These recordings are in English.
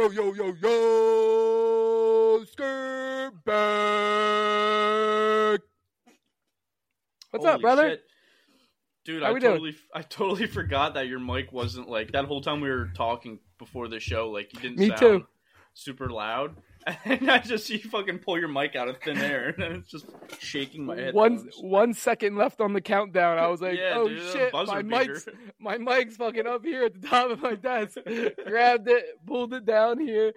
Yo, yo, yo, yo, skirt back. What's up, brother? shit. Dude, How I we doing? totally, I totally forgot that your mic wasn't like that whole time we were talking before the show. Like you didn't Me sound too. super loud, and I just see you fucking pull your mic out of thin air, and it's just shaking my head. One one second left on the countdown. I was like, Yeah, "Oh dude, shit, my beater. mic's my mic's fucking up here at the top of my desk." Grabbed it, pulled it down here,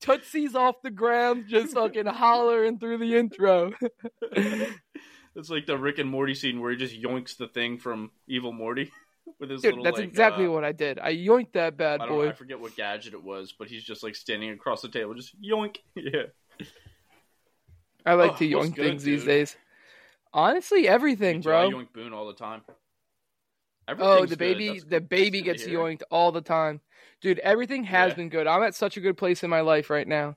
tootsies off the ground, just fucking hollering through the intro. it's like the Rick and Morty scene where he just yoinks the thing from Evil Morty with his Dude, little. that's like, exactly uh, what I did. I yoinked that bad I know, boy. I forget what gadget it was, but he's just like standing across the table, just yoink. Yeah. I like Oh, to yoink good, things these days. Honestly, everything, Me too, I yoink Boone all the time. Oh, the baby, the baby gets yoinked all the time, dude. Everything has Yeah. been good. I'm at such a good place in my life right now.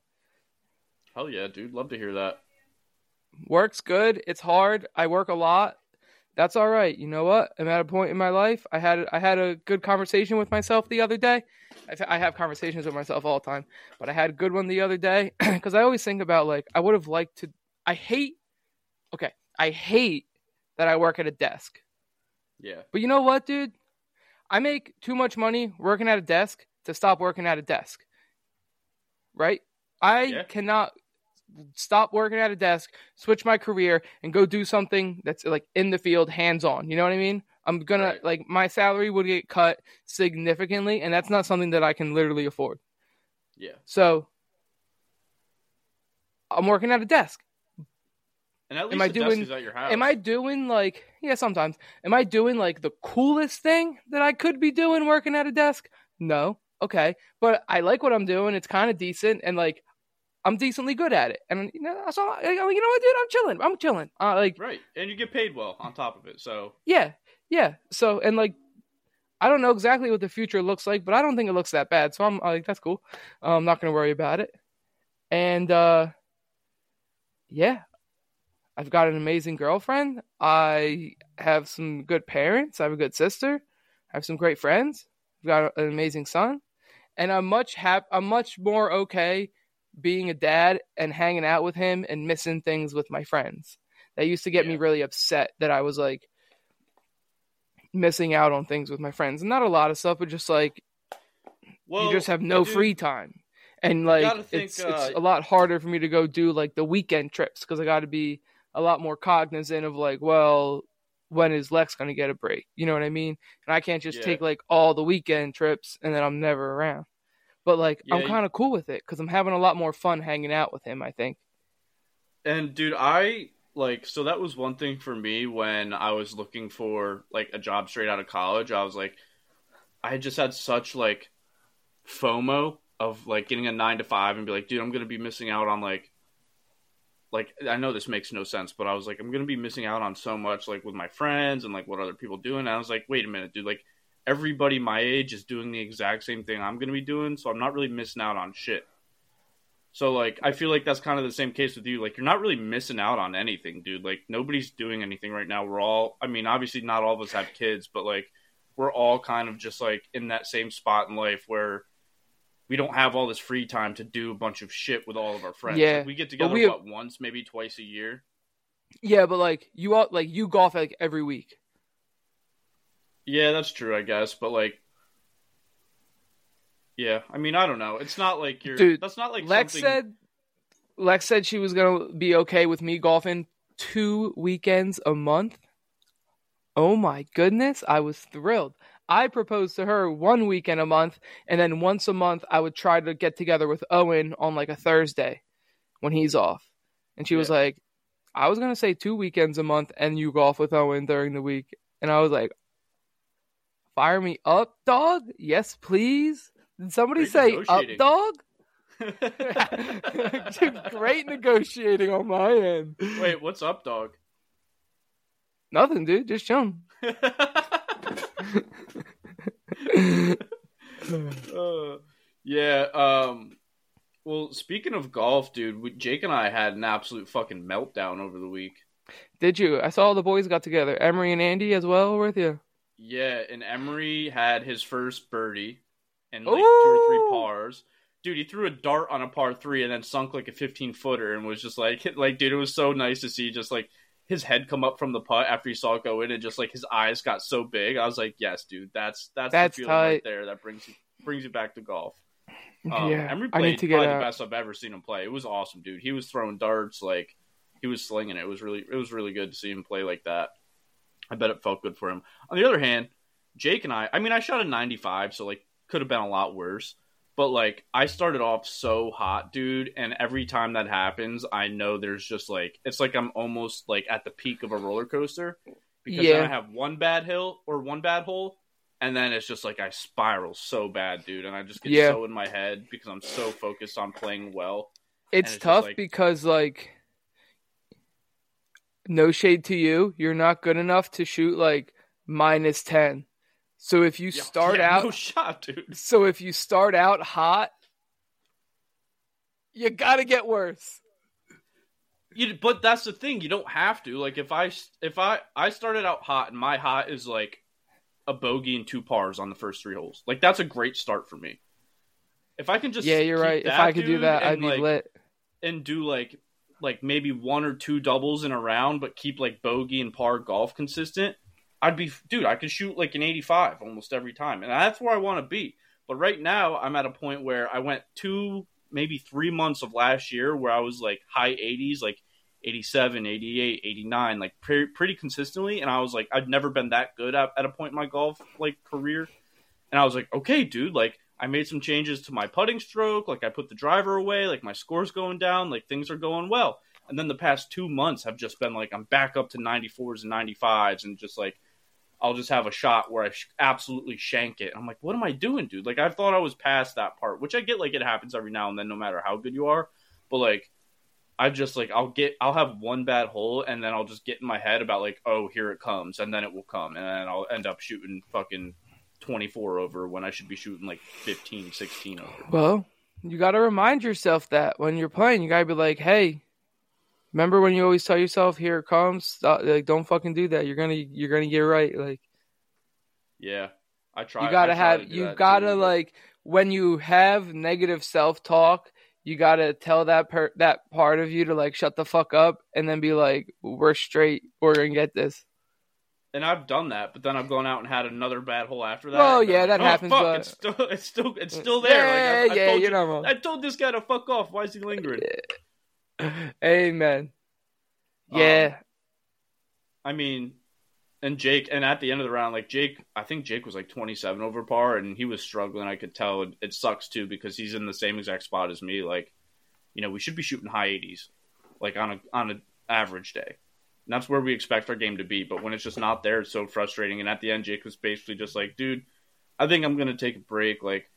Hell yeah, dude. Love to hear that. Work's good. It's hard. I work a lot. That's all right. You know what? I'm at a point in my life. I had I had a good conversation with myself the other day. I've, I have conversations with myself all the time, but I had a good one the other day because I always think about like I would have liked to. I hate. Okay, I hate that I work at a desk. Yeah. But you know what, dude? I make too much money working at a desk to stop working at a desk. Right? I Yeah. cannot stop working at a desk, switch my career, and go do something that's like in the field, hands on. You know what I mean? I'm gonna Right. like my salary would get cut significantly, and that's not something that I can literally afford. Yeah. So I'm working at a desk. And at least Am I the desk doing- is at your house. Am I doing like yeah, sometimes. Am I doing like the coolest thing that I could be doing working at a desk? No. Okay. But I like what I'm doing. It's kind of decent and like I'm decently good at it. And you know, so I- you know what, dude, I'm chilling. I'm chilling. Uh, like Right. And you get paid well on top of it. So yeah, yeah. So and like I don't know exactly what the future looks like, but I don't think it looks that bad. So I'm like that's cool. Uh, I'm not gonna worry about it. And uh yeah, I've got an amazing girlfriend. I have some good parents. I have a good sister. I have some great friends. I've got an amazing son, and I'm much hap- I'm much more okay being a dad and hanging out with him and missing things with my friends. That used to get me really upset that I was like missing out on things with my friends. And not a lot of stuff, but just like well you just have no dude, free time. And like think, it's uh, it's a lot harder for me to go do like the weekend trips because I got to be a lot more cognizant of like, well, when is Lex going to get a break? You know what I mean? And I can't just Yeah. take like all the weekend trips and then I'm never around. But like Yeah, I'm kind of cool with it because I'm having a lot more fun hanging out with him. I think. And dude, I like so that was one thing for me when I was looking for like a job straight out of college. I was like I had just had such like FOMO of like getting a 9 to 5 and be like, dude, I'm going to be missing out on like like I know this makes no sense, but I was like I'm going to be missing out on so much like with my friends and like what other people doing. And I was like, wait a minute, dude, like everybody my age is doing the exact same thing I'm going to be doing, so I'm not really missing out on shit. So like I feel like that's kind of the same case with you. Like you're not really missing out on anything, dude. Like nobody's doing anything right now. We're all I mean, obviously not all of us have kids, but like we're all kind of just like in that same spot in life where we don't have all this free time to do a bunch of shit with all of our friends. Yeah, Like, we get together we what once, maybe twice a year. Yeah, but like you all like you golf like every week. Yeah, that's true, I guess. But like, yeah, I mean, I don't know. It's not like you're. Dude, that's not like Lex something... said Lex said she was gonna be okay with me golfing two weekends a month. Oh my goodness, I was thrilled. I proposed to her one weekend a month, and then once a month I would try to get together with Owen on like a Thursday when he's off. And she was Yeah. like, I was gonna say two weekends a month and you golf with Owen during the week. And I was like, Fire me up, dog? Yes, please. Did somebody say up dog? Great negotiating on my end. Wait, what's up, dog? Nothing, dude. Just chilling. Uh, yeah. Um. Well, speaking of golf, dude, Jake and I had an absolute fucking meltdown over the week. Did you? I saw the boys got together. Emery and Andy as well with you. Yeah, and Emery had his first birdie and like two or three pars. dude, he threw a dart on a par three and then sunk like a 15 footer and was just like, like, dude, it was so nice to see just like his head come up from the putt after he saw it go in and just like his eyes got so big. I was like, yes, dude, that's that's, That's the feeling right there that brings you brings you back to golf. Um, yeah, Emery I played need to get probably out. the best I've ever seen him play. It was awesome, dude. He was throwing darts like he was slinging it. It was really it was really good to see him play like that. I bet it felt good for him. On the other hand, Jake and I, I mean, I shot a 95, so like could have been a lot worse. But like I started off so hot, dude, and every time that happens, I know there's just like it's like I'm almost like at the peak of a roller coaster because Yeah. then I have one bad hill or one bad hole, and then it's just like I spiral so bad, dude, and I just get Yeah. so in my head because I'm so focused on playing well. It's, it's tough like- because like no shade to you, you're not good enough to shoot like minus 10. So if you start yeah, out no shot, dude. so if you start out hot, you got to get worse. You, but that's the thing. You don't have to. Like if I if I I started out hot and my hot is like a bogey and two pars on the first three holes. Like that's a great start for me. If I can just yeah, you're right. If I could do that, I'd be like, lit. and do like like maybe one or two doubles in a round, but keep like bogey and par golf consistent. I'd be dude. I could shoot like an 85 almost every time, and that's where I want to be. But right now, I'm at a point where I went two, maybe three months of last year where I was like high 80s, like 87, 88, 89, like pre- pretty consistently. And I was like, I'd never been that good at, at a point in my golf like career. And I was like, okay, dude, like I made some changes to my putting stroke, like I put the driver away, like my score's going down, like things are going well. And then the past two months have just been like I'm back up to 94s and 95s, and just like I'll just have a shot where I sh- absolutely shank it. I'm like, what am I doing, dude? Like I thought I was past that part, which I get like it happens every now and then, no matter how good you are. But like I just like I'll get I'll have one bad hole and then I'll just get in my head about like oh here it comes and then it will come and then I'll end up shooting fucking 24 over when I should be shooting like 15 16 over. Well, you got to remind yourself that when you're playing, you got to be like, "Hey, remember when you always tell yourself, here it comes, Stop, like don't fucking do that. You're going to you're going to get right." Like Yeah. I try you got to have you got to like when you have negative self-talk, you got to tell that per- that part of you to like shut the fuck up and then be like, "We're straight. We're going to get this." And I've done that, but then I've gone out and had another bad hole after that. Well, yeah, like, that oh, happens, Fuck, but- it's still it's still it's still there. Yeah, like, I, yeah, told you're you, not wrong. I told this guy to fuck off. Why is he lingering? Amen. Um, Yeah. I mean, and Jake, and at the end of the round, like Jake, I think Jake was like 27 over par, and he was struggling. I could tell. It, it sucks too because he's in the same exact spot as me. Like, you know, we should be shooting high 80s, like on a on an average day. And that's where we expect our game to be. But when it's just not there, it's so frustrating. And at the end, Jake was basically just like, dude, I think I'm gonna take a break. Like,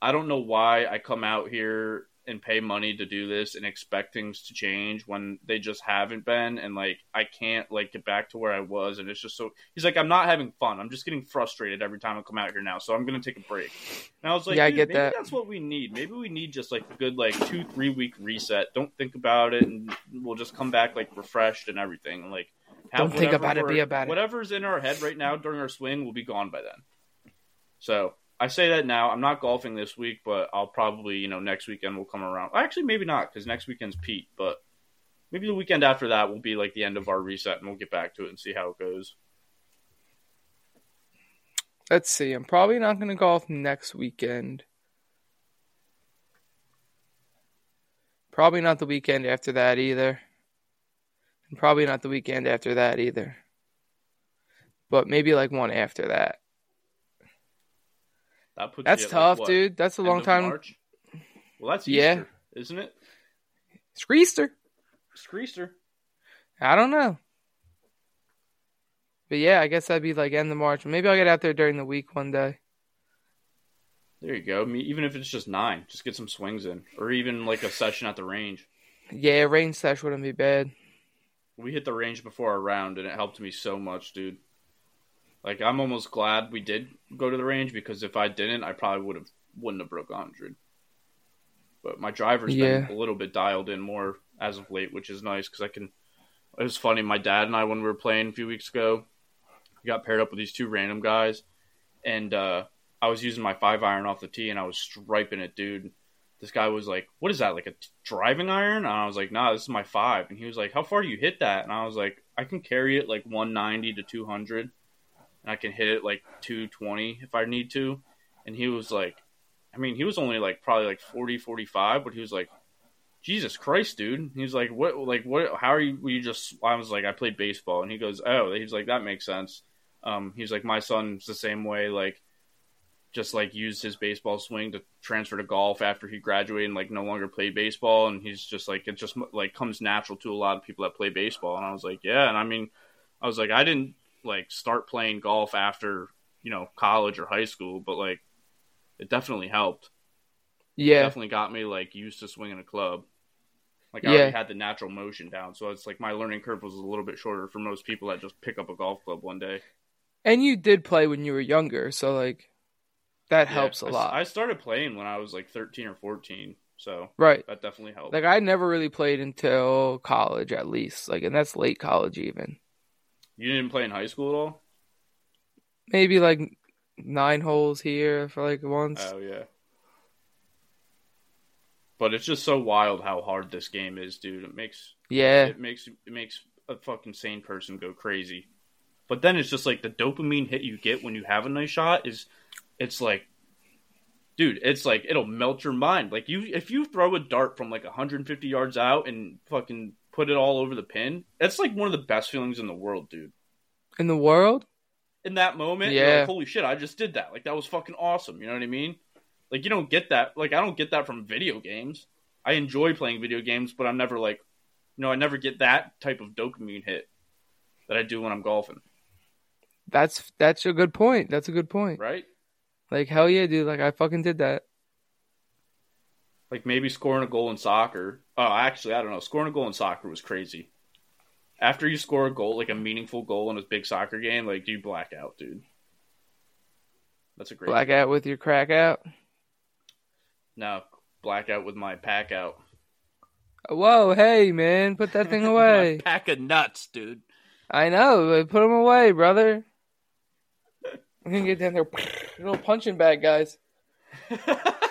I don't know why I come out here and pay money to do this and expect things to change when they just haven't been. And like I can't like get back to where I was. And it's just so he's like I'm not having fun. I'm just getting frustrated every time I come out here now. So I'm gonna take a break. And I was like Yeah, I get maybe that. that's what we need. Maybe we need just like a good like two three week reset. Don't think about it. And we'll just come back like refreshed and everything. Like have Don't think about it, be about it. whatever's in our head right now during our swing will be gone by then. So I say that now. I'm not golfing this week, but I'll probably, you know, next weekend will come around. Actually, maybe not because next weekend's Pete, but maybe the weekend after that will be like the end of our reset and we'll get back to it and see how it goes. Let's see. I'm probably not going to golf next weekend. Probably not the weekend after that either. And probably not the weekend after that either. But maybe like one after that. That puts That's you at, like, tough, dude. That's a long time. March? Well, that's Yeah. Easter, isn't it? Screester. It's Easter. I don't know. But yeah, I guess that'd be like end of March. Maybe I'll get out there during the week one day. There you go. I mean, even if it's just nine, just get some swings in, or even like a session at the range. Yeah, range sesh wouldn't be bad. We hit the range before our round, and it helped me so much, dude. Like I'm almost glad we did go to the range because if I didn't, I probably would have wouldn't have broke 100. But my driver's Yeah. been a little bit dialed in more as of late, which is nice because I can. It was funny. My dad and I, when we were playing a few weeks ago, we got paired up with these two random guys, and uh, I was using my five iron off the tee, and I was striping it, dude. this guy was like, "What is that? Like a t- driving iron?" And I was like, "Nah, this is my five. And he was like, "How far do you hit that?" And I was like, "I can carry it like 190 to 200, and I can hit it like 220 if I need to." And he was like, I mean, he was only like probably like 40, 45, but he was like, Jesus Christ, dude. He was like, what, like, what, how are you, you just, I was like, I played baseball. And he goes, oh, he's like, that makes sense. Um, he's like, my son's the same way, like, just like used his baseball swing to transfer to golf after he graduated and like no longer played baseball. And he's just like, it just like comes natural to a lot of people that play baseball. And I was like, yeah. And I mean, I was like, I didn't like start playing golf after, you know, college or high school, but like, it definitely helped. Yeah, It definitely got me like used to swinging a club. Like I Yeah. already had the natural motion down, so it's like my learning curve was a little bit shorter for most people that just pick up a golf club one day. and you did play when you were younger, so like that Yeah, helps a I lot, I started playing when I was like 13 or 14, so right? that definitely helped. Like I never really played until college, at least. Like, and that's late college even. You didn't play in high school at all? Maybe like nine holes here for like once. Oh yeah. But it's just so wild how hard this game is, dude. It makes yeah, it makes it makes a fucking sane person go crazy. But then it's just like the dopamine hit you get when you have a nice shot is it's like dude, it's like it'll melt your mind. Like you if you throw a dart from like 150 yards out and fucking put it all over the pin, That's like one of the best feelings in the world, dude. in the world. In that moment, Yeah. like, holy shit, I just did that. Like that was fucking awesome. You know what I mean? Like you don't get that. Like I don't get that from video games. I enjoy playing video games, but I'm never like, you know, I never get that type of dopamine hit that I do when I'm golfing. That's that's a good point. That's a good point. Right? Like hell yeah, dude. Like I fucking did that. Like maybe scoring a goal in soccer. Oh, actually, I don't know. Scoring a goal in soccer was crazy. After you score a goal, like a meaningful goal in a big soccer game, like you black out, dude. That's a great Black out with your crack out. No, blackout with my pack out. Whoa, hey man, put that thing away. pack of nuts, dude. I know, but put them away, brother. I'm gonna get down there. Little punching bag, guys.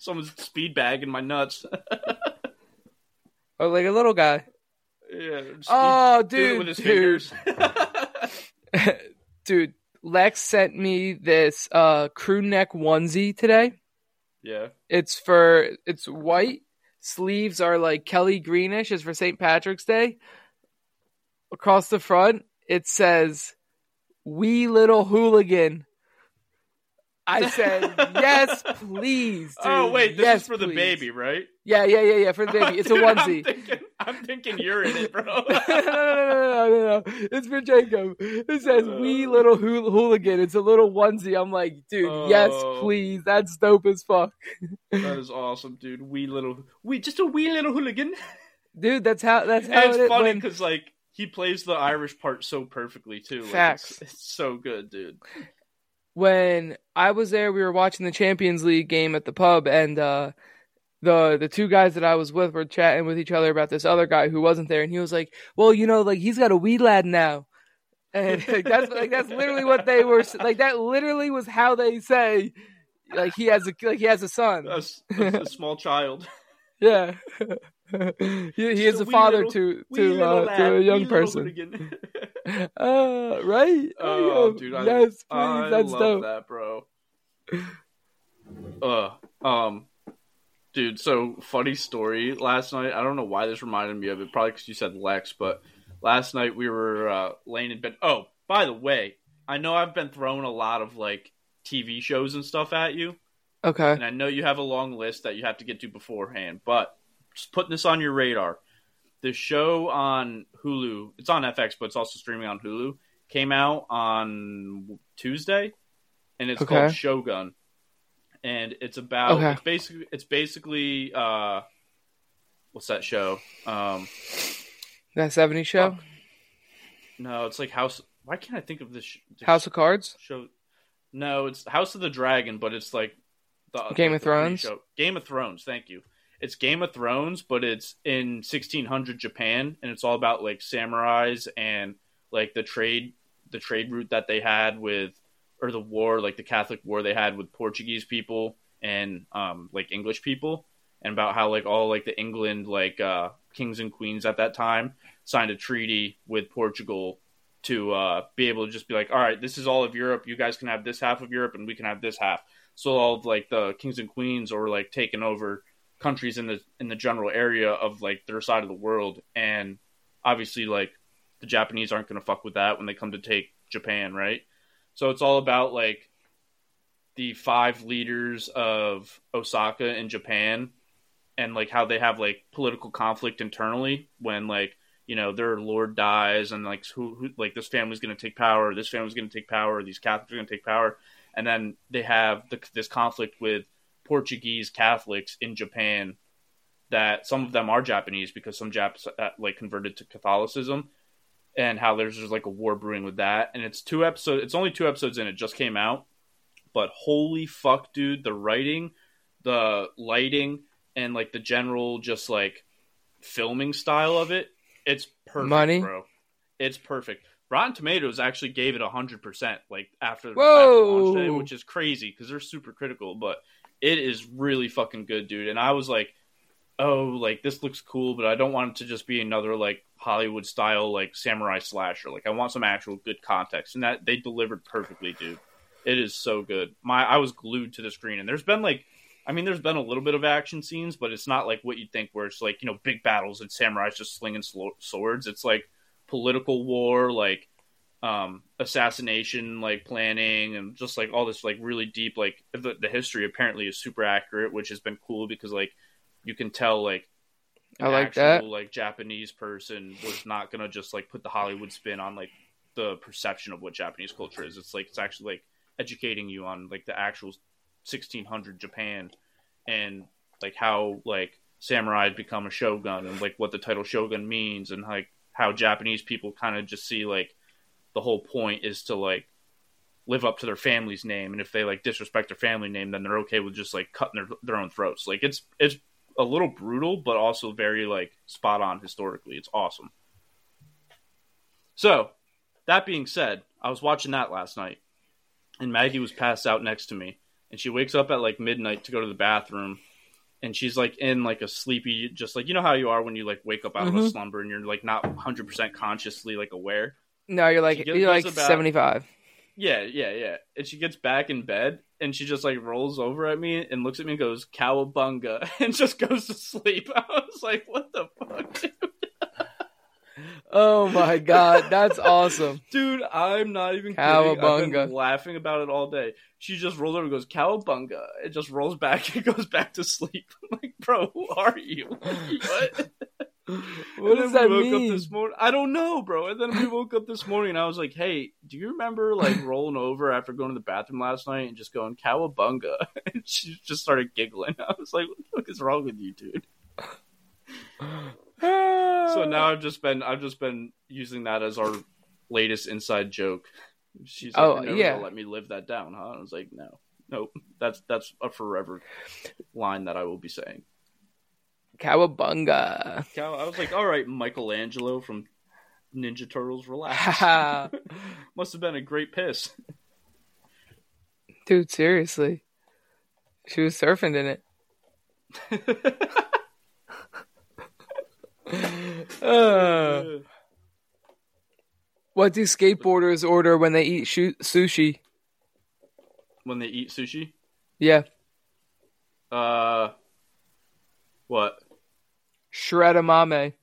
Someone's speed bag in my nuts. Oh, like a little guy. yeah. Oh, dude, with his dude, dude. Lex sent me this uh crew neck onesie today. yeah. It's for it's white. Sleeves are like Kelly greenish. It's for St. Patrick's Day. Across the front, it says "Wee Little Hooligan." I said, "Yes, please." Oh, dude. oh wait, this yes, is for the baby, right? Yeah, yeah, yeah, yeah. For the baby, it's a onesie. I'm thinking, I'm thinking you're in it, bro. no, no, no, no, no, no, It's for Jacob. It says "Wee uh. Little Hool- Hooligan." It's a little onesie. I'm like, dude, yes, Oh. please. That's dope as fuck, that is awesome, dude. Wee little, wee, just a wee little hooligan. dude. That's how. That's how And it's it is funny when- because like he plays the Irish part so perfectly too. Like, Facts. It's, it's so good, dude. When I was there, we were watching the Champions League game at the pub, and uh, the the two guys that I was with were chatting with each other about this other guy who wasn't there, and he was like, "Well, you know, like he's got a wee lad now." And like, that's like that's literally what they were like. That literally was how they say, like he has a like he has a son. a small child. Yeah, he, he is a a father little- to to uh, to a young person. Uh, right? Oh, dude, I, yes, please. I that's love dope. that, bro. Uh, um, dude. So funny story. Last night, I don't know why this reminded me of it. Probably because you said Lex, but last night we were uh, laying in bed. Oh, by the way, I know I've been throwing a lot of like TV shows and stuff at you, Okay. and I know you have a long list that you have to get to beforehand. But just putting this on your radar. The show on Hulu, it's on FX, but it's also streaming on Hulu. Came out on Tuesday, and it's Okay. called Shogun, and it's about Okay. it's basically it's basically uh, what's that show? Um, That 70 show? no, it's like House. Why can't I think of this, sh- House of Cards? show? No, it's House of the Dragon, but it's like the Game like of Thrones? Game of Thrones. Thank you. It's Game of Thrones, but it's in 1600 Japan, and it's all about like samurais and like the trade, the trade route that they had with, or the war, like the Catholic war they had with Portuguese people and um like English people. and about how like all like the England like uh, kings and queens at that time signed a treaty with Portugal to uh, be able to just be like, all right, this is all of Europe. You guys can have this half of Europe, and we can have this half. So all of like the kings and queens or like taking over countries in the in the general area of like their side of the world, and obviously like the Japanese aren't going to fuck with that when they come to take Japan, right? So it's all about like the five leaders of Osaka in Japan and like how they have like political conflict internally when like you know their lord dies and like who, who like this family's going to take power this family's going to take power these catholics are going to take power and then they have the, this conflict with portuguese catholics in japan that some of them are japanese because some japs uh, like converted to catholicism and how there's just like a war brewing with that and it's two episodes it's only two episodes in it just came out but holy fuck dude the writing the lighting and like the general just like filming style of it, it's perfect, Money. bro. It's perfect. Rotten Tomatoes actually gave it hundred percent, like after, after launch day, which is crazy because they're super critical. But it is really fucking good, dude. And I was like, oh, like this looks cool, but I don't want it to just be another like Hollywood style like samurai slasher. Like I want some actual good context, and that they delivered perfectly, dude. It is so good. My I was glued to the screen, and there's been like I mean, there's been a little bit of action scenes, but it's not like what you'd think, where it's like you know big battles and samurais just slinging slo- swords. It's like political war, like um, assassination, like planning, and just like all this like really deep. Like the, the history apparently is super accurate, which has been cool because like you can tell like I like actual, that. like Japanese person was not gonna just like put the Hollywood spin on like the perception of what Japanese culture is. It's like it's actually like educating you on like the actual 1600 Japan and like how like samurai become a shogun and like what the title shogun means and like how Japanese people kind of just see like the whole point is to like live up to their family's name. And if they like disrespect their family name then they're okay with just like cutting their, their own throats. Like it's it's a little brutal but also very like spot on historically. It's awesome. So that being said i was watching that last night and maggie was passed out next to me and she wakes up at like midnight to go to the bathroom and she's like in like a sleepy just like you know how you are when you like wake up out of a Mhm. slumber and you're like not 100% consciously like aware No, you're like goes you're like about- 75. yeah yeah yeah and she gets back in bed and she just like rolls over at me and looks at me and goes cowabunga and just goes to sleep i was like what the fuck dude? Oh my god, that's awesome. Dude, I'm not even Cowabunga. laughing about it all day. She just rolls over and goes, Cowabunga. It just rolls back and goes back to sleep. I'm like, bro, who are you? what? What does that we woke mean? Up this morning. I don't know, bro. And then we woke up this morning and I was like, hey, do you remember like rolling over after going to the bathroom last night and just going, Cowabunga? And she just started giggling. I was like, what the fuck is wrong with you, dude? So now I've just been I've just been using that as our latest inside joke. She's like, Oh, yeah. let me live that down, huh? I was like, no, nope. That's that's a forever line that I will be saying. Cowabunga. Cow- I was like, all right, Michelangelo from Ninja Turtles, relax. Must have been a great piss. Dude, seriously. She was surfing in it. Uh, what do skateboarders order when they eat shu- sushi? when they eat sushi, Yeah, uh, what? Shredamame.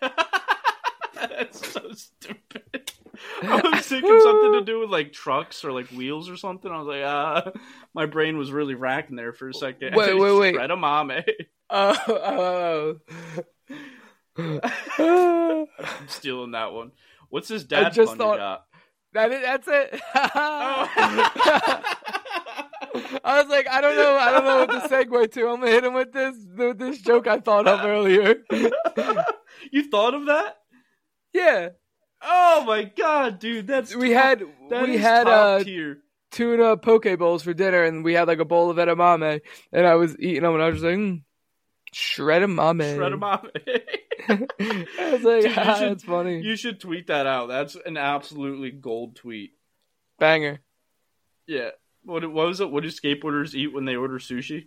That's so stupid. I was thinking something to do with like trucks or like wheels or something. I was like, ah, my brain was really racking there for a second. Wait, wait, wait. Shredamame. Oh, oh. I'm stealing that one. What's his dad just thought- that that's it. Oh. I was like, I don't know, I don't know what to segue to. I'm gonna hit him with this, with this joke I thought of earlier. you thought of that? yeah, Oh my god, dude, that's we top- had that we had uh tier. tuna poke bowls for dinner, and we had like a bowl of edamame, and I was eating them, and I was just like, mm, shredamame. Shredamame. I was like, Dude, ah, should- that's funny. you should tweet that out. That's an absolutely gold tweet. Banger. Yeah. What, what was it? What do skateboarders eat when they order sushi?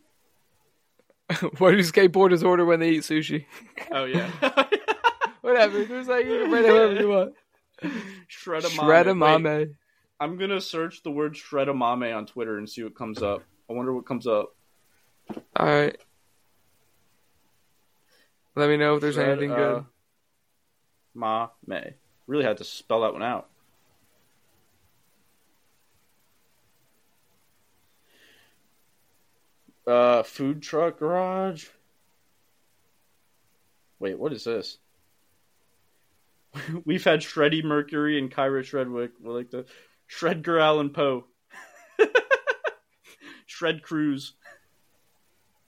what do skateboarders order when they eat sushi? Oh yeah. Whatever. There's like you can write it whatever you want. Shredamame. Shredamame. Wait, I'm gonna search the word shredamame on Twitter and see what comes up. I wonder what comes up. All right. Let me know if there's Shred, anything uh, good. Ma May. Really had to spell that one out. Uh, food truck garage. Wait, what is this? We've had Shreddy Mercury and Kyra Shredwick. We're like the Shredgar Allan Poe. Shred Cruise.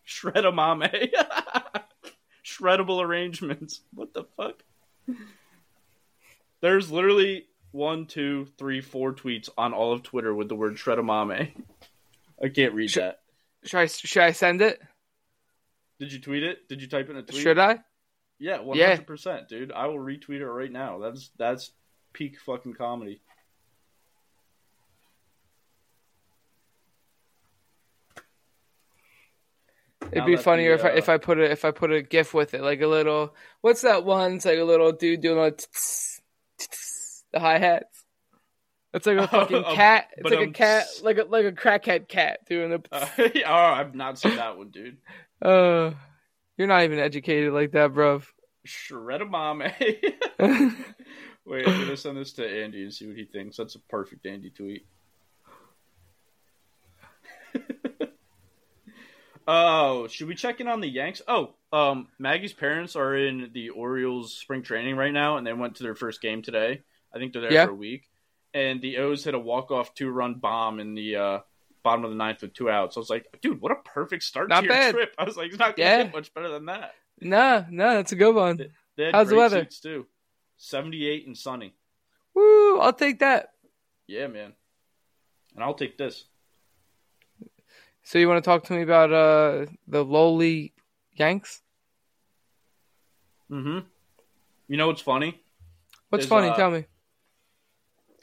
Shredamame. Shreddable arrangements. What the fuck? There's literally one, two, three, four tweets on all of Twitter with the word Shredamame. I can't read Sh- that. Should I should I send it? Did you tweet it? Did you type in a tweet? Should I? Yeah, hundred percent, dude. I will retweet it right now. That's that's peak fucking comedy. It'd Now be funnier the, if I uh, if I put a if I put a GIF with it, like a little. What's that one? It's like a little dude doing tss, tss, the hi hats. It's like a fucking Oh, cat. It's but, like a um, cat, like a like a crackhead cat doing the. Uh, oh, I've not seen that one, dude. Uh, you're not even educated like that, bruv. Shredamame. Wait, I'm gonna send this to Andy and see what he thinks. That's a perfect Andy tweet. oh, should we check in on the Yanks? Oh, um, Maggie's parents are in the Orioles spring training right now, and they went to their first game today. I think they're there Yeah. for a week. And the O's hit a walk-off two-run bomb in the uh, bottom of the ninth with two outs. I was like, dude, what a perfect start Not to your bad. trip. I was like, it's not gonna Yeah. get much better than that. Nah, nah, that's a good one. They had How's the weather? too. Seventy-eight and sunny. Woo! I'll take that. Yeah, man. And I'll take this. So you want to talk to me about uh the lowly Yanks? Mm-hmm. You know what's funny? What's Is, funny? uh, Tell me.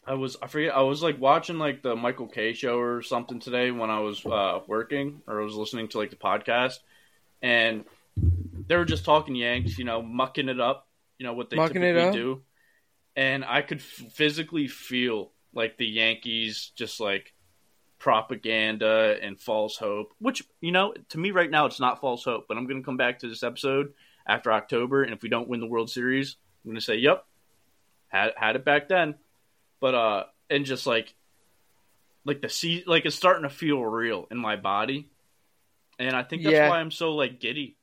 I was I forget I was like watching like the Michael Kay show or something today when I was uh, working or I was listening to like the podcast. And they were just talking Yanks, you know, mucking it up, you know what they Mucking typically do, and I could f- physically feel like the Yankees just like propaganda and false hope, which you know to me right now it's not false hope, but I'm gonna come back to this episode after October, and if we don't win the World Series, I'm gonna say, "Yep, had had it back then," but uh, and just like like the sea, like it's starting to feel real in my body, and I think that's Yeah. why I'm so like giddy.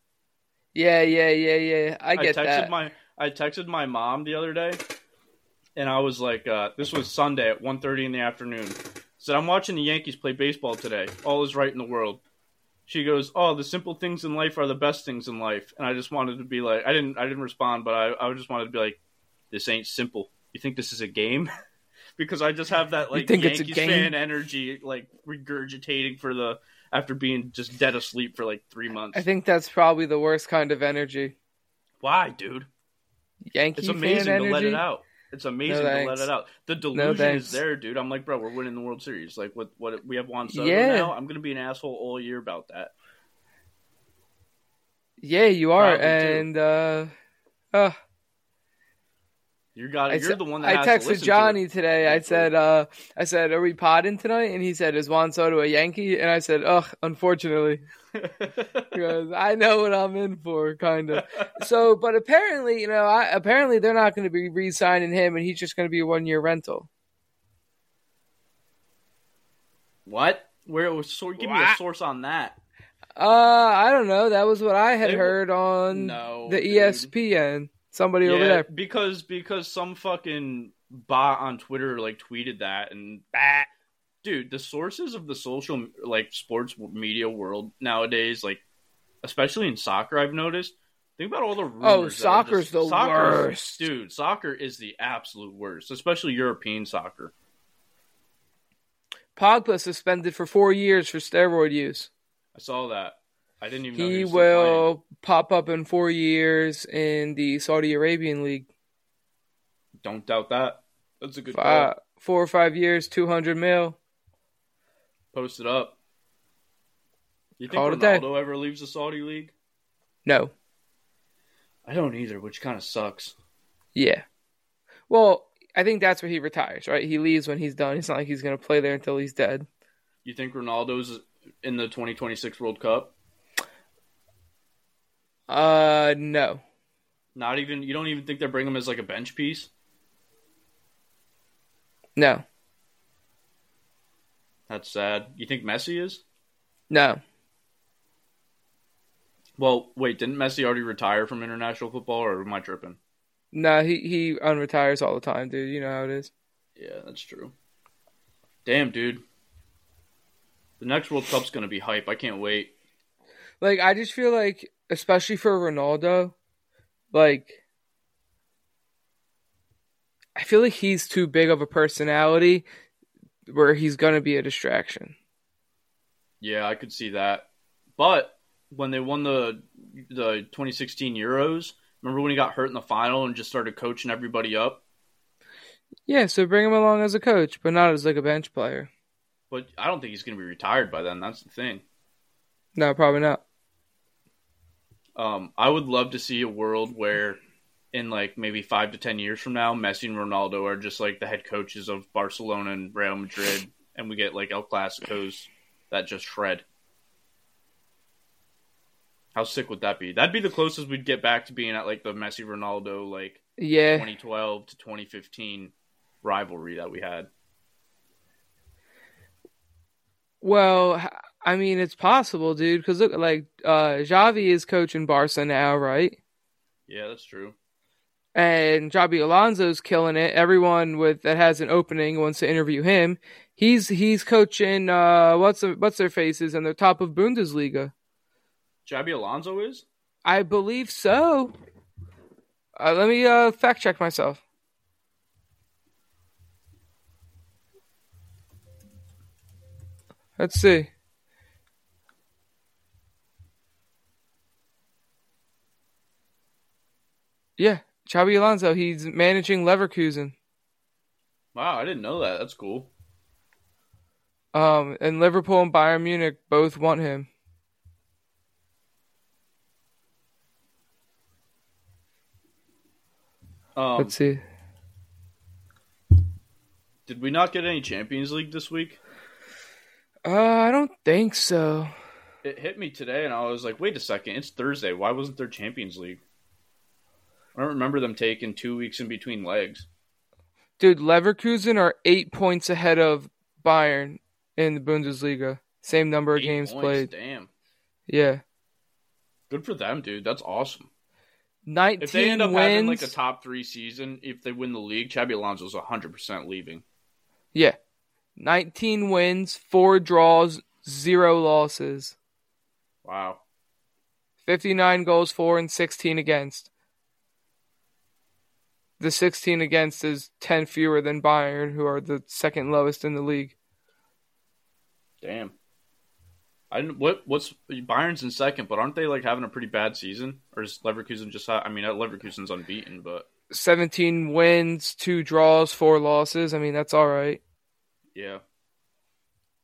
Yeah, yeah, yeah, yeah. I get texted that. my I texted my mom the other day, and I was like, uh, "This was Sunday at 1.30 in the afternoon." Said I'm watching the Yankees play baseball today. All is right in the world. She goes, "Oh, the simple things in life are the best things in life." And I just wanted to be like, I didn't, I didn't respond, but I, I just wanted to be like, "This ain't simple. You think this is a game?" because I just have that like think it's a Yankees game? fan energy, like regurgitating for the after being just dead asleep for like three months. I think that's probably the worst kind of energy. Why, dude? Yankee It's fan amazing to energy. let it out. It's amazing to let it out. The delusion thanks. is there, dude. I'm like, bro, we're winning the World Series. Like, what? What? We have Juan Soto Yeah. now. I'm gonna be an asshole all year about that. Yeah, you are, Probably and uh, uh, You got I, it. You're sa- the one that I to texted listen Johnny today. I said, uh, I said, are we podding tonight? And he said, is Juan Soto a Yankee? And I said, ugh, unfortunately, because I know what I'm in for, kind of. So, but apparently, you know, I, apparently they're not going to be re-signing him, and he's just going to be a one-year rental. what? Where was? So, give me a source on that. Uh, I don't know. That was what I had They- heard on No, the dude. ESPN. Somebody over there. because because some fucking bot on Twitter like tweeted that and bah. dude, the sources of the social like sports media world nowadays, like especially in soccer, I've noticed. Think about all the oh, rumors. Oh, that are soccer's the worst. dude. Soccer is the absolute worst, especially European soccer. Pogba suspended for four years for steroid use. I saw that. I didn't even. know He was will pop up in four years in the Saudi Arabian League. Don't doubt that. That's a good call. Four or five years, two hundred mil. Post it up. You think Call. Ronaldo ever leaves the Saudi league? No. I don't either, which kind of sucks. Yeah. Well, I think that's where he retires, right? He leaves when he's done. It's not like he's going to play there until he's dead. You think Ronaldo's in the 2026 World Cup? Uh, no. Not even. You don't even think they bring him as like a bench piece? No. That's sad. You think Messi is? No. Well, wait, didn't Messi already retire from international football, or am I tripping? No, he, he unretires all the time, dude. You know how it is. Yeah, that's true. Damn, dude. The next World Cup's gonna be hype. I can't wait. Like, I just feel like, especially for Ronaldo, like, I feel like he's too big of a personality where he's going to be a distraction. Yeah, I could see that. But when they won the the 2016 Euros, remember when he got hurt in the final and just started coaching everybody up? Yeah, so bring him along as a coach, but not as like a bench player. But I don't think he's going to be retired by then. That's the thing. No, probably not. Um, I would love to see a world where, in like maybe five to ten years from now, Messi and Ronaldo are just like the head coaches of Barcelona and Real Madrid, and we get like El Clasicos that just shred. How sick would that be? That'd be the closest we'd get back to being at like the Messi Ronaldo like Yeah. 2012 to 2015 rivalry that we had. Well, I mean, it's possible, dude. Because look, like, uh, Xavi is coaching Barca now, right? Yeah, that's true. And Xabi Alonso's killing it. Everyone with that has an opening wants to interview him. He's he's coaching. Uh, what's the, what's their faces and the top of Bundesliga. Xabi Alonso is? I believe so. Uh, let me uh, fact check myself. Let's see. Yeah, Xabi Alonso. He's managing Leverkusen. Wow, I didn't know that. That's cool. Um, and Liverpool and Bayern Munich both want him. Um, Let's see. did we not get any Champions League this week? Uh, I don't think so. It hit me today, and I was like, "Wait a second! It's Thursday. Why wasn't there Champions League?" I don't remember them taking two weeks in between legs. Dude, Leverkusen are eight points ahead of Bayern in the Bundesliga. Same number of Eight games points, played. Damn, Yeah. good for them, dude. That's awesome. 19 If they end up wins. having like a top three season, if they win the league, Xabi Alonso's hundred percent leaving. yeah. 19 wins, 4 draws, 0 losses. Wow. 59 goals for and 16 against. The 16 against is 10 fewer than Bayern, who are the second lowest in the league. Damn. I didn't. What? What's Bayern's in second, but aren't they like having a pretty bad season? Or is Leverkusen just? I mean, uh, Leverkusen's unbeaten, but 17 wins, 2 draws, 4 losses. I mean, that's all right. yeah.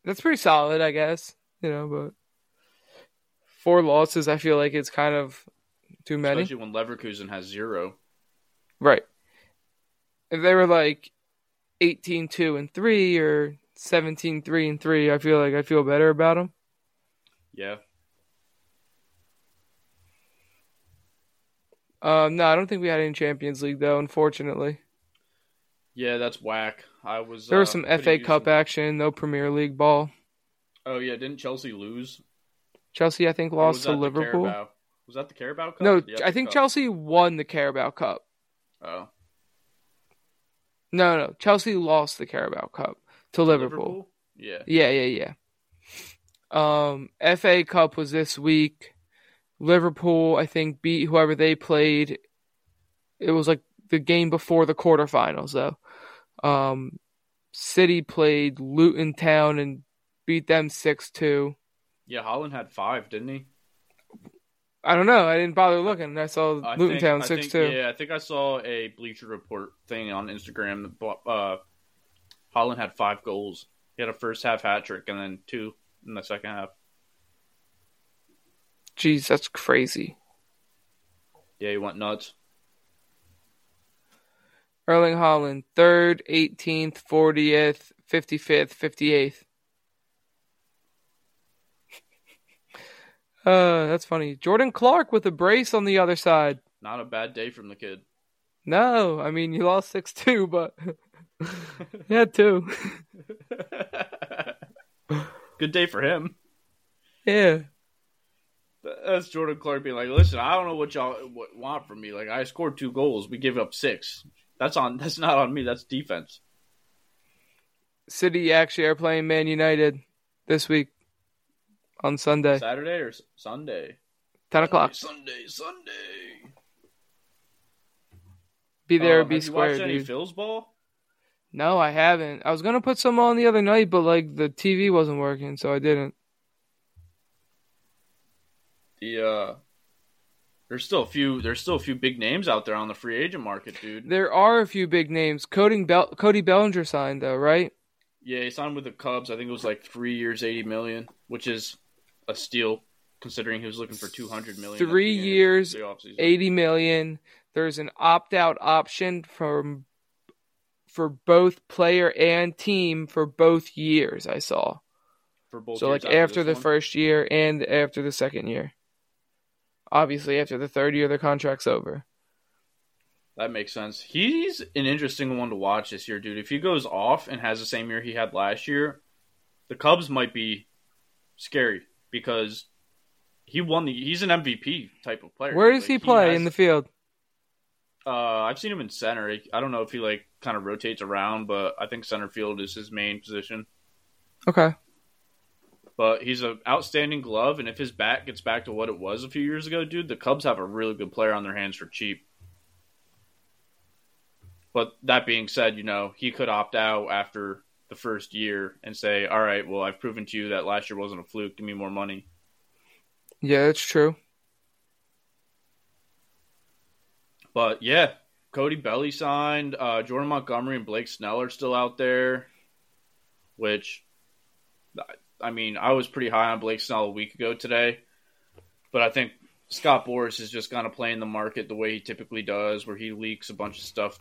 That's pretty solid, I guess. You know, but 4 losses, I feel like it's kind of too many. Especially when Leverkusen has zero. Right. If they were like 18 2 and 3 or 17 3 and 3, I feel like I feel better about them. Yeah. Um, no, I don't think we had any Champions League though, unfortunately. Yeah, that's whack. I was. There uh, was some FA Cup some- action, no Premier League ball. Oh yeah, didn't Chelsea lose? Chelsea, I think, lost to Liverpool. Was that the Carabao Cup? No, I think Cup? Chelsea won the Carabao Cup. Oh, No, no, Chelsea lost the Carabao Cup to Liverpool. Yeah. Yeah, yeah, yeah. Um, FA Cup was this week. Liverpool, I think, beat whoever they played. It was like the game before the quarterfinals, though. Um, City played Luton Town and beat them six two. Yeah, Haaland had five, didn't he? I don't know. I didn't bother looking. I saw I Luton think- Town I six think- two. Yeah, I think I saw a Bleacher Report thing on Instagram. that Uh, Haaland had five goals. He had a first half hat trick and then two in the second half. Jeez, that's crazy. Yeah, he went nuts. Erling Haaland, third, 18th, 40th, 55th, 58th. Uh, that's funny. Jordan Clark with a brace on the other side. Not a bad day from the kid. No, I mean you lost six two, but yeah, two. Good day for him. Yeah. That's Jordan Clark being like, "Listen, I don't know what y'all want from me. Like, I scored two goals. We give up six. That's on. That's not on me. That's defense." City actually are playing Man United this week on Sunday, Saturday or Sunday. ten o'clock. Sunday, Sunday. Be there, Um, be have you square, watched any dude. Phil's ball? No, I haven't. I was gonna put some on the other night, but like the TV wasn't working, so I didn't. The uh, there's still a few. There's still a few big names out there on the free agent market, dude. There are a few big names. Cody, Bel- Cody Bellinger signed though, right? Yeah, he signed with the Cubs. I think it was like three years, eighty million, which is a steal considering he was looking for two hundred million. at Three years. Eighty million. There's an opt-out option from for both player and team for both years. I saw. for both. So like after this the one. first year and after the second year. Obviously, after the third year, the contract's over. That makes sense. He's an interesting one to watch this year, dude. If he goes off and has the same year he had last year, the Cubs might be scary because he won the. He's an MVP type of player. Where does Like, he play has- in the field? Uh, I've seen him in center. I don't know if he like kind of rotates around, but I think center field is his main position. Okay. But he's an outstanding glove, and if his bat gets back to what it was a few years ago, dude, the Cubs have a really good player on their hands for cheap. But that being said, you know, he could opt out after the first year and say, All right, well, I've proven to you that last year wasn't a fluke. Give me more money. Yeah, that's true. But yeah, Cody Belly signed. Uh, Jordan Montgomery and Blake Snell are still out there, which, I mean, I was pretty high on Blake Snell a week ago today, but I think Scott Boras is just kind of playing the market the way he typically does, where he leaks a bunch of stuff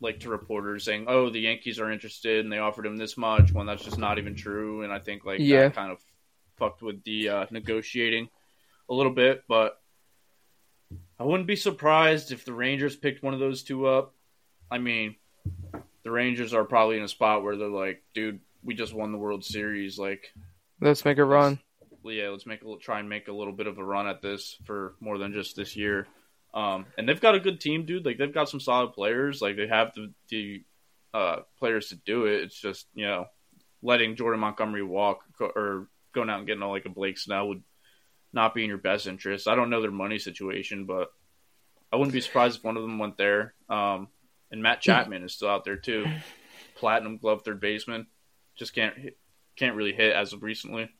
like to reporters saying, "Oh, the Yankees are interested and they offered him this much," when that's just not even true. And I think like Yeah. that kind of fucked with the uh, negotiating a little bit, but I wouldn't be surprised if the Rangers picked one of those two up. I mean, the Rangers are probably in a spot where they're like, dude, we just won the World Series. Like, Let's make a run. yeah, let's make a, try and make a little bit of a run at this for more than just this year. Um, and they've got a good team, dude. Like, they've got some solid players. Like, they have the the uh, players to do it. It's just you know, letting Jordan Montgomery walk or going out and getting all like a Blake Snell would not be in your best interest. I don't know their money situation, but I wouldn't be surprised if one of them went there. Um, and Matt Chapman is still out there too, platinum glove third baseman. Just can't hit, can't really hit as of recently.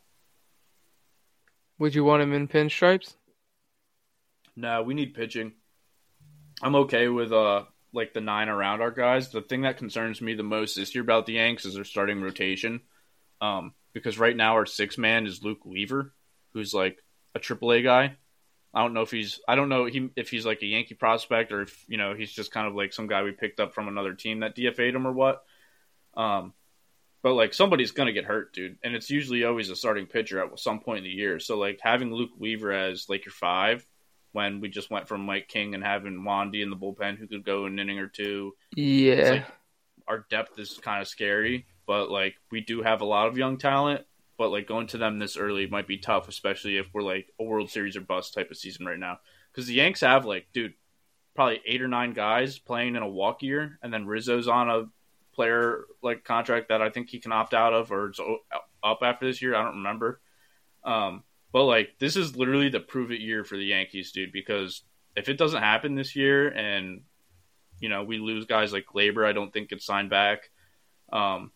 Would you want him in pinstripes? No, we need pitching. I'm okay with uh like the nine around our guys. The thing that concerns me the most this year about the Yanks is their starting rotation. Um, because right now our six man is Luke Weaver, who's like a AAA guy. I don't know if he's I don't know he, if he's like a Yankee prospect or if you know he's just kind of like some guy we picked up from another team that DFA'd him or what. Um, but like somebody's gonna get hurt, dude, and it's usually always a starting pitcher at some point in the year. So like having Luke Weaver as like your five when we just went from Mike King and having Wandy in the bullpen who could go an inning or two. Yeah. like- Our depth is kind of scary, but like we do have a lot of young talent. But like going to them this early might be tough, especially if we're like a World Series or bust type of season right now. Because the Yanks have like, dude, probably eight or nine guys playing in a walk year, and then Rizzo's on a player like contract that I think he can opt out of or it's up after this year. I don't remember. Um, but like this is literally the prove it year for the Yankees, dude. Because if it doesn't happen this year, and you know we lose guys like Gleyber, I don't think gets signed back. Um,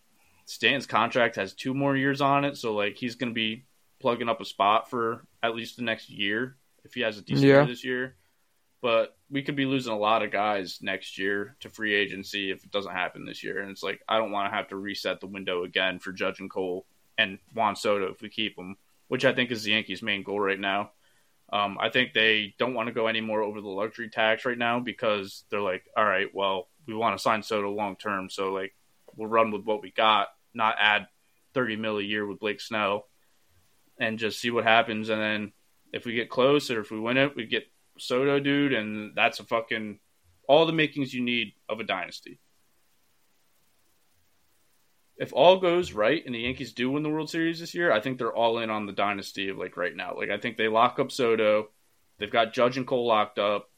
Stanton's contract has two more years on it, so like he's going to be plugging up a spot for at least the next year if he has a decent Yeah. year this year. But we could be losing a lot of guys next year to free agency if it doesn't happen this year. And it's like I don't want to have to reset the window again for Judge and Cole and Juan Soto if we keep them, which I think is the Yankees' main goal right now. Um, I think they don't want to go any more over the luxury tax right now because they're like, all right, well, we want to sign Soto long term, so like we'll run with what we got, not add thirty mil a year with Blake Snell, and just see what happens. And then if we get close or if we win it, we get Soto, dude, and that's a fucking all the makings you need of a dynasty. If all goes right and the Yankees do win the World Series this year, I think they're all in on the dynasty of like right now. Like I think they lock up Soto. They've got Judge and Cole locked up.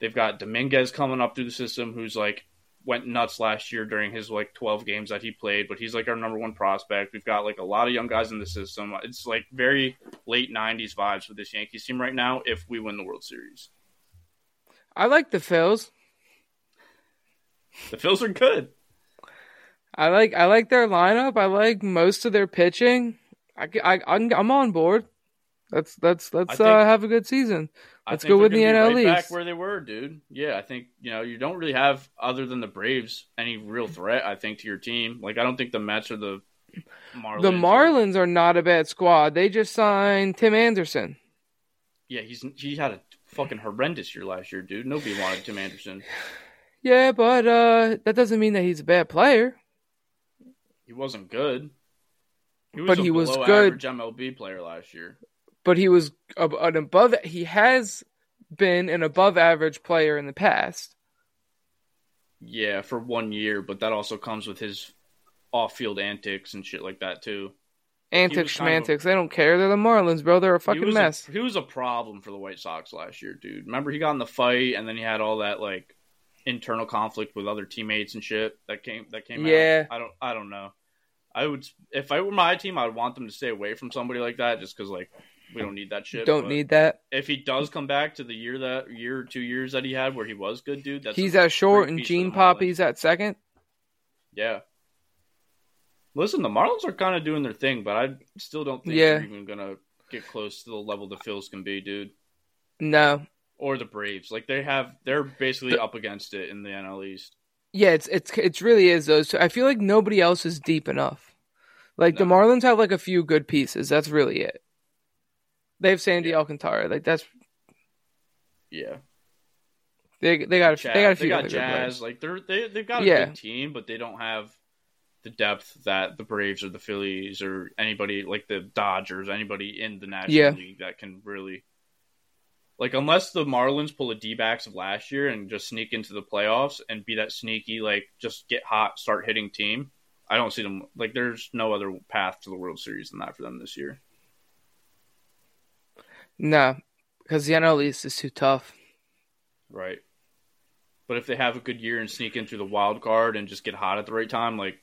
They've got Dominguez coming up through the system, who's like went nuts last year during his like 12 games that he played, but he's like our number one prospect. We've got like a lot of young guys in the system. It's like very late 90s vibes with this Yankees team right now if we win the World Series. I like the Phils. The Phils are good. I like I like their lineup. I like most of their pitching. I, I I'm on board. Let's let's let's think, uh, have a good season. Let's go with the NL right East. Back where they were, dude. Yeah, I think you know you don't really have other than the Braves any real threat. I think to your team. Like I don't think the Mets or the Marlins. The Marlins are, are not a bad squad. They just signed Tim Anderson. Yeah, he's he had a fucking horrendous year last year, dude. Nobody wanted Tim Anderson. Yeah, but uh, that doesn't mean that he's a bad player. He wasn't good. He was but he was good. MLB player last year. But he was an above. He has been an above average player in the past. Yeah, for one year, but that also comes with his off-field antics and shit like that too. Antics, semantics. They don't care. They're the Marlins, bro. They're a fucking he mess. A, he was a problem for the White Sox last year, dude. Remember, he got in the fight, and then he had all that like internal conflict with other teammates and shit that came that came out. yeah. out. I don't I don't know. I would if I were my team, I would want them to stay away from somebody like that, just because like we don't need that shit. Don't but need that. If he does come back to the year that year or two years that he had where he was good, dude, that's he's at short and Gene Poppy's at second. Yeah. Listen, the Marlins are kind of doing their thing, but I still don't think yeah. they're even gonna get close to the level the Phils can be, dude. No, or the Braves. Like they have, they're basically the, up against it in the NL East. Yeah, it's it's it really is those. Two. I feel like nobody else is deep enough. Like no. the Marlins have like a few good pieces. That's really it. They have Sandy yeah. Alcantara. Like that's yeah. They they got a, Jazz, they got a few. They got Jazz. Like they're they they've got a yeah. good team, but they don't have the depth that the Braves or the Phillies or anybody like the Dodgers, anybody in the National yeah. League that can really like unless the Marlins pull a D-backs of last year and just sneak into the playoffs and be that sneaky like just get hot, start hitting team, I don't see them like there's no other path to the World Series than that for them this year. No, because the NL East is too tough. Right. But if they have a good year and sneak in through the wild card and just get hot at the right time, like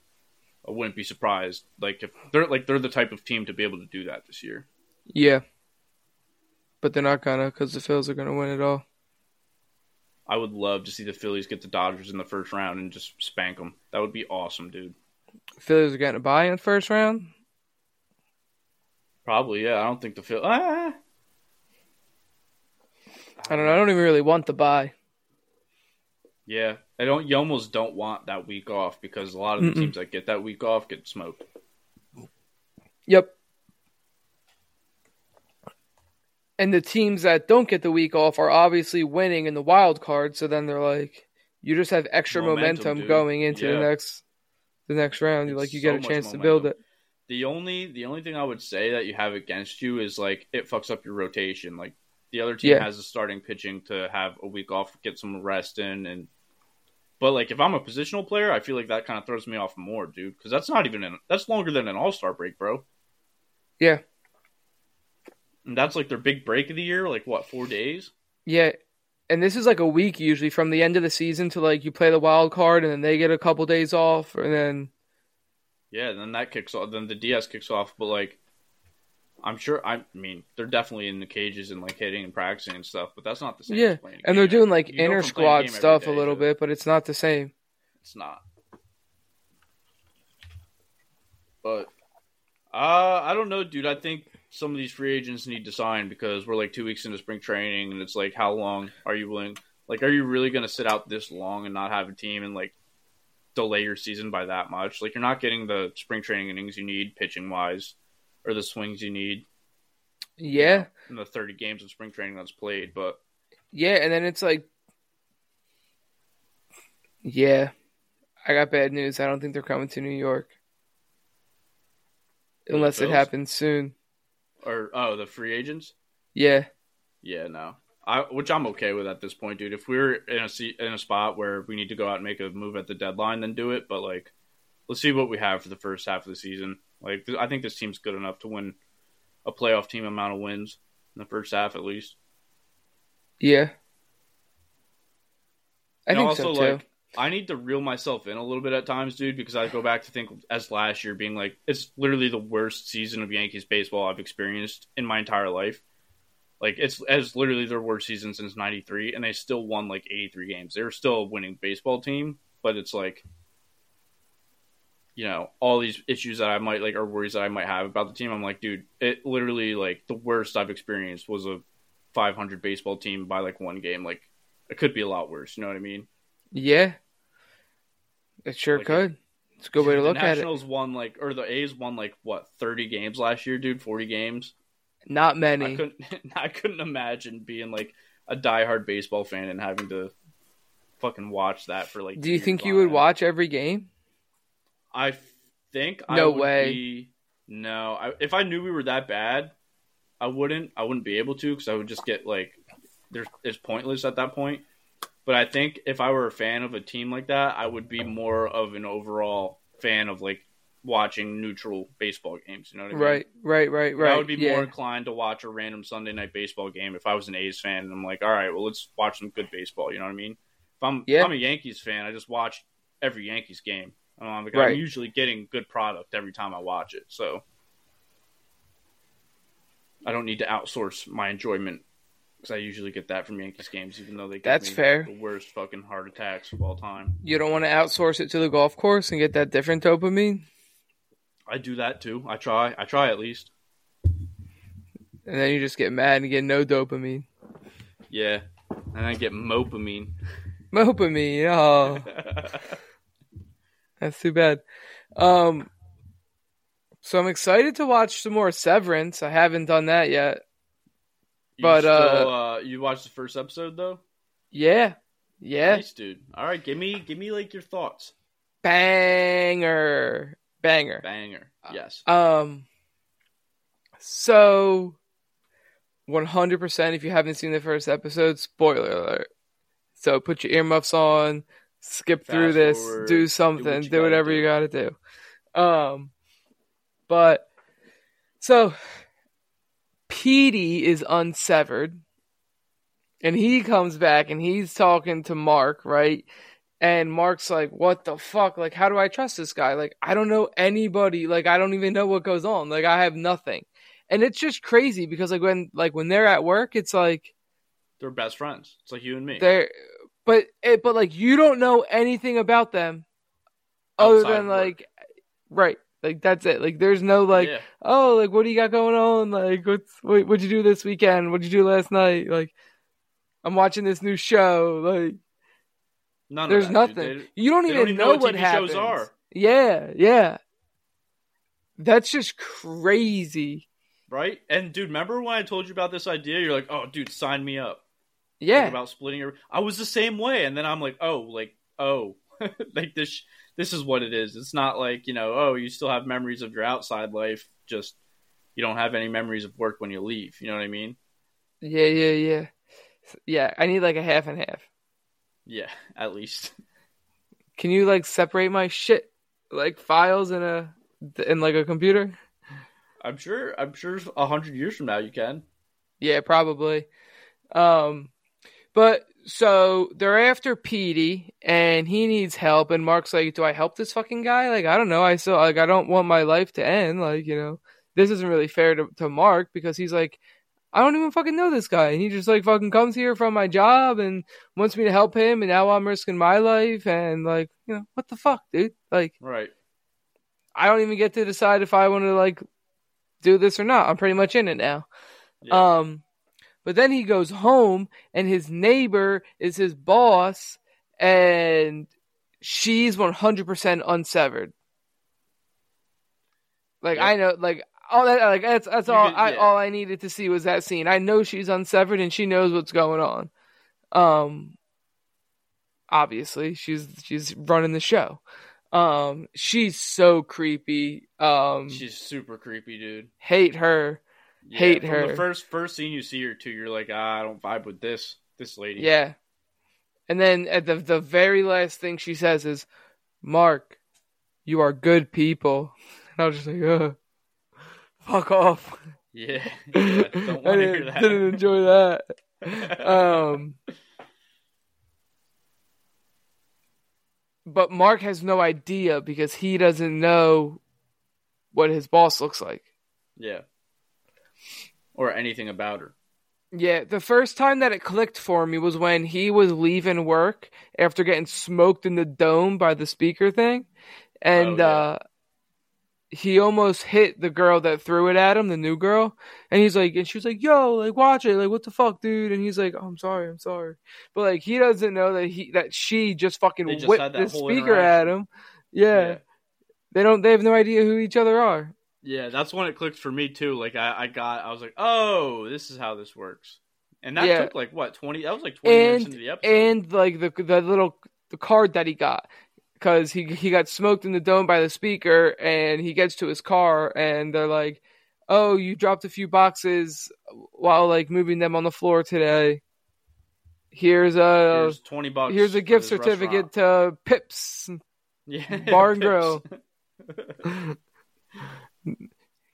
I wouldn't be surprised. Like if they're like they're the type of team to be able to do that this year. Yeah but they're not gonna because the Phils are gonna win it all. I would love to see the Phillies get the Dodgers in the first round and just spank them. That would be awesome, dude. Phillies are getting a buy in the first round. Probably, yeah. I don't think the Phil. Ah. I don't know. I don't even really want the buy. Yeah, I don't. You almost don't want that week off because a lot of the Mm-mm. teams that get that week off get smoked. Yep. And the teams that don't get the week off are obviously winning in the wild card. So then they're like, you just have extra momentum, momentum going into yeah. the next the next round. It's like you so get a chance to build it. The only the only thing I would say that you have against you is like it fucks up your rotation. Like the other team yeah. has the starting pitching to have a week off, get some rest in, and but like if I'm a positional player, I feel like that kind of throws me off more, dude, because that's not even an, that's longer than an All Star break, bro. Yeah, and that's like their big break of the year, like what, four days? Yeah. And this is like a week usually from the end of the season to like you play the wild card and then they get a couple days off and then Yeah, then that kicks off then the DS kicks off, but like I'm sure I mean they're definitely in the cages and like hitting and practicing and stuff, but that's not the same. Yeah. And they're doing like you inner squad stuff a little bit, but it's not the same. It's not. But uh I don't know, dude. I think some of these free agents need to sign because we're like two weeks into spring training and it's like how long are you willing like are you really going to sit out this long and not have a team and like delay your season by that much like you're not getting the spring training innings you need pitching wise or the swings you need you Yeah. know, in the 30 games of spring training that's played. But Yeah, and then it's like, yeah, I got bad news. I don't think they're coming to New York unless it happens soon. Or oh, the free agents. Yeah, Yeah, no. I, which I'm okay with at this point, dude. If we're in a se- in a spot where we need to go out and make a move at the deadline, then do it. But like, let's see what we have for the first half of the season. Like, I think this team's good enough to win a playoff team amount of wins in the first half at least. yeah. I And think also, so too. like, I need to reel myself in a little bit at times, dude, because I go back to think as last year being like it's literally the worst season of Yankees baseball I've experienced in my entire life. Like it's as literally their worst season since '93, and they still won like 83 games. They were still a winning baseball team, but it's like, you know, all these issues that I might like or worries that I might have about the team. I'm like, dude, it literally like the worst I've experienced was a 500 baseball team by like one game. Like it could be a lot worse. You know what I mean? yeah, it sure Like, could. It's a good way to look at it. Nationals won like, or the A's won like what, thirty games last year, dude? Forty games. Not I many. couldn't, I couldn't imagine being like a diehard baseball fan and having to fucking watch that for like. Do you think you would watch every game? I think I No would way. be- no, I, if I knew we were that bad, I wouldn't. I wouldn't be able to because I would just get like, there's it's pointless at that point. But I think if I were a fan of a team like that, I would be more of an overall fan of like watching neutral baseball games. You know what I mean? Right, right, right, right. I would be yeah. more inclined to watch a random Sunday night baseball game if I was an A's fan and I'm like, all right, well, let's watch some good baseball. You know what I mean? If I'm, Yeah. if I'm a Yankees fan, I just watch every Yankees game. Um, like, Right. I'm usually getting good product every time I watch it, so I don't need to outsource my enjoyment because I usually get that from Yankees games, even though they give That's me fair. the worst fucking heart attacks of all time. You don't want to outsource it to the golf course and get that different dopamine, I do that too. I try. I try at least. and then you just get mad and get no dopamine. Yeah, and I get mopamine. Mopamine, oh, that's too bad. Um, so I'm excited to watch some more Severance. I haven't done that yet. You But, still, uh, uh, you watched the first episode though? Yeah, yeah, Nice, dude. All right, give me give me like your thoughts. banger, banger. Banger. Yes. Um, so 100%. If you haven't seen the first episode, spoiler alert. So put your earmuffs on, skip through this, forward, do do something, what do, whatever do. you got to do. Um, but so Petey is unsevered, and he comes back and he's talking to Mark, right? And Mark's like, "What the fuck? Like, how do I trust this guy? Like, I don't know anybody. Like, I don't even know what goes on. Like, I have nothing." And it's just crazy because like when like when they're at work, it's like They're best friends. It's like you and me. they're but it, but like you don't know anything about them other Outside than of work. like right like that's it. Like there's no like yeah. oh like what do you got going on? Like what's what, what'd you do this weekend? What'd you do last night? Like i'm watching this new show. Like None there's that, nothing. They- you don't even don't even know, know what what TV happens shows are. yeah yeah. That's just crazy. Right? And dude, remember when I told you about this idea? You're like, "Oh, dude, sign me up." Like, yeah. about splitting your I was the same way. And then I'm like, "Oh, like, oh, like this this is what it is. It's not like, you know, oh, you still have memories of your outside life, just you don't have any memories of work when you leave. You know what I mean? yeah yeah yeah yeah i need like a half and half Yeah, at least. Can you like separate my shit like files in a in like a computer? I'm sure I'm sure a hundred years from now you can. Yeah, probably. Um but so they're after Petey and he needs help and Mark's like, Do I help this fucking guy? Like I don't know. I still like I don't want my life to end. Like, you know, this isn't really fair to, to Mark because he's like I don't even fucking know this guy. And he just like fucking comes here from my job and wants me to help him and now I'm risking my life and like, you know, what the fuck, dude? Like Right. I don't even get to decide if I want to like do this or not. I'm pretty much in it now. Yeah. Um, but then he goes home and his neighbor is his boss and she's 100% unsevered. Like Yep. I know, like all that like that's that's all could- I all I needed to see was that scene. I know she's unsevered and she knows what's going on. Um obviously she's she's running the show. Um she's so creepy. Um She's super creepy, dude. hate her. Yeah, Hate from her. The first first scene you see her too, you're like, ah, I don't vibe with this this lady. Yeah. And then at the the very last thing she says is, "Mark, you are good people." And I was just like, "Ugh, fuck off." yeah. yeah. Don't want to hear didn't, that. didn't enjoy that. Um, but Mark has no idea because he doesn't know what his boss looks like. yeah. Or anything about her. Yeah, the first time that it clicked for me was when he was leaving work after getting smoked in the dome by the speaker thing. And Oh, yeah. uh he almost hit the girl that threw it at him, the new girl. And he's like and she was like, "Yo, like watch it. Like what the fuck, dude?" And he's like, oh, "I'm sorry, I'm sorry." But like he doesn't know that he that she just fucking They just whipped the speaker at him. Yeah. yeah. They don't they have no idea who each other are. Yeah, that's when it clicked for me too. Like I, I got, I was like, oh, this is how this works. And that Yeah. took like what twenty? That was like twenty minutes And into the episode. and like the the little the card that he got because he he got smoked in the dome by the speaker and he gets to his car and they're like oh you dropped a few boxes while like moving them on the floor today here's a here's twenty bucks. here's a gift certificate to pips restaurant. Yeah, Bar and Grill.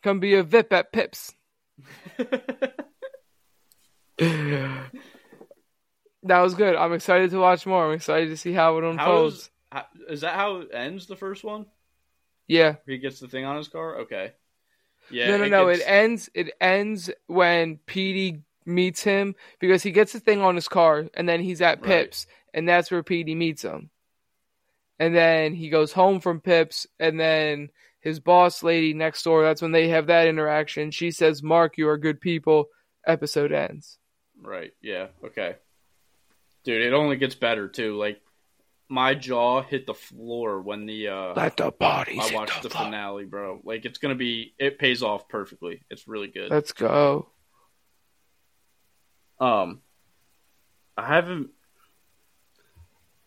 come be a vip at pips that was good i'm excited to watch more i'm excited to see how it unfolds is, how, is that how it ends the first one? yeah He gets the thing on his car. Okay. Yeah. no, no, no. gets- It ends. It ends when Petey meets him because he gets the thing on his car, and then he's at Right. Pips, and that's where Petey meets him. And then he goes home from Pips, and then his boss lady next door. That's when they have that interaction. She says, "Mark, you are good people." Episode ends. Right. Yeah. Okay. Dude, it only gets better too. Like my jaw hit the floor when the uh Let the bodies. I hit watched the floor. finale, bro. Like it's gonna be it pays off perfectly. It's really good. Let's go. Um I haven't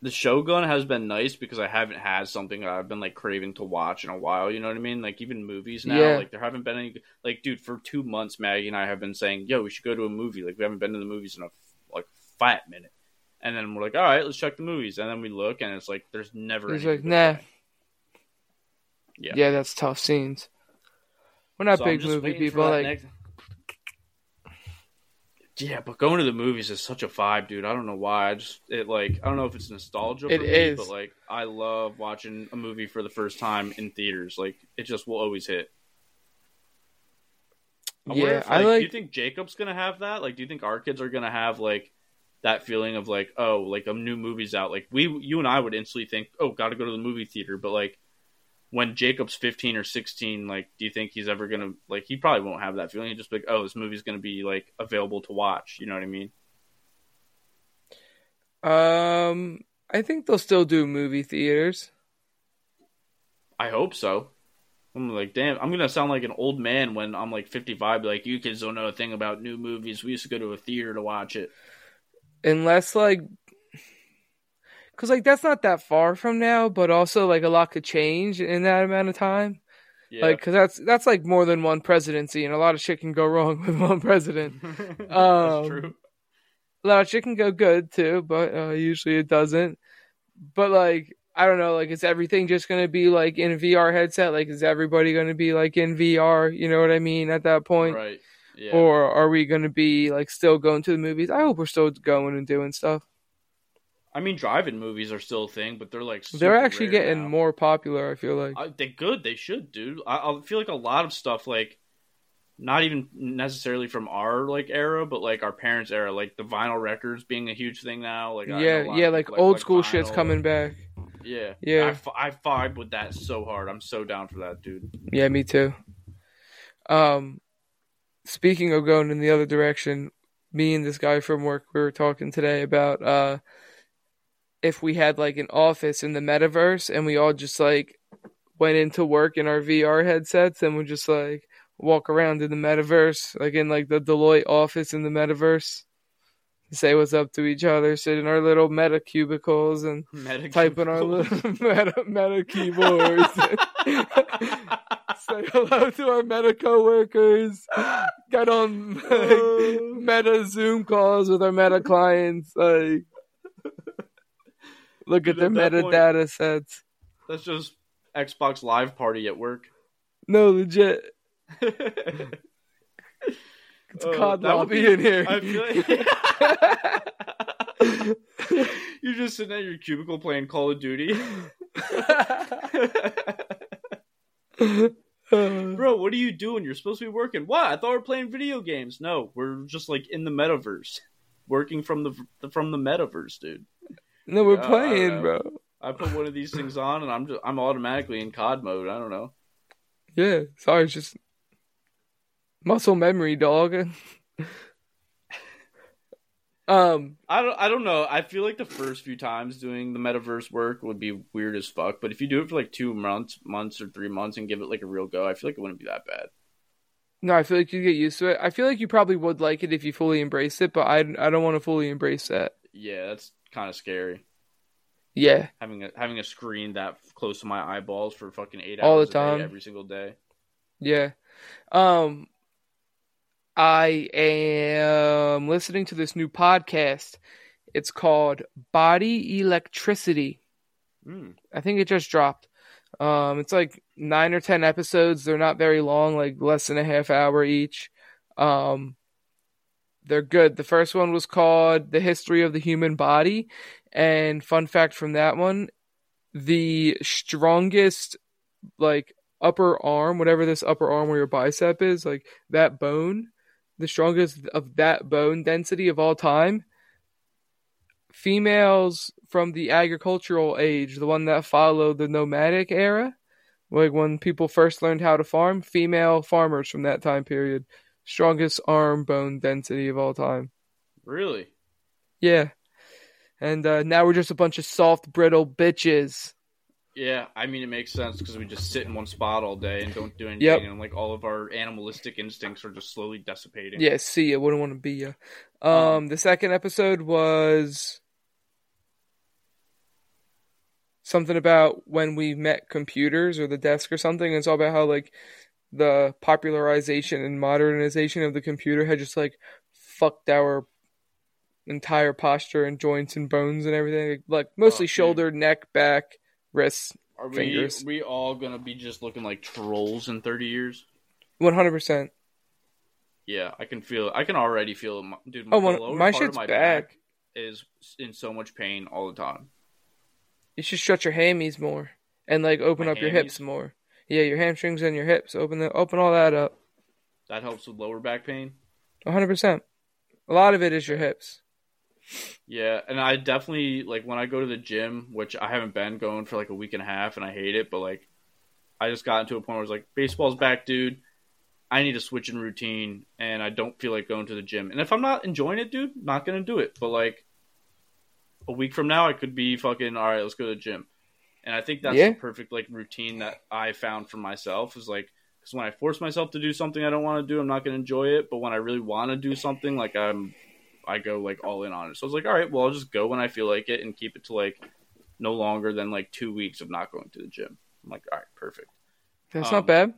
the Shogun has been nice because I haven't had something that I've been like craving to watch in a while, you know what I mean? Like even movies now, Yeah. like there haven't been any like dude, for 2 months Maggie and I have been saying, "Yo, we should go to a movie." Like we haven't been to the movies in a like fat minute. And then we're like, "All right, let's check the movies." And then we look and it's like there's never He's like, nah. Yeah. Yeah, that's tough scenes. We're not So big movie people. Like, next- Yeah, but going to the movies is such a vibe, dude. I don't know why. I just it like I don't know if it's nostalgia for It me, is. but like I love watching a movie for the first time in theaters. Like it just will always hit. I Yeah, if, I like, like- Do you think Jacob's gonna have that? Like, do you think our kids are gonna have like that feeling of like, oh, like a new movie's out? Like we, you and I would instantly think, oh, got to go to the movie theater. But like when Jacob's fifteen or sixteen, like, do you think he's ever gonna like? He probably won't have that feeling. He'll just be like, oh, this movie's gonna be like available to watch. You know what I mean? um, I think they'll still do movie theaters. I hope so. I'm like, damn, I'm gonna sound like an old man when I'm like 55. Like, you kids don't know a thing about new movies. We used to go to a theater to watch it. unless like because like that's not that far from now but also like a lot could change in that amount of time Yeah. like because that's that's like more than one presidency and a lot of shit can go wrong with one president That's um, true. a lot of shit can go good too but uh, usually it doesn't but like i don't know like is everything just gonna be like in vr headset like is everybody gonna be like in vr you know what i mean at that point Right. Yeah. or are we gonna be like still going to the movies i hope we're still going and doing stuff I mean, drive-in movies are still a thing, but they're like They're actually getting now. more popular. I feel like. I, they good. They should, dude. I, I feel like a lot of stuff, like not even necessarily from our like era, but like our parents' era, like the vinyl records being a huge thing now. Like I know a yeah, yeah, like people old like school shit's coming back. Yeah, Yeah. I, f- I vibe with that so hard. I'm so down for that, dude. Yeah, me too. Um, speaking of going in the other direction, me and this guy from work we were talking today about uh, if we had like an office in the metaverse and we all just like went into work in our VR headsets and we just like walk around in the metaverse, like in like the Deloitte office in the metaverse. Say what's up to each other, sit in our little meta cubicles and Meta type in our little meta meta keyboards. Say hello to our meta coworkers. Get on like, uh. meta Zoom calls with our meta clients. Like, look at their at that point- sets. That's just Xbox Live Party at work. No, legit. it's a COD oh, lobby be, in here. Like you're just sitting at your cubicle playing Call of Duty. Bro, what are you doing? You're supposed to be working. What? I thought we were playing video games. No, we're just like in the metaverse, working from the from the metaverse, dude. No, we're playing, know. bro. I put one of these things on, and I'm just I'm automatically in COD mode. I don't know. Yeah, sorry, it's just muscle memory, dog. um, I don't I don't know. I feel like the first few times doing the metaverse work would be weird as fuck. But if you do it for like two months, months or three months, and give it like a real go, I feel like it wouldn't be that bad. no, I feel like you get used to it. I feel like you probably would like it if you fully embrace it, but I, I don't want to fully embrace that. Yeah, that's kind of scary. Yeah, Having a having a screen that close to my eyeballs for fucking eight hours All the hours a day, time. every single day. yeah. Um, I am listening to this new podcast. It's called Body Electricity. Mm. I think it just dropped. Um, it's like nine or ten episodes. They're not very long, like less than a half hour each. Um, they're good. The first one was called "The History of the Human Body," and fun fact from that one: the strongest, like upper arm, whatever this upper arm where your bicep is, like that bone, the strongest of that bone density of all time. Females from the agricultural age, the one that followed the nomadic era, like when people first learned how to farm, female farmers from that time period, strongest arm bone density of all time. Really? Yeah. And uh, now we're just a bunch of soft, brittle bitches. Yeah, I mean it makes sense because we just sit in one spot all day and don't do anything, Yep. and like all of our animalistic instincts are just slowly dissipating. Yeah, see ya. Wouldn't want to be ya. Um, Um, the second episode was something about when we met computers or the desk or something. It's all about how like the popularization and modernization of the computer had just like fucked our entire posture and joints and bones and everything. Like mostly Oh, dude. shoulder, neck, back, wrists. Are we Fingers. are we all gonna be just looking like trolls in thirty years? One hundred percent. Yeah, I can feel. I can already feel, it. My- dude. Oh, lower my part of shit's my back. back is in so much pain all the time. You should stretch your hammies more and like open My up your hips more. Yeah, your hamstrings and your hips. Open the open all that up. That helps with lower back pain. One hundred percent. A lot of it is your hips. Yeah, and I definitely like when I go to the gym, which I haven't been going for like a week and a half, and I hate it. But like, I just got into a point where I was like, baseball's back, dude. I need a switch in routine, and I don't feel like going to the gym. And if I'm not enjoying it, dude, not gonna do it. But like, a week from now, I could be fucking all right. Let's go to the gym. And I think that's Yeah. the perfect like routine that I found for myself is like because when I force myself to do something I don't want to do, I'm not gonna enjoy it. But when I really want to do something, like I'm I go like all in on it. So I was like, all right, well, I'll just go when I feel like it and keep it to like no longer than like two weeks of not going to the gym. I'm like, all right, perfect. That's Um, not bad.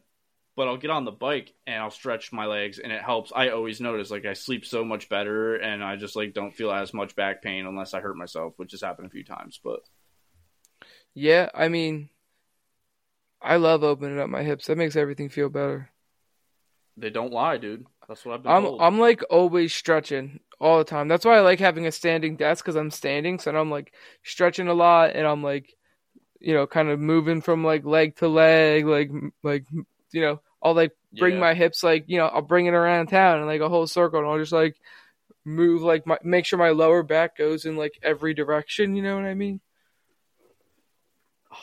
But I'll get on the bike and I'll stretch my legs and it helps. I always notice like I sleep so much better and I just like don't feel as much back pain unless I hurt myself, which has happened a few times. But Yeah, I mean, I love opening up my hips. That makes everything feel better. they don't lie, dude. That's what I've been I'm told. I'm like always stretching all the time. That's why I like having a standing desk because I'm standing, so I'm like stretching a lot, and I'm like, you know, kind of moving from like leg to leg, like like you know, I'll like bring Yeah. my hips like you know, I'll bring it around town and like a whole circle, and I'll just like move like my make sure my lower back goes in like every direction. You know what I mean?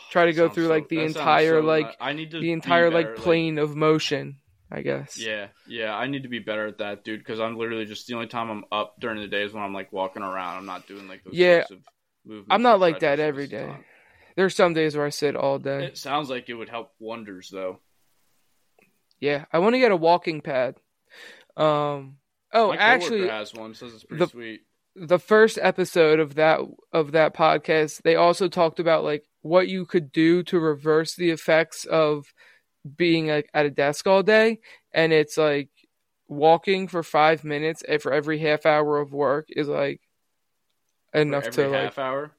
Try to go through, so- like, the entire, so like, I need to The be entire better, like plane of motion, I guess. Yeah, yeah, I need to be better at that, dude. Because I'm literally just the only time I'm up during the day is when I'm like walking around. I'm not doing like those Yeah, types of movements. I'm not like that every most of the day. time. There's some days where I sit all day. It sounds like it would help wonders, though. Yeah, I want to get a walking pad. Um. Oh, My actually, has one. Says it's pretty the- sweet. The first episode of that of that podcast, they also talked about like what you could do to reverse the effects of being like at a desk all day, and it's like walking for five minutes for every half hour of work is like enough to like half hour.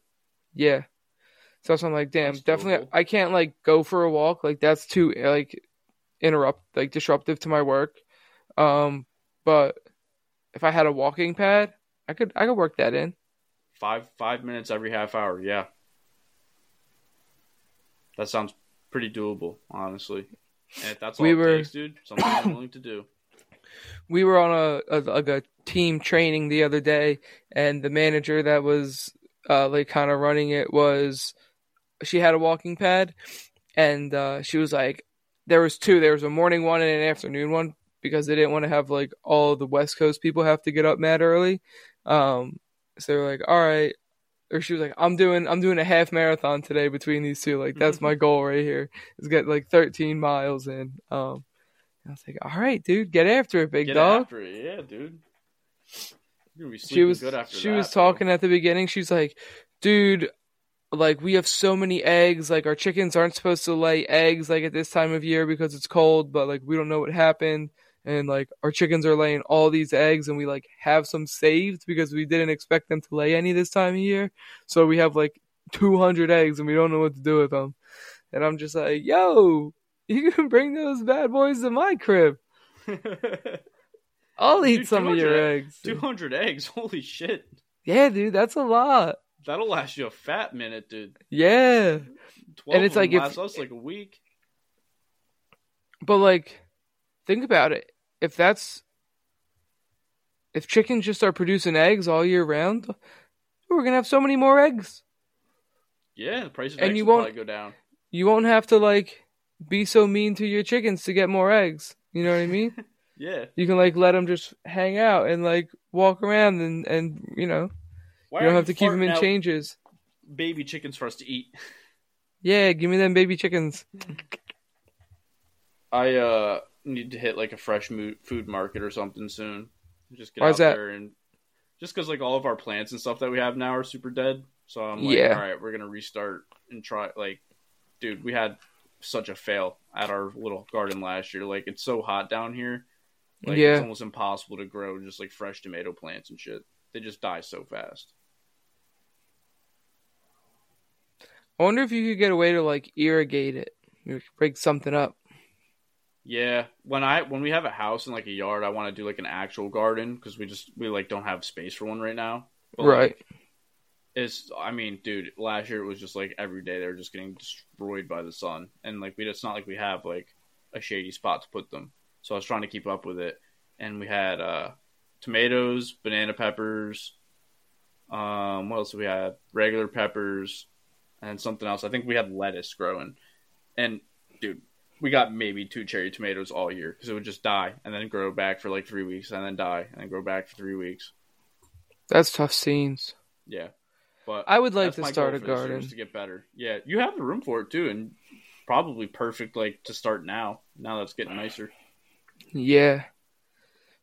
yeah. So I'm like, damn, That's definitely doable. I can't like go for a walk. Like that's too like interrupt like disruptive to my work. Um but if I had a walking pad, I could I could work that in. Five five minutes every half hour. Yeah, that sounds pretty doable, honestly. And if that's all We it were- takes, dude, something I'm willing to do. we were on a, a like a team training the other day and the manager that was uh like kind of running it was she had a walking pad and uh she was like there was two there was a morning one and an afternoon one because they didn't want to have like all the west coast people have to get up mad early um so they're like all right or she was like i'm doing i'm doing a half marathon today between these two like that's my goal right here is get like 13 miles in um I was like, "All right, dude, get after it, big Get dog." after it, yeah, dude. You're gonna be She was good after she that, was bro. talking at the beginning. She's like, "Dude, like we have so many eggs. Like our chickens aren't supposed to lay eggs like at this time of year because it's cold, but like we don't know what happened." And like our chickens are laying all these eggs, and we like have some saved because we didn't expect them to lay any this time of year. So we have like 200 eggs, and we don't know what to do with them. And I'm just like, "Yo, you can bring those bad boys to my crib. I'll eat Dude, some of your eggs." Two hundred eggs. Holy shit. Yeah, dude, that's a lot. That'll last you a fat minute, dude. Yeah. And it's like if- last us like a week. But like, think about it. If that's if chickens just start producing eggs all year round, we're gonna have so many more eggs. Yeah, the price of And eggs you won't- go down. You won't have to like be so mean to your chickens to get more eggs. You know what I mean? Yeah. you can like let them just hang out and like walk around and and you know Why you don't have to keep them in changes. Baby chickens for us to eat. Yeah, give me them baby chickens. I uh need to hit like a fresh food market or something soon. Just get Why's out there and just because like all of our plants and stuff that we have now are super dead. So I'm like, Yeah. all right, we're gonna restart and try. Like, dude, we had such a fail at our little garden last year. Like, it's so hot down here. Like, Yeah. it's almost impossible to grow just like fresh tomato plants and shit. They just die so fast. I wonder if you could get a way to like irrigate it. You could break something up. Yeah, when I when we have a house and like a yard, I want to do like an actual garden because we just we like don't have space for one right now. But, Right. like, it's I mean, dude, last year it was just like every day they were just getting destroyed by the sun, and like we it's not like we have like a shady spot to put them. So I was trying to keep up with it, and we had uh tomatoes, banana peppers. Um, what else we have? Regular peppers, and something else. I think we had lettuce growing, and dude, we got maybe two cherry tomatoes all year because it would just die and then grow back for like three weeks and then die and then grow back for three weeks. That's tough scenes. Yeah, but I would like to start a for this year, garden. to get better. Yeah, you have the room for it too, and probably perfect like to start now. Now that's getting nicer. Yeah.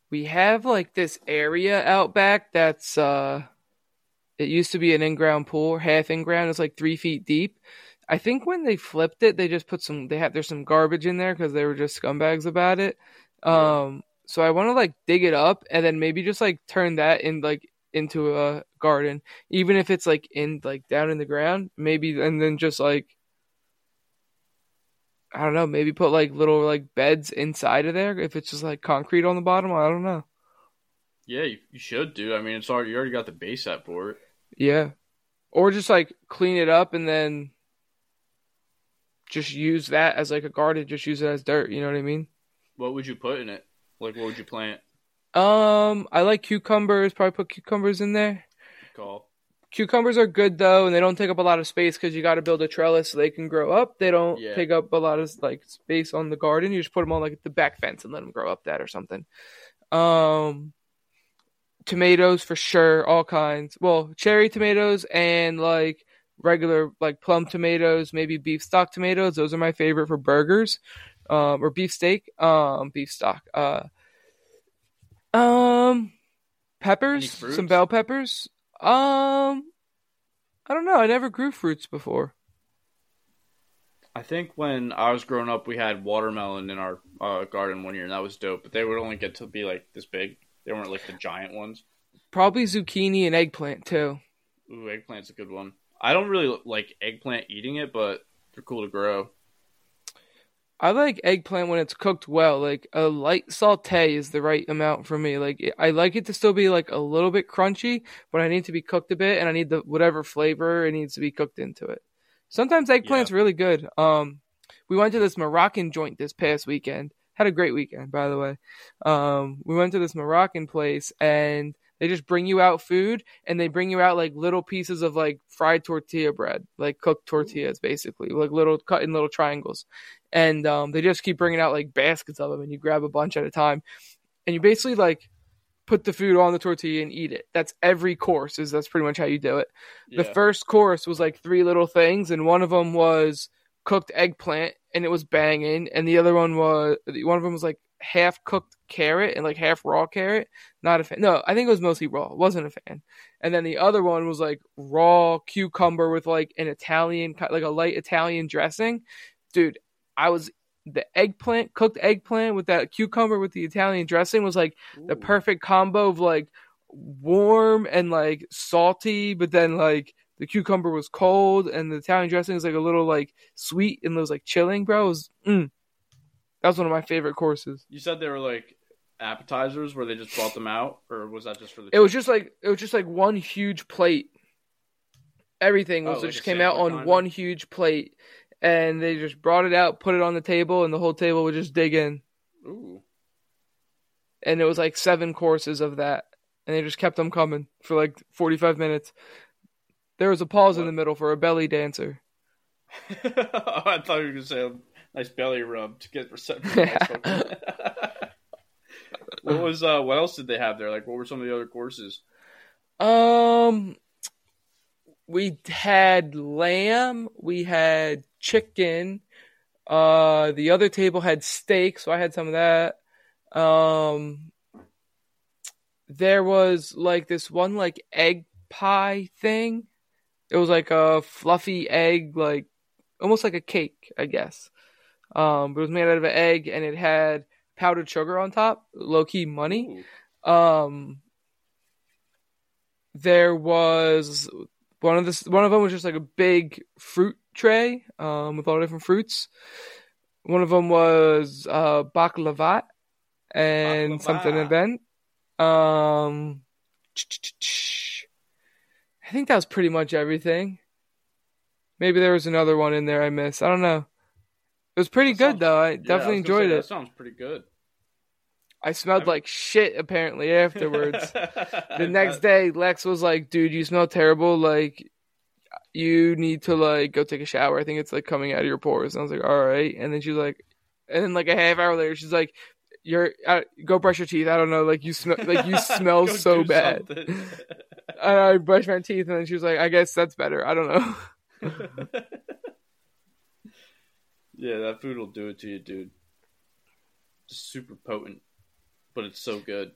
We have like this area out back that's uh it used to be an in-ground pool, half in-ground, it's like three feet deep. I think when they flipped it, they just put some they had there's some garbage in there because they were just scumbags about it. Um so I want to like dig it up and then maybe just like turn that in like into a garden, even if it's like in like down in the ground, maybe and then just like I don't know, maybe put like little like beds inside of there if it's just like concrete on the bottom. I don't know. Yeah, you, you should do. I mean, it's already you already got the base set for it. Yeah. Or just like clean it up and then just use that as like a garden, just use it as dirt, you know what I mean? What would you put in it? Like, what would you plant? Um, I like cucumbers, probably put cucumbers in there. Call. Cucumbers are good though, and they don't take up a lot of space because you got to build a trellis so they can grow up. They don't Yeah. take up a lot of like space on the garden. You just put them on like the back fence and let them grow up that or something. Um, tomatoes for sure, all kinds. Well, cherry tomatoes and like regular like plum tomatoes, maybe beef stock tomatoes. Those are my favorite for burgers. um, or beef steak, um, beef stock, uh, um, peppers, some bell peppers. Um, I don't know. I never grew fruits before. I think when I was growing up, we had watermelon in our uh, garden one year, and that was dope. But they would only get to be like this big. They weren't like the giant ones. Probably zucchini and eggplant too. Ooh, eggplant's a good one. I don't really like eggplant eating it, but they're cool to grow. I like eggplant when it's cooked well. Like a light saute is the right amount for me. Like I like it to still be like a little bit crunchy, but I need to be cooked a bit, and I need the whatever flavor it needs to be cooked into it. Sometimes eggplant's really good. Um, we went to this Moroccan joint this past weekend. Had a great weekend, by the way. Um, we went to this Moroccan place, and they just bring you out food, and they bring you out like little pieces of like fried tortilla bread, like cooked tortillas, basically, like little cut in little triangles and um, they just keep bringing out like baskets of them, and you grab a bunch at a time, and you basically like put the food on the tortilla and eat it. That's every course. Is that's pretty much how you do it. The first course was like three little things, and one of them was cooked eggplant, and it was banging, and the other one was one of them was like half cooked carrot and like half raw carrot. Not a fan. No, I think it was mostly raw. Wasn't a fan. And then the other one was like raw cucumber with like an Italian, like a light Italian dressing. Dude, I was the eggplant, cooked eggplant with that cucumber with the Italian dressing was like the perfect combo of like warm and like salty, but then like the cucumber was cold and the Italian dressing was like a little like sweet and it was like chilling, bro. It was, mm. That was one of my favorite courses. You said they were like appetizers, where they just brought them out, or was that just for the? It was just like it was just like one huge plate. Everything was Oh, like just came out on one huge plate, and they just brought it out, put it on the table, and the whole table would just dig in. Ooh, And it was like seven courses of that, and they just kept them coming for like forty-five minutes. There was a pause in the middle for a belly dancer. I thought you were gonna say nice belly rub to get reception. what was uh? What else did they have there? Like, what were some of the other courses? Um, we had lamb, we had chicken. Uh, the other table had steak, so I had some of that. Um, there was like this one like egg pie thing. It was like a fluffy egg, like almost like a cake, I guess. Um, but it was made out of an egg, and it had powdered sugar on top, low key money. Ooh. Um, there was one of the one of them was just like a big fruit tray um, with all different fruits. One of them was uh, baklavat and Baklava. something event. Um, I think that was pretty much everything. Maybe there was another one in there I missed. I don't know. It was pretty That good sounds- though. I Yeah, definitely I enjoyed say, it. That sounds pretty good. I smelled I'm- like shit apparently afterwards. the the next day lex was like dude you smell terrible. Like you need to like go take a shower. I think it's like coming out of your pores. And i was like all right. And then she's like and then like a half hour later she's like you're uh, go brush your teeth. I don't know. Like you smell like you smell so bad. and i brushed my teeth and then she was like i guess that's better. I don't know yeah, that food will do it to you, dude. Just super potent, but it's so good.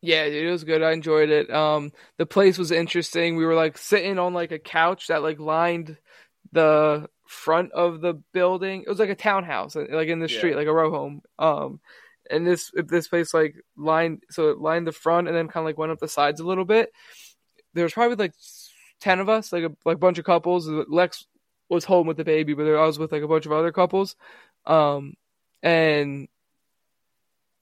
Yeah, it was good. I enjoyed it. Um, the place was interesting. We were like sitting on like a couch that like lined the front of the building. It was like a townhouse, like in the Yeah. street, like a row home. Um, and this this place like lined so it lined the front and then kind of like went up the sides a little bit. There was probably like ten of us, like a like bunch of couples. Lex was home with the baby, but I was with like a bunch of other couples. Um, and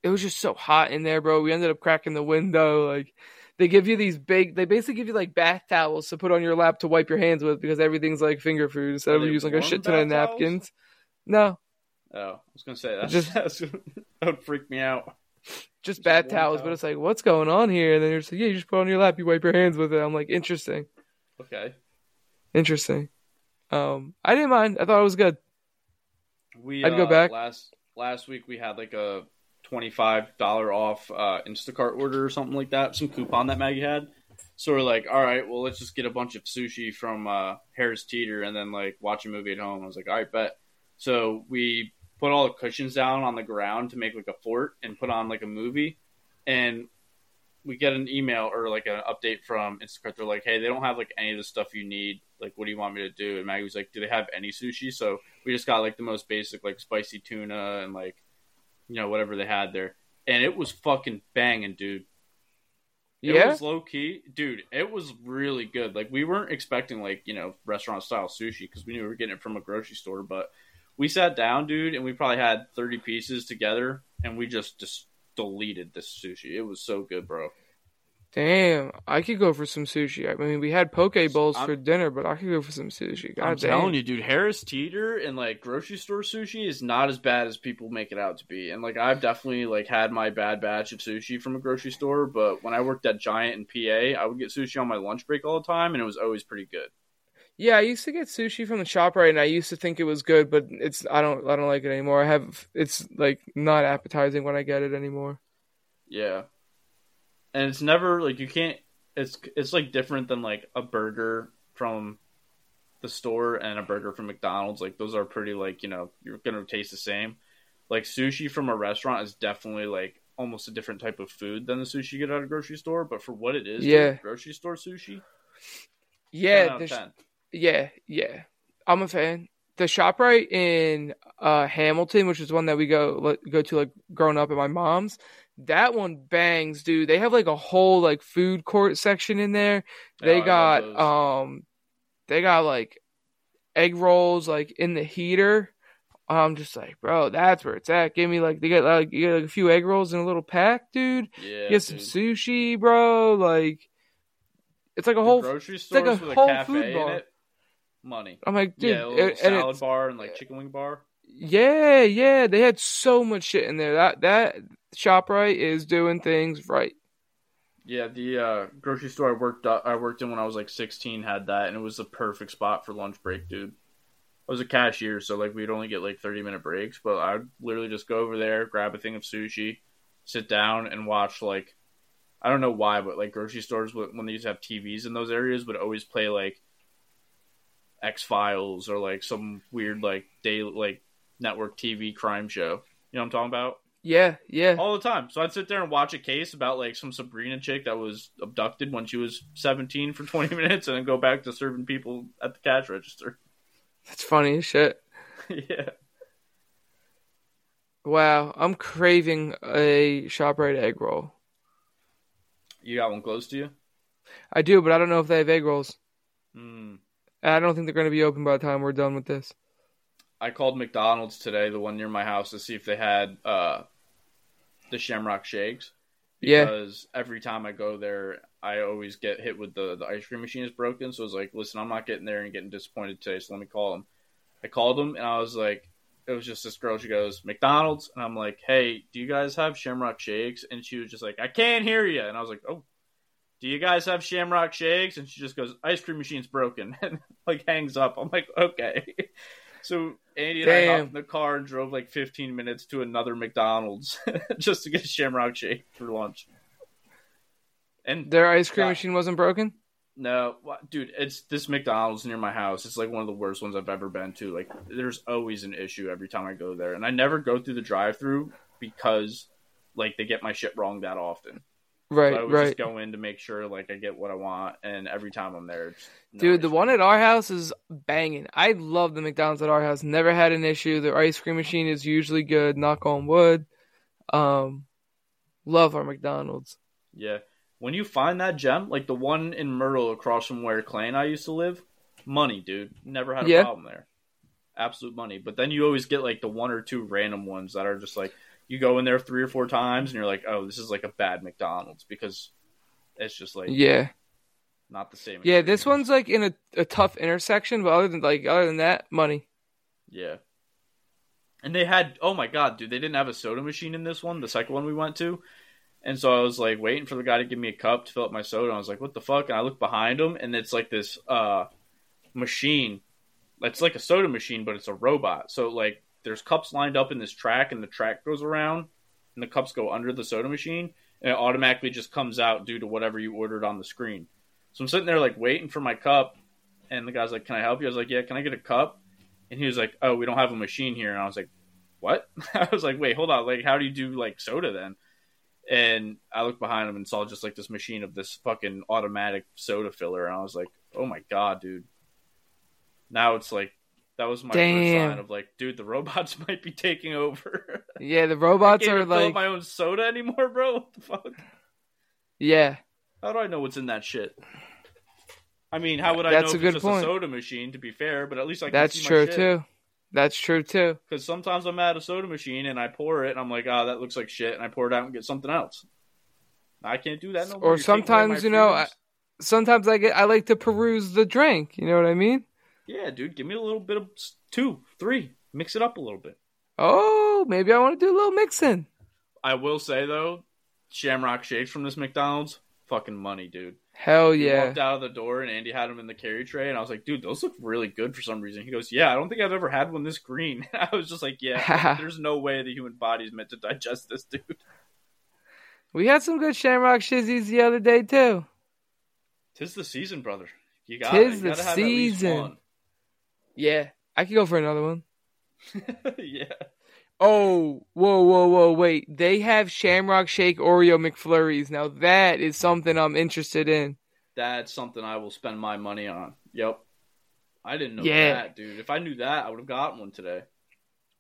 it was just so hot in there, bro. We ended up cracking the window. Like they give you these big, they basically give you like bath towels to put on your lap to wipe your hands with because everything's like finger food instead of using like a shit ton of bath towels? napkins. No, Oh, I was gonna say that's, Just- that's that would freak me out. just Just bath towels. But it's like, what's going on here? And then you're just like, yeah, you just put on your lap, you wipe your hands with it. I'm like, interesting, Okay, interesting. Um, I didn't mind. I thought it was good. we I'd go uh, back. last last week. We had like a twenty five dollar off uh, Instacart order or something like that. Some coupon that Maggie had. So we're like, all right, well, let's just get a bunch of sushi from uh, Harris Teeter and then like watch a movie at home. I was like, all right, bet. So we put all the cushions down on the ground to make like a fort and put on like a movie. And we get an email or like an update from Instacart. They're like, "Hey, they don't have like any of the stuff you need. Like, what do you want me to do?" And Maggie was like, "Do they have any sushi?" So we just got like the most basic, like spicy tuna and like you know whatever they had there, and it was fucking banging, dude. It Yeah? was low key, dude. It was really good. Like we weren't expecting like you know restaurant style sushi because we knew we were getting it from a grocery store, but we sat down, dude, and we probably had thirty pieces together, and we just just deleted this sushi. It was so good, bro. Damn, I could go for some sushi. I mean, we had poke bowls I'm- for dinner, but I could go for some sushi. God I'm damn. telling you, dude, Harris Teeter and like grocery store sushi is not as bad as people make it out to be. And like I've definitely like had my bad batch of sushi from a grocery store, but when I worked at Giant in PA, I would get sushi on my lunch break all the time, and it was always pretty good. Yeah, I used to get sushi from the ShopRite, and I used to think it was good, but it's I don't I don't like it anymore. I have it's like not appetizing when I get it anymore. Yeah, and it's never like you can't. It's it's like different than like a burger from the store and a burger from McDonald's. Like those are pretty like you know you're gonna taste the same. Like sushi from a restaurant is definitely like almost a different type of food than the sushi you get at a grocery store. But for what it is, Yeah. grocery store sushi. Yeah, the of sh- 10. yeah, yeah. I'm a fan. The ShopRite in uh, Hamilton, which is one that we go go to like growing up at my mom's, that one bangs, dude. They have like a whole like food court section in there. Oh, They got um, they got like egg rolls like in the heater. I'm just like, bro, that's where it's at. Give me like they get like you get like a few egg rolls in a little pack, dude. yeah, get some dude. sushi, bro. Like it's like a The whole. grocery like stores a with a whole cafe food in bar. it. Money. I'm like, dude, yeah, a little and- and salad bar and like chicken wing bar. Yeah, yeah, they had so much shit in there. That that Shoprite is doing things right. Yeah, the uh, grocery store I worked uh, I worked in when I was like 16 had that, and it was the perfect spot for lunch break, dude. I was a cashier, so like we'd only get like 30 minute breaks, but I'd literally just go over there, grab a thing of sushi, sit down, and watch like I don't know why, but like grocery stores when they used to have TVs in those areas would always play like X Files or like some weird like day like network TV crime show. You know what I'm talking about? Yeah, yeah, all the time. So I'd sit there and watch a case about like some Sabrina chick that was abducted when she was 17 for 20 minutes and then go back to serving people at the cash register. that's funny as shit. yeah. Wow, I'm craving a Shoprite egg roll. You got one close to you? I do, but I don't know if they have egg rolls. And I don't think they're going to be open by the time we're done with this. I called McDonald's today, the one near my house, to see if they had uh, the Shamrock Shakes. Yeah. Because every time I go there, I always get hit with the, the ice cream machine is broken. So I was like, listen, I'm not getting there and getting disappointed today, so let me call them. I called them and I was like, it was just this girl. She goes, McDonald's. And I'm like, hey, do you guys have Shamrock Shakes? And she was just like, I can't hear you. And I was like, oh, do you guys have Shamrock Shakes? And she just goes, ice cream machine's broken. And like hangs up. I'm like, okay. So Andy and I Damn. hopped in the car and drove like 15 minutes to another McDonald's just to get a Shamrock Shake for lunch. And Their ice cream God. machine wasn't broken? no, dude, it's this McDonald's near my house. It's like one of the worst ones I've ever been to. Like, there's always an issue every time I go there, and I never go through the drive-through because like they get my shit wrong that often. Right, so I would right. just go in to make sure like I get what I want, and every time I'm there, no Dude, the one at our house is banging. I love the McDonald's at our house. Never had an issue. Their ice cream machine is usually good. Knock on wood. Um, love our McDonald's. Yeah. When you find that gem, like the one in Myrtle across from where Clay and I used to live, money, dude. Never had a Yeah. problem there. Absolute money. But then you always get like the one or two random ones that are just like you go in there three or four times and you're like, oh, this is like a bad McDonald's because it's just like Yeah, not the same. yeah. This one's like in a, a tough intersection, but other than like other than that, money. Yeah. And they had oh my god, dude, they didn't have a soda machine in this one, the second one we went to. And so I was like waiting for the guy to give me a cup to fill up my soda. And I was like, what the fuck? And I look behind him and it's like this uh machine. It's like a soda machine, but it's a robot. So like there's cups lined up in this track and the track goes around and the cups go under the soda machine and it automatically just comes out due to whatever you ordered on the screen. So I'm sitting there like waiting for my cup and the guy's like, Can I help you? I was like, Yeah, can I get a cup? And he was like, "Oh, we don't have a machine here." And I was like, what? I was like, wait, hold on. Like, how do you do like soda then? And I looked behind him and saw just like this machine of this fucking automatic soda filler, and I was like, oh my god, dude. Now it's like that was my Damn. first sign of like, dude, the robots might be taking over. Yeah, the robots I are even fill up like, my own soda anymore, bro. What the fuck? yeah, How do I know what's in that shit? I mean, how would I That's know a good it's just point. a soda machine? To be fair, but at least I can that's see my true shit. too. That's true too. Because sometimes I'm at a soda machine and I pour it and I'm like, oh, that looks like shit, and I pour it out and get something else. I can't do that no more. Or You're sometimes, you know, freedoms. Sometimes I get I like to peruse the drink. You know what I mean? Yeah, dude, give me a little bit of two, three, mix it up a little bit. Oh, maybe I want to do a little mixing. I will say though, Shamrock shakes from this McDonald's, fucking money, dude. Hell yeah. walked out of the door and Andy had him in the carry tray, and I was like, dude, those look really good for some reason. He goes, yeah, I don't think I've ever had one this green. I was just like, yeah, there's no way the human body's meant to digest this, dude. We had some good Shamrock shizzies the other day too. Tis the season, brother. You got Tis you the gotta have at least season. Yeah, I could go for another one. yeah. Oh, whoa, whoa, whoa, wait. They have Shamrock Shake Oreo McFlurries. Now that is something I'm interested in. That's something I will spend my money on. Yep. I didn't know Yeah. that, dude. If I knew that, I would have gotten one today.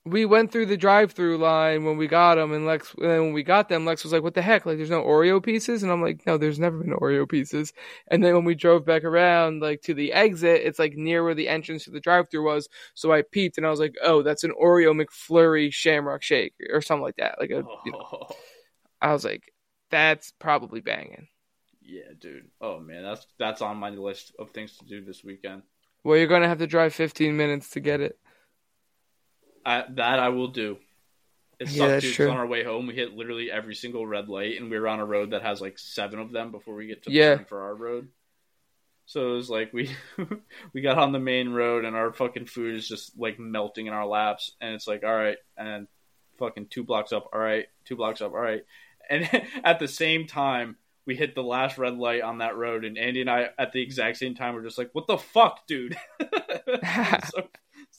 We went through the drive-through line when we got them, and Lex. And then when we got them, Lex was like, "What the heck? Like, there's no Oreo pieces?" And I'm like, "No, there's never been Oreo pieces." And then when we drove back around, like to the exit, it's like near where the entrance to the drive-through was. So I peeped, and I was like, "Oh, that's an Oreo McFlurry Shamrock Shake or something like that." Like a, oh. you know, Oh, I was like, "That's probably banging." yeah, dude. Oh man, that's that's on my list of things to do this weekend. Well, you're gonna have to drive 15 minutes to get it. I, that I will do. It Yeah, sucked, that's dude. true. On our way home, we hit literally every single red light, and we were on a road that has like seven of them before we get to Yeah. for our road. So it was like we we got on the main road, and our fucking food is just like melting in our laps, and it's like all right, and fucking two blocks up, all right, two blocks up, all right, and at the same time. We hit the last red light on that road, and Andy and I, at the exact same time, were just like, "What the fuck, dude?" so,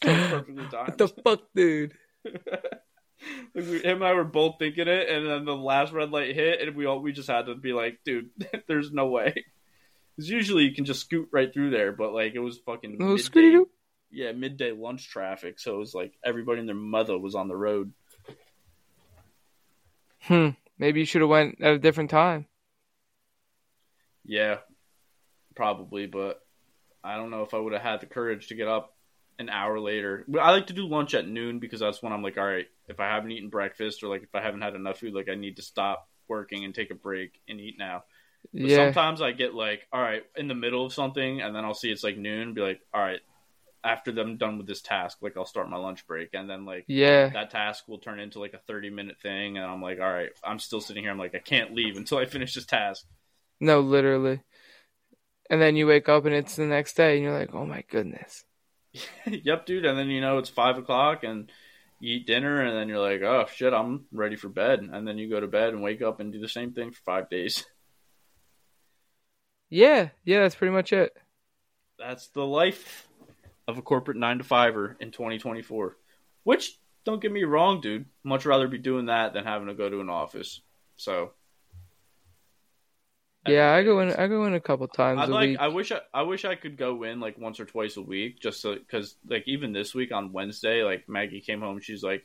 so perfectly timed. What the fuck, dude? Him and I were both thinking it, and then the last red light hit, and we all we just had to be like, dude, there's no way. Because usually you can just scoot right through there, but like it was fucking midday, scooty-doo. yeah midday lunch traffic, so it was like everybody and their mother was on the road. Hmm. Maybe you should have went at a different time. Yeah, probably, but I don't know if I would have had the courage to get up an hour later. I like to do lunch at noon because that's when I'm like, all right, if I haven't eaten breakfast or like if I haven't had enough food, like I need to stop working and take a break and eat now. But yeah. sometimes I get like, all right, in the middle of something, and then I'll see it's like noon, and be like, all right, after I'm done with this task, like I'll start my lunch break, and then like Yeah. that task will turn into like a 30 minute thing, and I'm like, all right, I'm still sitting here, I'm like, I can't leave until I finish this task. No, literally. And then you wake up and it's the next day, and you're like, "Oh my goodness." yep, dude, and then you know it's five o'clock, and you eat dinner, and then you're like, oh shit, I'm ready for bed, and then you go to bed and wake up and do the same thing for five days. Yeah. Yeah. That's pretty much it. That's the life of a corporate nine to fiver in 2024. Which, don't get me wrong, dude. Much rather be doing that than having to go to an office. So, Yeah, I go in. I go in a couple times I'd a like. week. I wish. I, I wish I could go in like once or twice a week, just so because like even this week on Wednesday, like Maggie came home. She's like,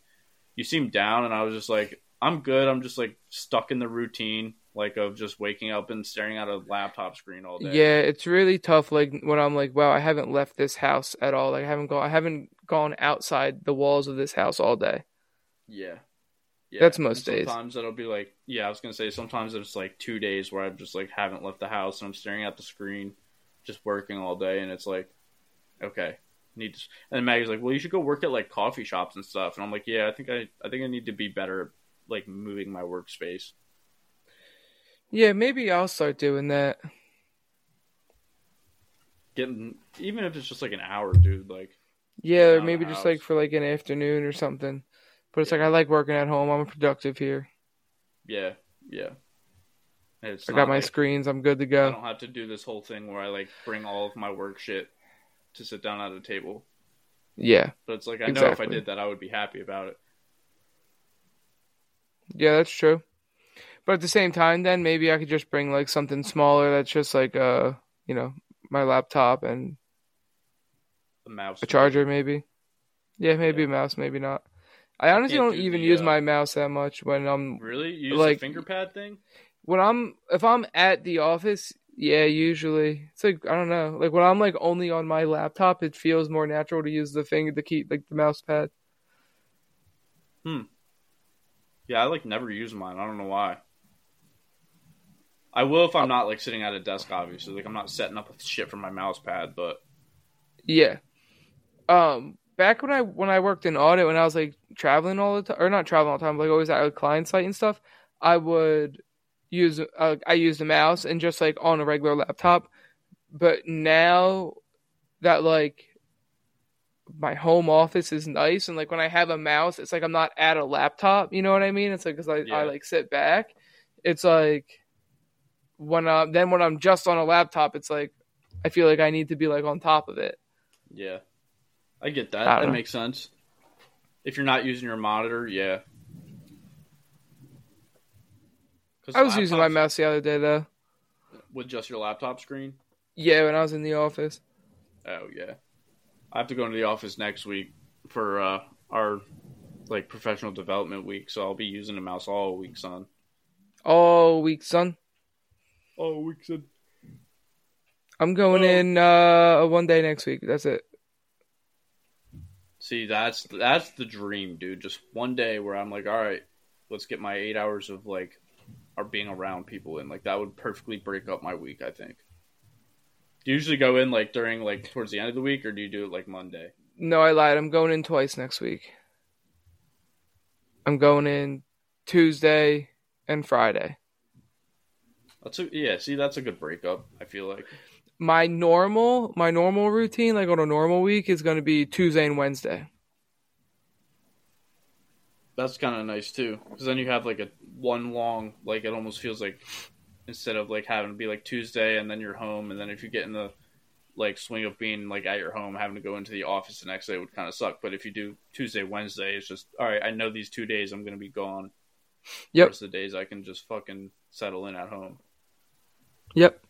"You seem down," and I was just like, "I'm good. I'm just like stuck in the routine, like of just waking up and staring at a laptop screen all day." Yeah, it's really tough. Like when I'm like, wow, I haven't left this house at all. Like I haven't gone. I haven't gone outside the walls of this house all day. Yeah. Yeah. That's most And days. Sometimes it'll be like, yeah, I was gonna say sometimes it's like two days where I just like haven't left the house and I'm staring at the screen, just working all day, and it's like, okay, need to. And Maggie's like, well, you should go work at like coffee shops and stuff, and I'm like, yeah, I think I, I think I need to be better, at, like moving my workspace. Yeah, maybe I'll start doing that. Getting even if it's just like an hour, dude. Like, Yeah, or maybe just house. like for like an afternoon or something. But it's Yeah. like I like working at home. I'm productive here. Yeah, yeah. It's I got my like- screens. I'm good to go. I don't have to do this whole thing where I like bring all of my work shit to sit down at a table. Yeah, But it's like I know if I did that, I would be happy about it. Yeah, that's true. But at the same time, then maybe I could just bring like something smaller that's just like uh, you know, my laptop and The mouse. a charger, maybe. Yeah, maybe a mouse, maybe not. I honestly can't don't do even the, use uh, my mouse that much when I'm Really? You use Like- the finger pad thing? when I'm if I'm at the office. Yeah, usually it's like I don't know. Like when I'm like only on my laptop, it feels more natural to use the finger, the key, like the mouse pad. Hmm. Yeah, I like never use mine. I don't know why. I will if I'm not like sitting at a desk, obviously. Like I'm not setting up with shit for my mouse pad, but Yeah. Um, back when I when I worked in audit, when I was like traveling all the time, or not traveling all the time, but like always at a client site and stuff, I would use uh, I used a mouse and just like on a regular laptop. But now that like my home office is nice and like when I have a mouse, it's like I'm not at a laptop. You know what I mean? It's like because I, Yeah. I like sit back. It's like when I then when I'm just on a laptop, it's like I feel like I need to be like on top of it. yeah. I get that. I that know. makes sense. If you're not using your monitor, yeah. I was using my mouse the other day though. with just your laptop screen. Yeah, when I was in the office. Oh yeah, I have to go into the office next week for uh, our like professional development week, so I'll be using the mouse all week, son. All week, son. All week, son. I'm going Oh. in uh one day next week. That's it. See, that's that's the dream, dude. Just one day where I'm like, all right, let's get my eight hours of like, or being around people in. Like that would perfectly break up my week. I think. Do you usually go in like during like towards the end of the week, or do you do it like Monday? No, I lied. I'm going in twice next week. I'm going in Tuesday and Friday. That's a yeah. See, that's a good breakup. I feel like. My normal my normal routine, like on a normal week, is gonna be Tuesday and Wednesday. That's kind of nice too, because then you have like a one long like it almost feels like instead of like having to be like Tuesday and then you're home, and then if you get in the like swing of being like at your home, having to go into the office the next day would kind of suck. But if you do Tuesday, Wednesday, it's just all right. I know these two days I'm gonna be gone. Yep. The the days I can just fucking settle in at home. Yep.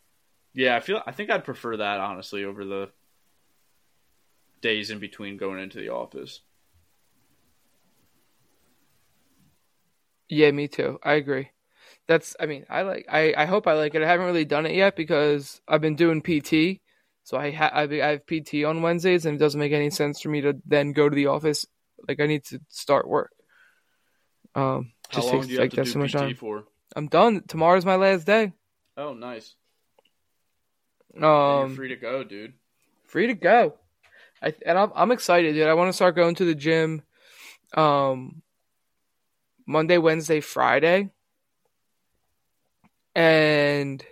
Yeah, I feel I think I'd prefer that honestly over the days in between going into the office. Yeah, me too. I agree. That's I mean, I like I, I hope I like it. I haven't really done it yet because I've been doing PT. So I ha- I I have PT on Wednesdays and it doesn't make any sense for me to then go to the office. Like I need to start work. Um How long takes do you have to do so much PT time. for? I'm done. Tomorrow's my last day. Oh, nice. Um you're free to go, dude. free to go. I and I'm I'm excited, dude. I want to start going to the gym um Monday, Wednesday, Friday. And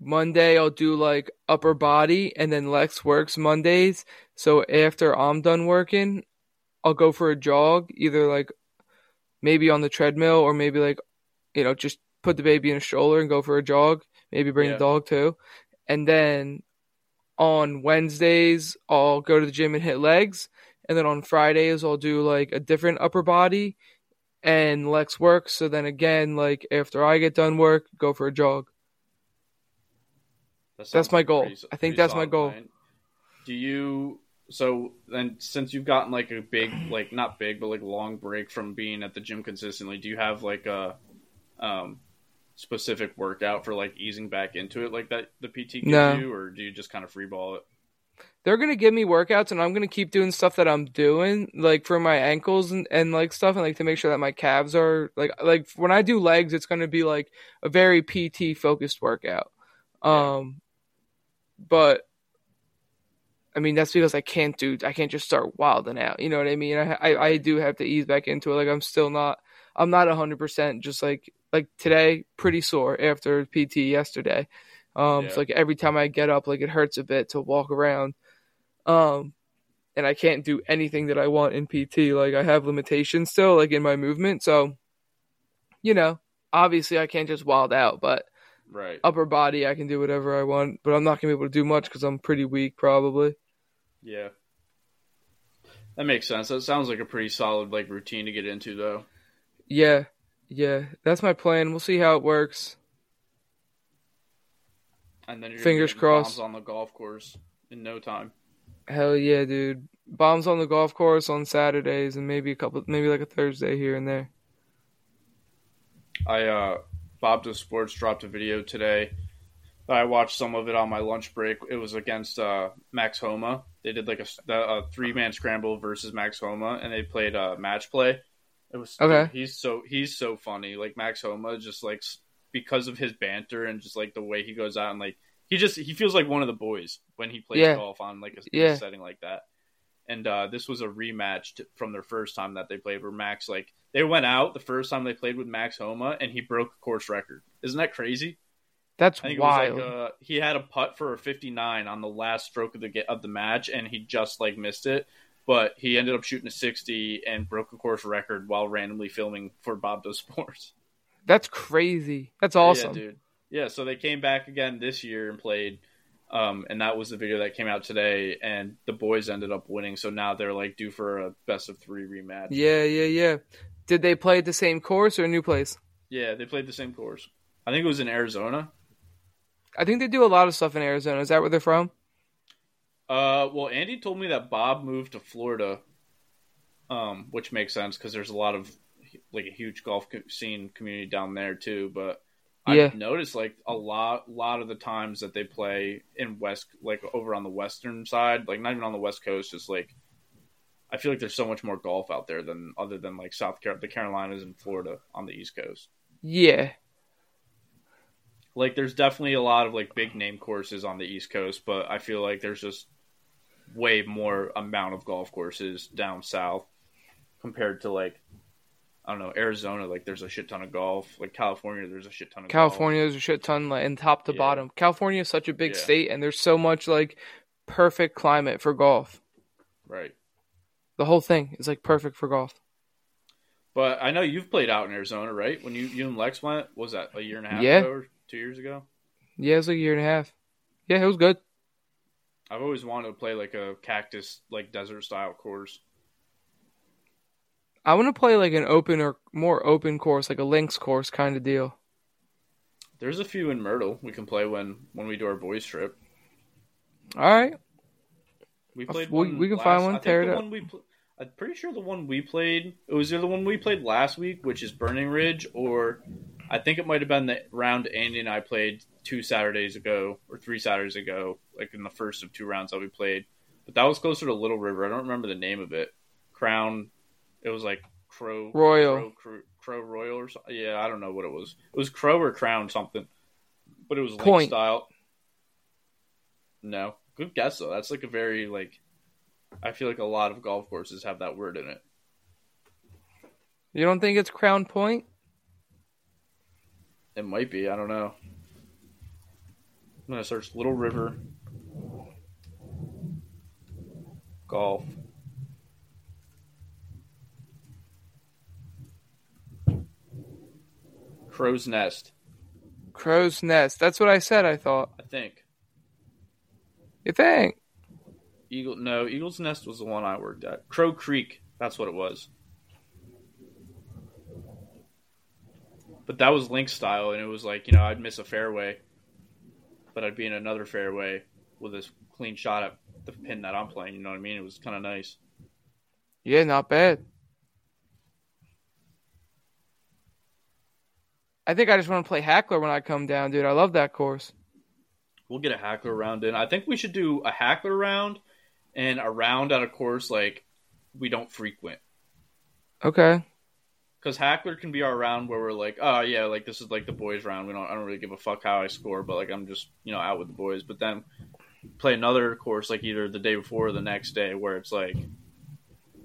Monday I'll do like upper body and then Lex works Mondays. So after I'm done working, I'll go for a jog, either like maybe on the treadmill or maybe like you know, just put the baby in a stroller and go for a jog. Maybe bring Yeah. the dog too. And then on Wednesdays, I'll go to the gym and hit legs. And then on Fridays, I'll do like a different upper body and Lex work. So then again, like after I get done work, go for a jog. That That's my like goal. pretty- I think that's my goal. plan. Do you so then since you've gotten like a big like not big but like long break from being at the gym consistently, do you have like a um specific workout for like easing back into it like that the PT gives No. you or do you just kind of freeball it? They're gonna give me workouts, and I'm gonna keep doing stuff that I'm doing, like for my ankles and, and like stuff, and like to make sure that my calves are like like when I do legs, it's gonna be like a very PT focused workout. Um, but I mean that's because I can't do I can't just start wilding out. You know what I mean? I I, I do have to ease back into it. Like I'm still not I'm not hundred percent. Just like like today, pretty sore after PT yesterday. Um, Yeah. so like every time I get up, like it hurts a bit to walk around. Um, and I can't do anything that I want in PT. Like I have limitations still, like in my movement. So, you know, obviously I can't just wild out, but Right. upper body I can do whatever I want. But I'm not gonna be able to do much because I'm pretty weak, probably. Yeah. That makes sense. That sounds like a pretty solid like routine to get into though. Yeah, yeah, that's my plan. We'll see how it works. And then you're Fingers crossed. bombs on the golf course in no time. Hell yeah, dude! Bombs on the golf course on Saturdays, and maybe a couple, maybe like a Thursday here and there. I uh Bob Does Sports dropped a video today. I watched some of it on my lunch break. It was against uh, Max Homa. They did like a, a three man scramble versus Max Homa, and they played uh, match play. It was Okay. dude, he's so he's so funny. Like Max Homa, just like because of his banter and just like the way he goes out and like he just he feels like one of the boys when he plays Yeah. golf on like a, Yeah. setting like that. And uh, this was a rematch t- from their first time that they played, where Max like they went out the first time they played with Max Homa, and he broke a course record. Isn't that crazy? That's I wild. like uh, he had a putt for a 59 on the last stroke of the of the match, and he just like missed it. But he ended up shooting a 60 and broke a course record while randomly filming for Bob Does Sports. That's crazy. That's awesome. Yeah, dude. Yeah, so they came back again this year and played, um, and that was the video that came out today. And the boys ended up winning, so now they're like due for a best of three rematch. Yeah, yeah, yeah. Did they play at the same course or a new place? Yeah, they played the same course. I think it was in Arizona. I think they do a lot of stuff in Arizona. Is that where they're from? Uh, well, Andy told me that Bob moved to Florida, um, which makes sense because there's a lot of like a huge golf co- scene community down there too. But Yeah. I've noticed like a lot, lot of the times that they play in West, like over on the western side, like not even on the West Coast, just like I feel like there's so much more golf out there than other than like South Carolina, the Carolinas and Florida on the East Coast. Yeah. like there's definitely a lot of like big name courses on the east coast but i feel like there's just way more amount of golf courses down south compared to like i don't know arizona like there's a shit ton of golf like california there's a shit ton of California, there's a shit ton, like, and top to Yeah. bottom. California is such a big Yeah. state, and there's so much like perfect climate for golf. golf right The whole thing is like perfect for golf. but i know you've played out in arizona right when you you and lex went was that a year and a half Yeah. ago or two years ago Yeah, it was like a year and a half. Yeah, it was good. I've always wanted to play like a cactus like desert style course I want to play like an open or more open course, like a links course kind of deal. there's a few in myrtle we can play when when we do our boys trip All right. We played we- one. we can last- find one, I tear it up. one we I'm pretty sure the one we played. It was either the one we played last week, which is Burning Ridge, or I think it might have been the round Andy and I played two Saturdays ago or three Saturdays ago, like in the first of two rounds that we played. But that was closer to Little River. I don't remember the name of it. Crown. It was like Crow Royal. Crow, Crow, Crow Royal or something. Yeah, I don't know what it was. It was Crow or Crown something, but it was link Point. style. No, good guess though. That's like a very like. I feel like a lot of golf courses have that word in it. You don't think it's Crown Point? It might be. I don't know. I'm gonna search Little River golf. Crow's Nest, Crow's Nest. That's what I said. I thought. I think. You think? Eagle no, Eagle's Nest was the one I worked at. Crow Creek, that's what it was. But that was link style and it was like, you know, I'd miss a fairway, but I'd be in another fairway with a clean shot at the pin that I'm playing, you know what I mean? It was kind of nice. Yeah, not bad. I think I just want to play Hackler when I come down, dude. I love that course. We'll get a hackler round in. I think we should do a hackler round and a round at a course like we don't frequent. Okay. Because Hackler can be our round where we're like, oh yeah, like this is like the boys' round. We don't, I don't really give a fuck how I score, but like I'm just you know out with the boys. But then play another course like either the day before or the next day where it's like,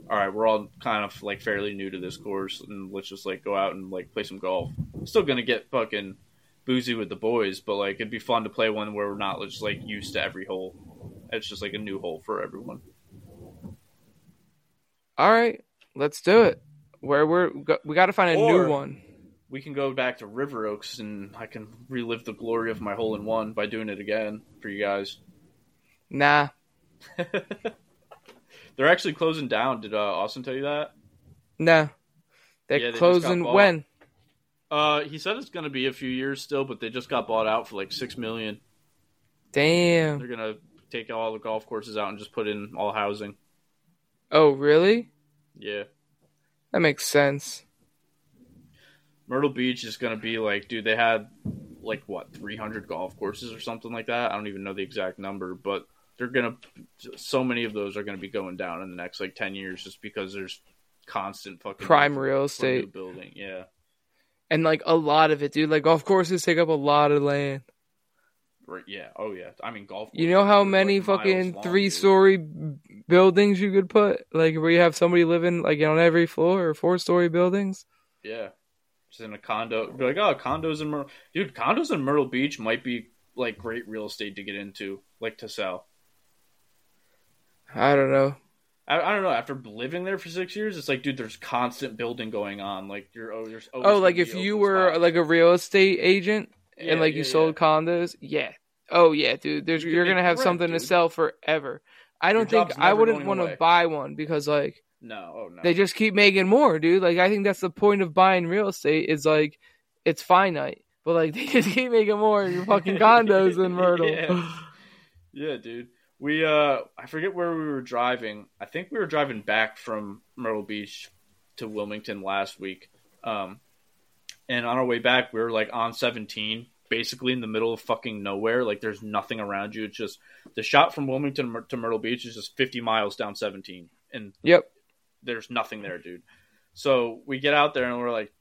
all right, we're all kind of like fairly new to this course, and let's just like go out and like play some golf. Still gonna get fucking boozy with the boys, but like it'd be fun to play one where we're not just like used to every hole. It's just like a new hole for everyone. All right. Let's do it. Where we're we got to find a Or- new one. we can go back to River Oaks and I can relive the glory of my hole in one by doing it again for you guys. Nah. They're actually closing down. Did uh, Austin tell you that? Nah. They're Yeah, they closing when? Uh, he said it's gonna be a few years still, but they just got bought out for like six million. Damn. They're gonna take all the golf courses out and just put in all housing. Oh, really? Yeah, That makes sense. Myrtle Beach is gonna be like, dude, they had like what three hundred golf courses or something like that. I don't even know the exact number, but they're gonna so many of those are gonna be going down in the next like ten years just because there's constant fucking Prime real estate. building. Yeah, And like a lot of it, dude. Like golf courses take up a lot of land. Right. Yeah. Oh yeah. I mean, golf. You know how many like, fucking three story buildings you could put? Like where you have somebody living like on every floor or four story buildings? Yeah. Just in a condo. Be like, oh, condos in Myrtle. Dude, condos in Myrtle Beach might be like great real estate to get into, like to sell. I don't know. I, I don't know. After living there for six years, it's like, dude, there's constant building going on. Like you're, oh, there's Oh, like if you were spots. like a real estate agent Yeah, and like you sold yeah. condos, yeah. Oh yeah, dude. There's You you're gonna have rent, something to sell forever. I don't Your think I wouldn't want to buy one because like No, oh no. they just keep making more, dude. Like I think that's the point of buying real estate is like it's finite, but like they just keep making more your fucking condos in Myrtle. Yeah. Yeah, dude. We uh I forget where we were driving. I think we were driving back from Myrtle Beach to Wilmington last week. Um and on our way back we were like on 17, basically in the middle of fucking nowhere. Like there's nothing around you. It's just the shot from Wilmington to Myrtle Beach is just 50 miles down 17 and Yep. there's nothing there, dude. So we get out there and we're like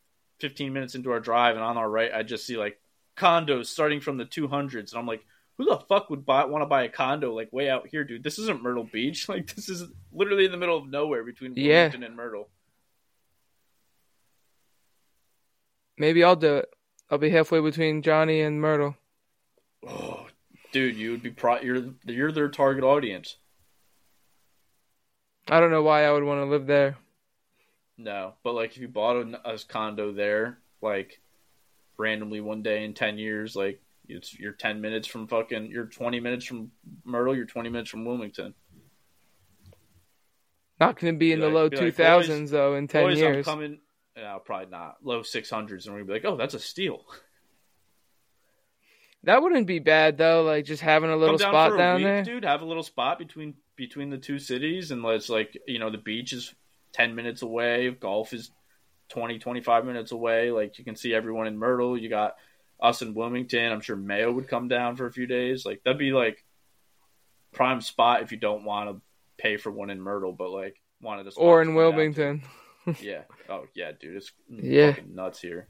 15 minutes into our drive, and on our right, I just see like condos starting from the 200s, and I'm like, who the fuck would buy want to buy a condo like way out here, dude? This isn't Myrtle Beach. Like this is literally in the middle of nowhere between Yeah. Wilmington and Myrtle. Maybe I'll do it. I'll be halfway between Johnny and Myrtle. Oh, dude, you would be pro. You're you're their target audience. I don't know why I would want to live there. No, but like if you bought a, a condo there, like randomly one day in 10 years, like it's you're 10 minutes from fucking, you're 20 minutes from Myrtle, you're 20 minutes from Wilmington. Not going to be in the low two thousands like, though in ten Boys, I'm years. coming. No, probably not. Low 600s, and we're gonna be like, oh, that's a steal. That wouldn't be bad though. Like just having a little down spot down week, there. dude. Have a little spot between between the two cities, and let's like you know the beach is 10 minutes away. Golf is 20, 25 minutes away. Like you can see everyone in Myrtle. You got us in Wilmington. I'm sure Mayo would come down for a few days. Like that'd be like prime spot if you don't want to pay for one in Myrtle, but like wanted to Or in Wilmington. Yeah. Oh yeah, dude. It's Yeah. fucking nuts here.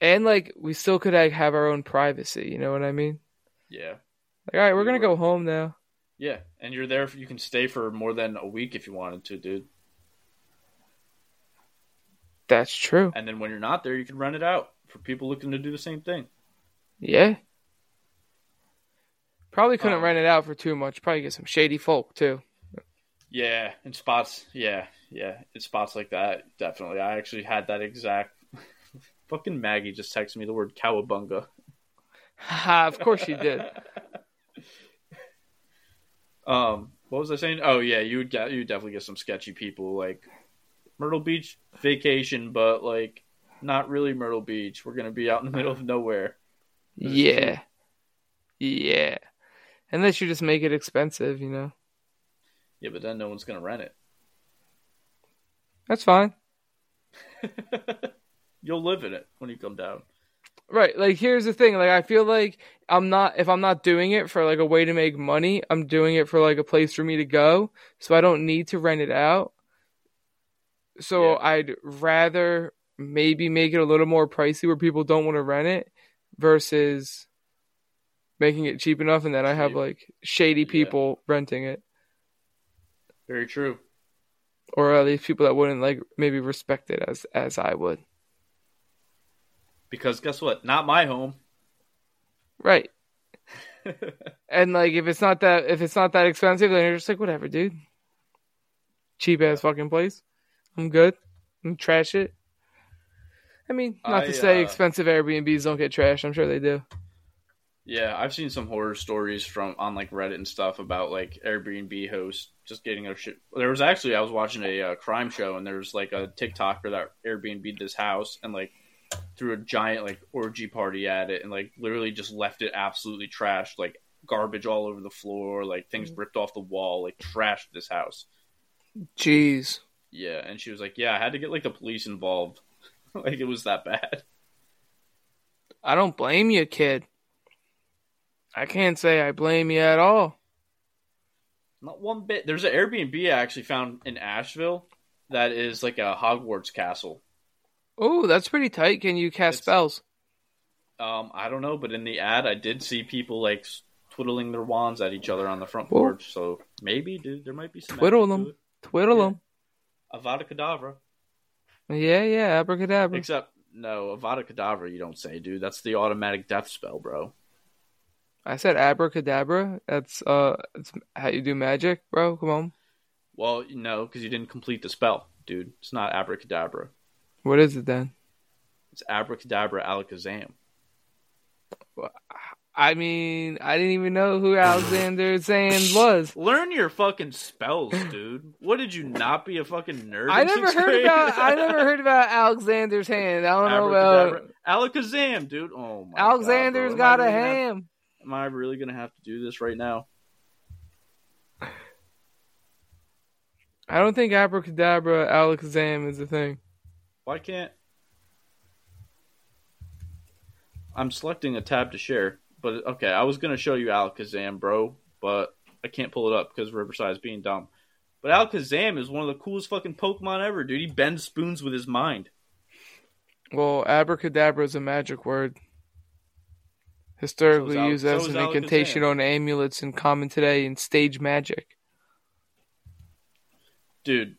And like we still could like have our own privacy, you know what I mean? Yeah. Like, all right, we're We gonna were- go home now. Yeah, and you're there. You can stay for more than a week if you wanted to, dude. That's true. And then when you're not there, you can rent it out for people looking to do the same thing. Yeah. Probably couldn't Um, rent it out for too much. Probably get some shady folk too. Yeah, in spots. Yeah, yeah, in spots like that, definitely. I actually had that exact. Fucking Maggie just texted me the word cowabunga. Of course you did. Um, what was I saying? Oh yeah, you would get you definitely get some sketchy people like Myrtle Beach vacation, but like not really Myrtle Beach. We're gonna be out in the middle of nowhere. Yeah. Yeah. Unless you just make it expensive, you know. Yeah, but then no one's gonna rent it. That's fine. You'll live in it when you come down. Right. Like here's the thing, like I feel like I'm not if I'm not doing it for like a way to make money, I'm doing it for like a place for me to go. So I don't need to rent it out. So Yeah. I'd rather maybe make it a little more pricey where people don't want to rent it versus making it cheap enough and then I have like shady Yeah. people renting it. Very true. Or at least people that wouldn't like maybe respect it as as I would. Because guess what? Not my home. Right. And like if it's not that if it's not that expensive, then you're just like whatever, dude. Cheap ass fucking place. I'm good. I'm trash it. I mean, not I, to say uh, expensive Airbnbs don't get trashed. I'm sure they do. Yeah, I've seen some horror stories from on like Reddit and stuff about like Airbnb hosts just getting their shit. There was actually I was watching a uh, crime show and there was like a TikToker that Airbnb this house and like threw a giant like orgy party at it and like literally just left it absolutely trashed, like garbage all over the floor, like things ripped off the wall, like trashed this house. Jeez. Yeah, and she was like, "Yeah, I had to get like the police involved. like it was that bad." I don't blame you, kid. I can't say I blame you at all. Not one bit. There's an Airbnb I actually found in Asheville that is like a Hogwarts castle. Oh, that's pretty tight. Can you cast It's- spells? Um, I don't know, but in the ad, I did see people like twiddling their wands at each other on the front Whoa. porch. So maybe, dude, there might be some Twiddle them. Twiddle Yeah. them. Avada Kedavra. Yeah, yeah, abracadabra. Except no, Avada Kedavra. You don't say, dude. That's the automatic death spell, bro. I said abracadabra. That's uh, that's how you do magic, bro. Come on. Well, no, because you didn't complete the spell, dude. It's not abracadabra. What is it then? It's abracadabra alakazam. I mean, I didn't even know who Alexander Sand was. Learn your fucking spells, dude. What did you not be a fucking nerd? I never heard grade? about. I never heard about Alexander's hand. I don't know about Alakazam, dude. Oh my Alexander's God, got a Am I really gonna have- ham. Am I really gonna have to do this right now? I don't think abracadabra Alakazam is a thing. Why can't? I'm selecting a tab to share, but okay, I was gonna show you Alakazam, bro, but I can't pull it up because Riverside is being dumb. But Alakazam is one of the coolest fucking Pokemon ever, dude. He bends spoons with his mind. Well, abracadabra is a magic word. Historically So used as is an incantation on amulets and common today in stage magic. Dude,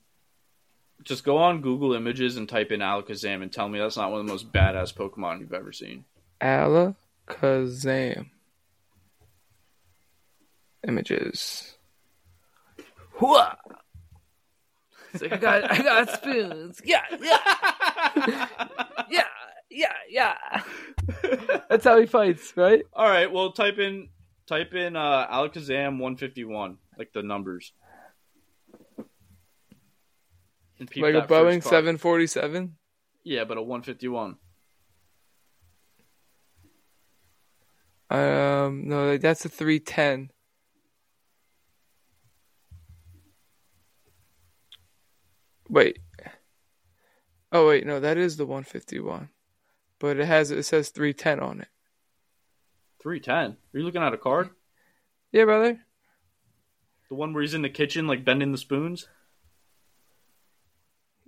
just go on Google Images and type in Alakazam and tell me that's not one of the most badass Pokemon you've ever seen. Alakazam. Images. Hooah! It's like I got I got spoons. Yeah, yeah, yeah, yeah, yeah. That's how he fights, right? All right, well, type in type in uh, Alakazam 151, like the numbers. Like a Boeing seven forty seven. Yeah, but a 151. Um, no, like, that's a three ten. Wait. Oh wait, no, that is the one fifty one, but it has it says three ten on it. 310. Are you looking at a card? Yeah, brother. The one where he's in the kitchen, like bending the spoons?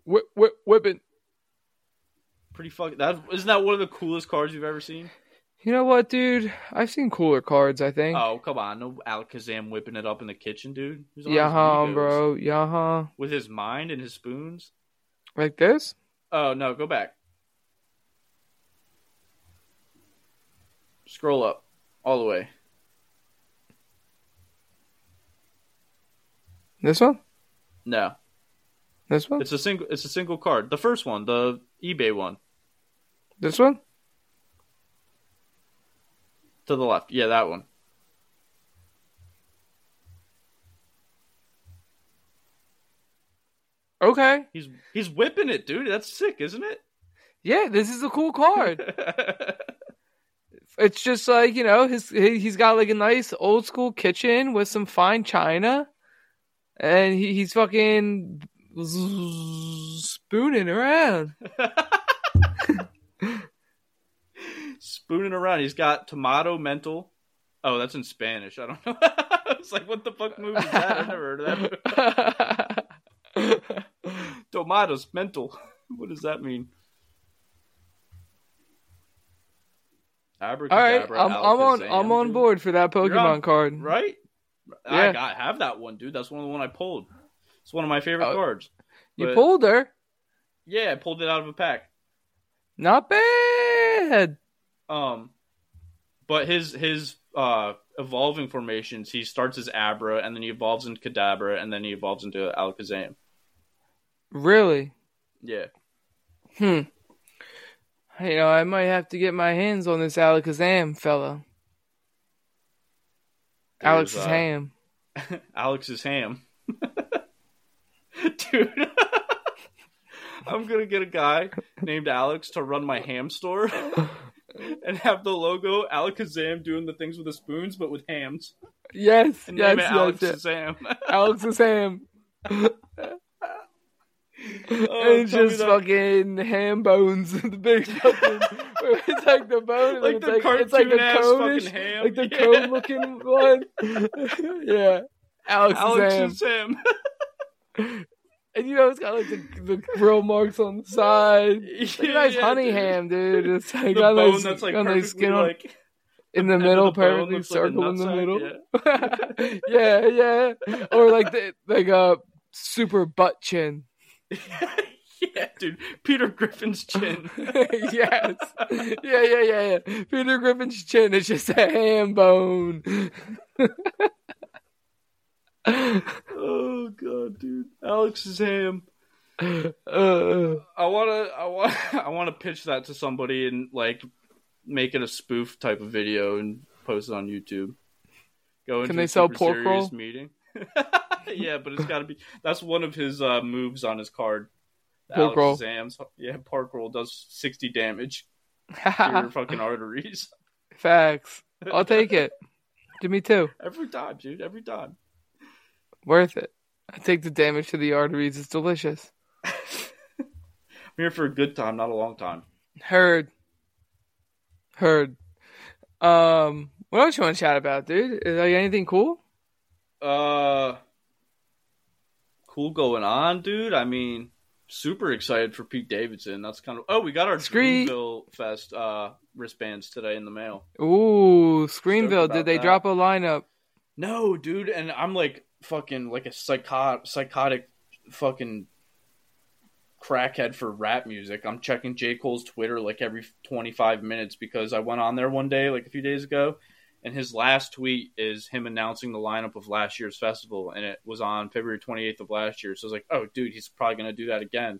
Whip, whip, whipping. Pretty fucking. That isn't that one of the coolest cards you've ever seen? You know what, dude? I've seen cooler cards. I think. Oh come on, no Alakazam whipping it up in the kitchen, dude. He's on his Yaha, bro. Yaha. With his mind and his spoons. Like this? Oh no, go back. Scroll up all the way. This one? No, This one? it's a single. It's a single card. The first one, the eBay one, This one? to the left. Yeah, that one. Okay. He's he's whipping it, dude. That's sick, isn't it? Yeah, this is a cool card. it's just like you know, his he- he's got like a nice old school kitchen with some fine china, and he, he's fucking spooning around. Spooning around. He's got tomato mental. Oh, that's in Spanish. I don't know. I was like, what the fuck movie is that? I've never heard of that. Tomatoes mental. What does that mean? All right, Abracadabra, I'm, I'm on I'm on board for that Pokemon on- card. Right? Yeah. I got have that one, dude. That's one of the one I pulled. It's one of my favorite Oh. cards. You But- pulled her. Yeah, I pulled it out of a pack. Not bad. Um, but his his uh evolving formations, he starts as Abra, and then he evolves into Kadabra, and then he evolves into Alakazam. Really? Yeah. Hmm. You know, I might have to get my hands on this Alakazam fella. Alex there's, is uh, ham. Alex is ham. Dude, I'm gonna get a guy named Alex to run my ham store and have the logo Alakazam doing the things with the spoons, but with hams. Yes, And yes, name it yes, Alex yes. is ham. Alex is ham. Oh, me just fucking ham bones. the big fucking. it's like the bone. and like it's the like, it's like a cone-ish, ham. like the Yeah. cone looking one. yeah, Alex, Alex is ham. is ham. And you know it's got like the, the grill marks on the side. It's like nice Yeah, honey dude. ham, dude. It's like The got bone nice, that's like perfectly skin on, like in the middle, the perfectly looks like circle in the middle. yeah, yeah. Or like the like a super butt chin. yeah, dude. Peter Griffin's chin. yes. Yeah, yeah, yeah, yeah. Peter Griffin's chin is just a ham bone. oh god, dude. Alex's ham. Uh, I wanna, I want, I want to pitch that to somebody and like make it a spoof type of video and post it on YouTube. Go into they a sell pork roll? meeting. Yeah, but it's got to be. That's one of his uh, moves on his card. Pork Alex roll. Zams. Yeah, park roll does sixty damage to your fucking arteries Facts. I'll take it. Give me two. every time, dude. Every time. Worth it. I take the damage to the arteries. It's delicious. I'm here for a good time, not a long time. Heard. Heard. Um, what else you want to chat about, dude? Is like anything cool? Uh, cool going on, dude. I mean, super excited for Pete Davidson. That's kind of. Oh, we got our Scree- Dreamville Fest uh, wristbands today in the mail. Ooh, Screenville! Did they that. drop a lineup? No, dude, and I'm like fucking like a psychot psychotic fucking crackhead for rap music. I'm checking J. Cole's Twitter like every 25 minutes because I went on there one day like a few days ago and his last tweet is him announcing the lineup of last year's festival and it was on February 28th of last year. So I was like, "Oh, dude, he's probably going to do that again."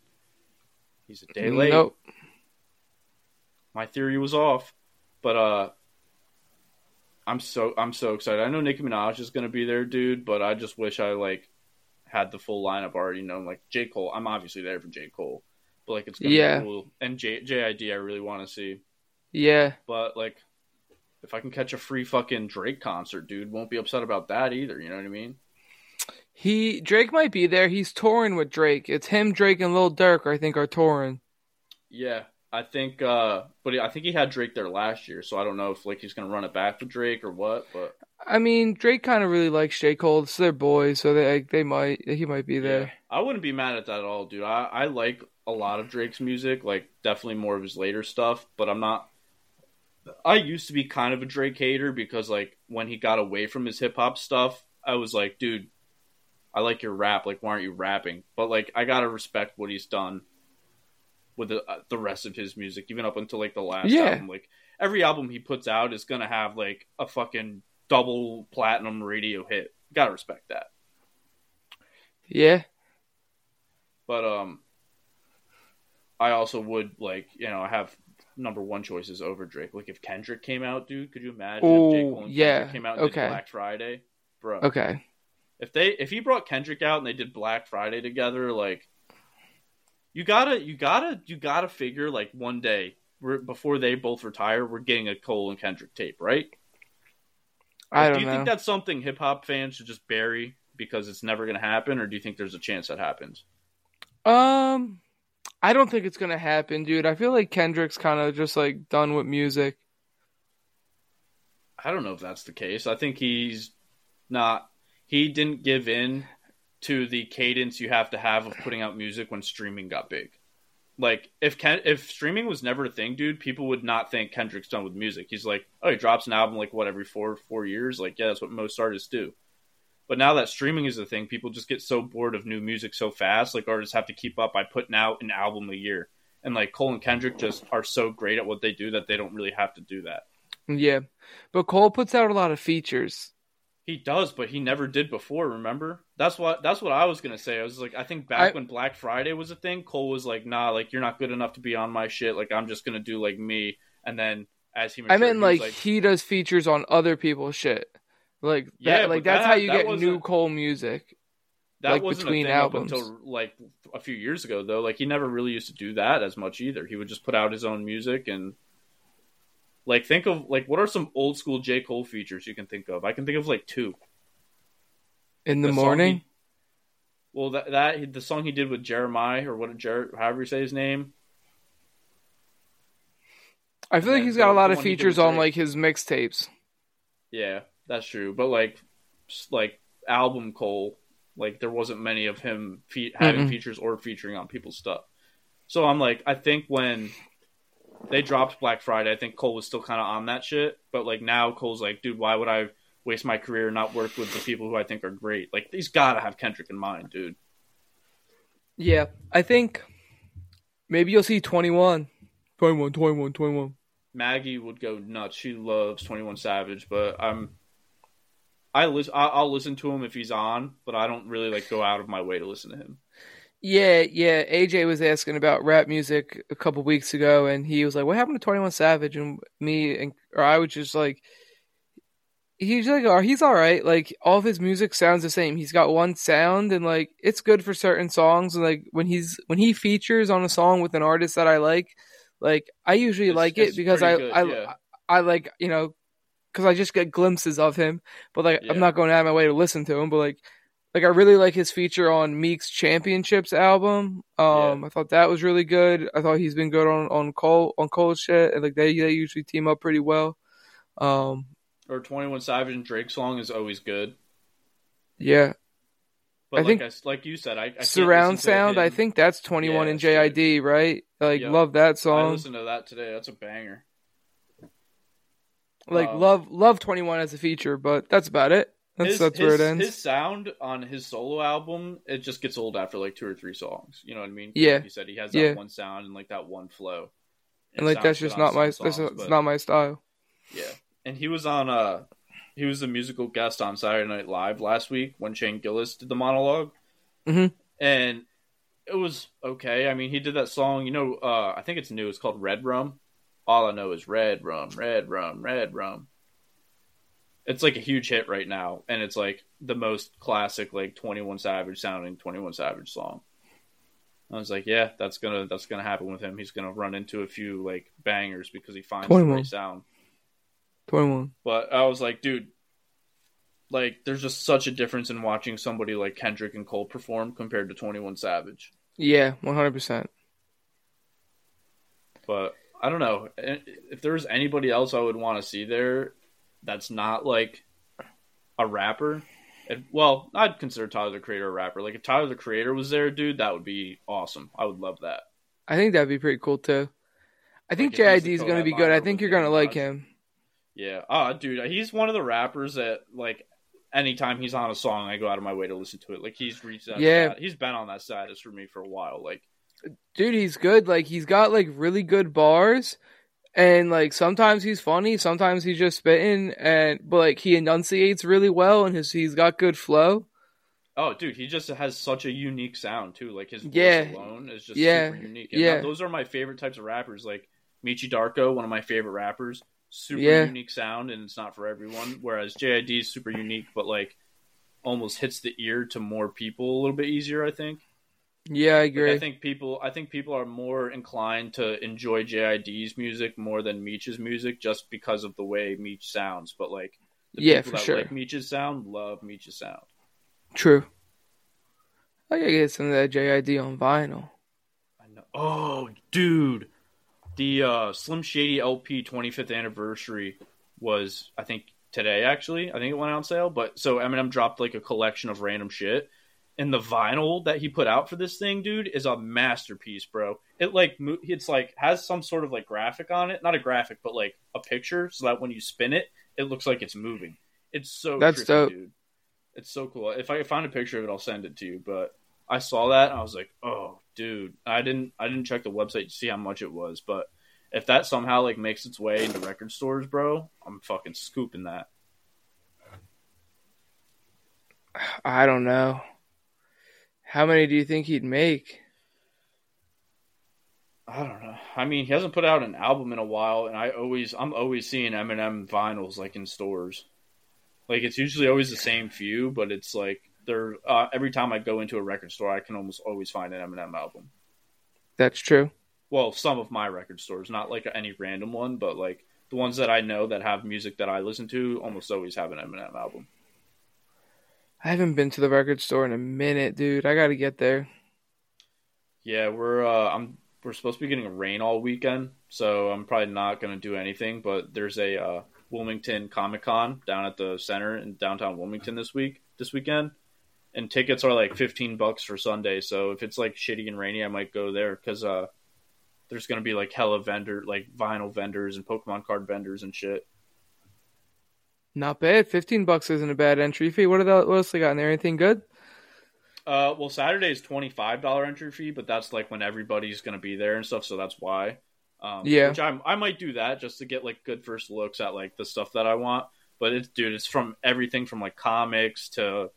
He's a day late. Nope. My theory was off. But uh I'm so I'm so excited. I know Nicki Minaj is gonna be there, dude, but I just wish I like had the full lineup already known. Like J. Cole, I'm obviously there for J. Cole. But like it's gonna Yeah. be cool. And J JID I really wanna see. Yeah. But like if I can catch a free fucking Drake concert, dude, won't be upset about that either, you know what I mean? He Drake might be there. He's touring with Drake. It's him, Drake, and Lil Durk. I think are touring. Yeah. I think uh but I think he had Drake there last year, so I don't know if like he's gonna run it back with Drake or what, but I mean, Drake kind of really likes J Cole. It's their boy, so they like, they might he might be Yeah, there. I wouldn't be mad at that at all, dude. I, I like a lot of Drake's music, like definitely more of his later stuff, but I'm not. I used to be kind of a Drake hater because, like, when he got away from his hip hop stuff, I was like, dude, I like your rap. Like, why aren't you rapping? But, like, I gotta respect what he's done with the, uh, the rest of his music, even up until, like, the last Yeah. album. Like, every album he puts out is gonna have, like, a fucking double platinum radio hit. Gotta respect that. Yeah. But um, I also would like you know have number one choices over Drake. Like if Kendrick came out, dude, could you imagine Cole yeah, Kendrick came out and okay. did Black Friday, bro? Okay. If they if he brought Kendrick out and they did Black Friday together, like you gotta you gotta you gotta figure like one day before they both retire, we're getting a Cole and Kendrick tape, right? I don't don't you know. think that's something hip hop fans should just bury because it's never gonna happen, or do you think there's a chance that happens? Um, I don't think it's gonna happen, dude. I feel like Kendrick's kind of just like done with music. I don't know if that's the case. I think he's not. He didn't give in to the cadence you have to have of putting out music when streaming got big. Like if Ken, if streaming was never a thing, dude, people would not think Kendrick's done with music. He's like, oh, he drops an album like what every four four years. Like yeah, that's what most artists do. But now that streaming is the thing, people just get so bored of new music so fast. Like artists have to keep up by putting out an album a year. And like Cole and Kendrick just are so great at what they do that they don't really have to do that. Yeah, but Cole puts out a lot of features. He does, but he never did before. Remember? That's what that's what I was gonna say. I was like, I think back I- when Black Friday was a thing, Cole was like, "Nah, like you're not good enough to be on my shit. Like I'm just gonna do like me." And then as he I matured, meant he was like, he does features on other people's shit. Like that, Yeah, like but that's that- how you that get new Cole music. That like, wasn't between a thing albums. up until like a few years ago, though. Like he never really used to do that as much either. He would just put out his own music and like think of like what are some old school J Cole features you can think of? I can think of like two. In the, The morning, he- well, that that the song he did with Jeremiah or what Jer, however you say his name. I feel like he's got a lot of one he did features on like his mixtapes. Yeah, that's true. But like, like album Cole, like there wasn't many of him fe- having Mm-mm. features or featuring on people's stuff. So I'm like, I think when they dropped Black Friday, I think Cole was still kind of on that shit. But like now, Cole's like, dude, why would I waste my career and not work with the people who I think are great? Like he's got to have Kendrick in mind, dude. Yeah, I think maybe you'll see 21. 21, 21, 21. Maggie would go nuts. She loves Twenty One Savage, but I'm. I listen. I'll listen to him if he's on, but I don't really like go out of my way to listen to him. Yeah, yeah. AJ was asking about rap music a couple weeks ago, and he was like, "What happened to Twenty One Savage?" And me and or I was just like, he's like, oh, he's all right. Like all of his music sounds the same. He's got one sound, and like it's good for certain songs. And like when he's when he features on a song with an artist that I like, like I usually It's- like it because I good, I, yeah. I like you know because I just get glimpses of him, but like Yeah. I'm not going out of my way to listen to him. But like like I really like his feature on Meek's Championships album. Um, I thought that was really good. I thought he's been good on on Cole on Cole's shit, and like they they usually team up pretty well. Um, Or Twenty One Savage and Drake song is always good. yeah, But I like think I, like you said, I, I surround sound. I think that's 21 Yeah, in it's good. JID, right? Like Yep. love that song. I listened to that today. That's a banger. Like um, love love 21 as a feature, but that's about it. That's his, that's his, where it ends. His sound on his solo album, it just gets old after like two or three songs. You know what I mean? Yeah. Like you said he has that Yeah. one sound and like that one flow. and It like that's just not my that's songs, not, but- not my style. Yeah, and he was on uh he was the musical guest on Saturday Night Live last week when Shane Gillis did the monolog Mhm. and it was okay. I mean, he did that song, you know, uh I think it's new. It's called Red Rum. All I know is Red Rum, Red Rum, Red Rum. It's like a huge hit right now, and it's like the most classic, like Twenty One Savage sounding Twenty One Savage song. I was like, yeah, that's gonna that's gonna happen with him. He's gonna run into a few like bangers because he finds the 21. right sound. 21. But I was like, dude, like there's just such a difference in watching somebody like Kendrick and Cole perform compared to 21 Savage. Yeah, 100%. But I don't know if there was anybody else I would want to see there that's not like a rapper. And, well, I'd consider Tyler the Creator a rapper. Like if Tyler the Creator was there, dude, that would be awesome. I would love that. I think that'd be pretty cool too. I think Like, JID is going to be good. I think you're going to like him. Yeah. Ah, dude, he's one of the rappers that like anytime he's on a song, I go out of my way to listen to it. Like he's reached that. Yeah. he's been on that status for me for a while. Like Dude, he's good. Like he's got like really good bars and like sometimes he's funny, sometimes he's just spitting and but like he enunciates really well and his he's got good flow. Oh, dude, he just has such a unique sound too. Like his voice Yeah. alone is just Yeah. super unique. And Yeah. those are my favorite types of rappers. Like Meechy Darko, one of my favorite rappers. Super Yeah. unique sound, and it's not for everyone. Whereas JID is super unique, but like almost hits the ear to more people a little bit easier. I think. Yeah, I Like, agree. I think people, I think people are more inclined to enjoy JID's music more than Meech's music, just because of the way Meech sounds. But like, the Yeah, people for that sure. like Meech's sound love Meech's sound. True. I gotta get some of that JID on vinyl. I know. Oh, dude, the uh, Slim Shady LP 25th anniversary was, I think, today. Actually, I think it went on sale. But so Eminem dropped like a collection of random shit, and the vinyl that he put out for this thing, dude, is a masterpiece, bro. It like it's like has some sort of like graphic on it, not a graphic, but like a picture, so that when you spin it, it looks like it's moving. It's so That's trippy, dope. dude. It's so cool. If I find a picture of it, I'll send it to you. But I saw that and I was like, oh, dude. I didn't I didn't check the website to see how much it was, but if that somehow like makes its way into record stores, bro, I'm fucking scooping that. I don't know. How many do you think he'd make? I don't know. I mean, he hasn't put out an album in a while, and I always I'm always seeing Eminem vinyls like in stores. Like it's usually always the same few, but it's like they're uh, every time I go into a record store, I can almost always find an Eminem album. That's true. Well, some of my record stores, not like any random one, but like the ones that I know that have music that I listen to, almost always have an Eminem album. I haven't been to the record store in a minute, dude. I got to get there. Yeah, we're uh, I'm we're supposed to be getting rain all weekend, so I'm probably not gonna do anything. But there's a uh, Wilmington Comic Con down at the center in downtown Wilmington this week, this weekend, and tickets are like 15 bucks for Sunday. So if it's like shitty and rainy, I might go there because uh, there's gonna be like hella vendor, like vinyl vendors and Pokemon card vendors and shit. Not bad. Fifteen bucks isn't a bad entry fee. What, the, what else they got in there? Anything good? Uh, well, Saturday is twenty five dollar entry fee, but that's like when everybody's gonna be there and stuff, so that's why. Um, Yeah. which I I might do that just to get like good first looks at like the stuff that I want. But it's dude, it's from everything from like comics to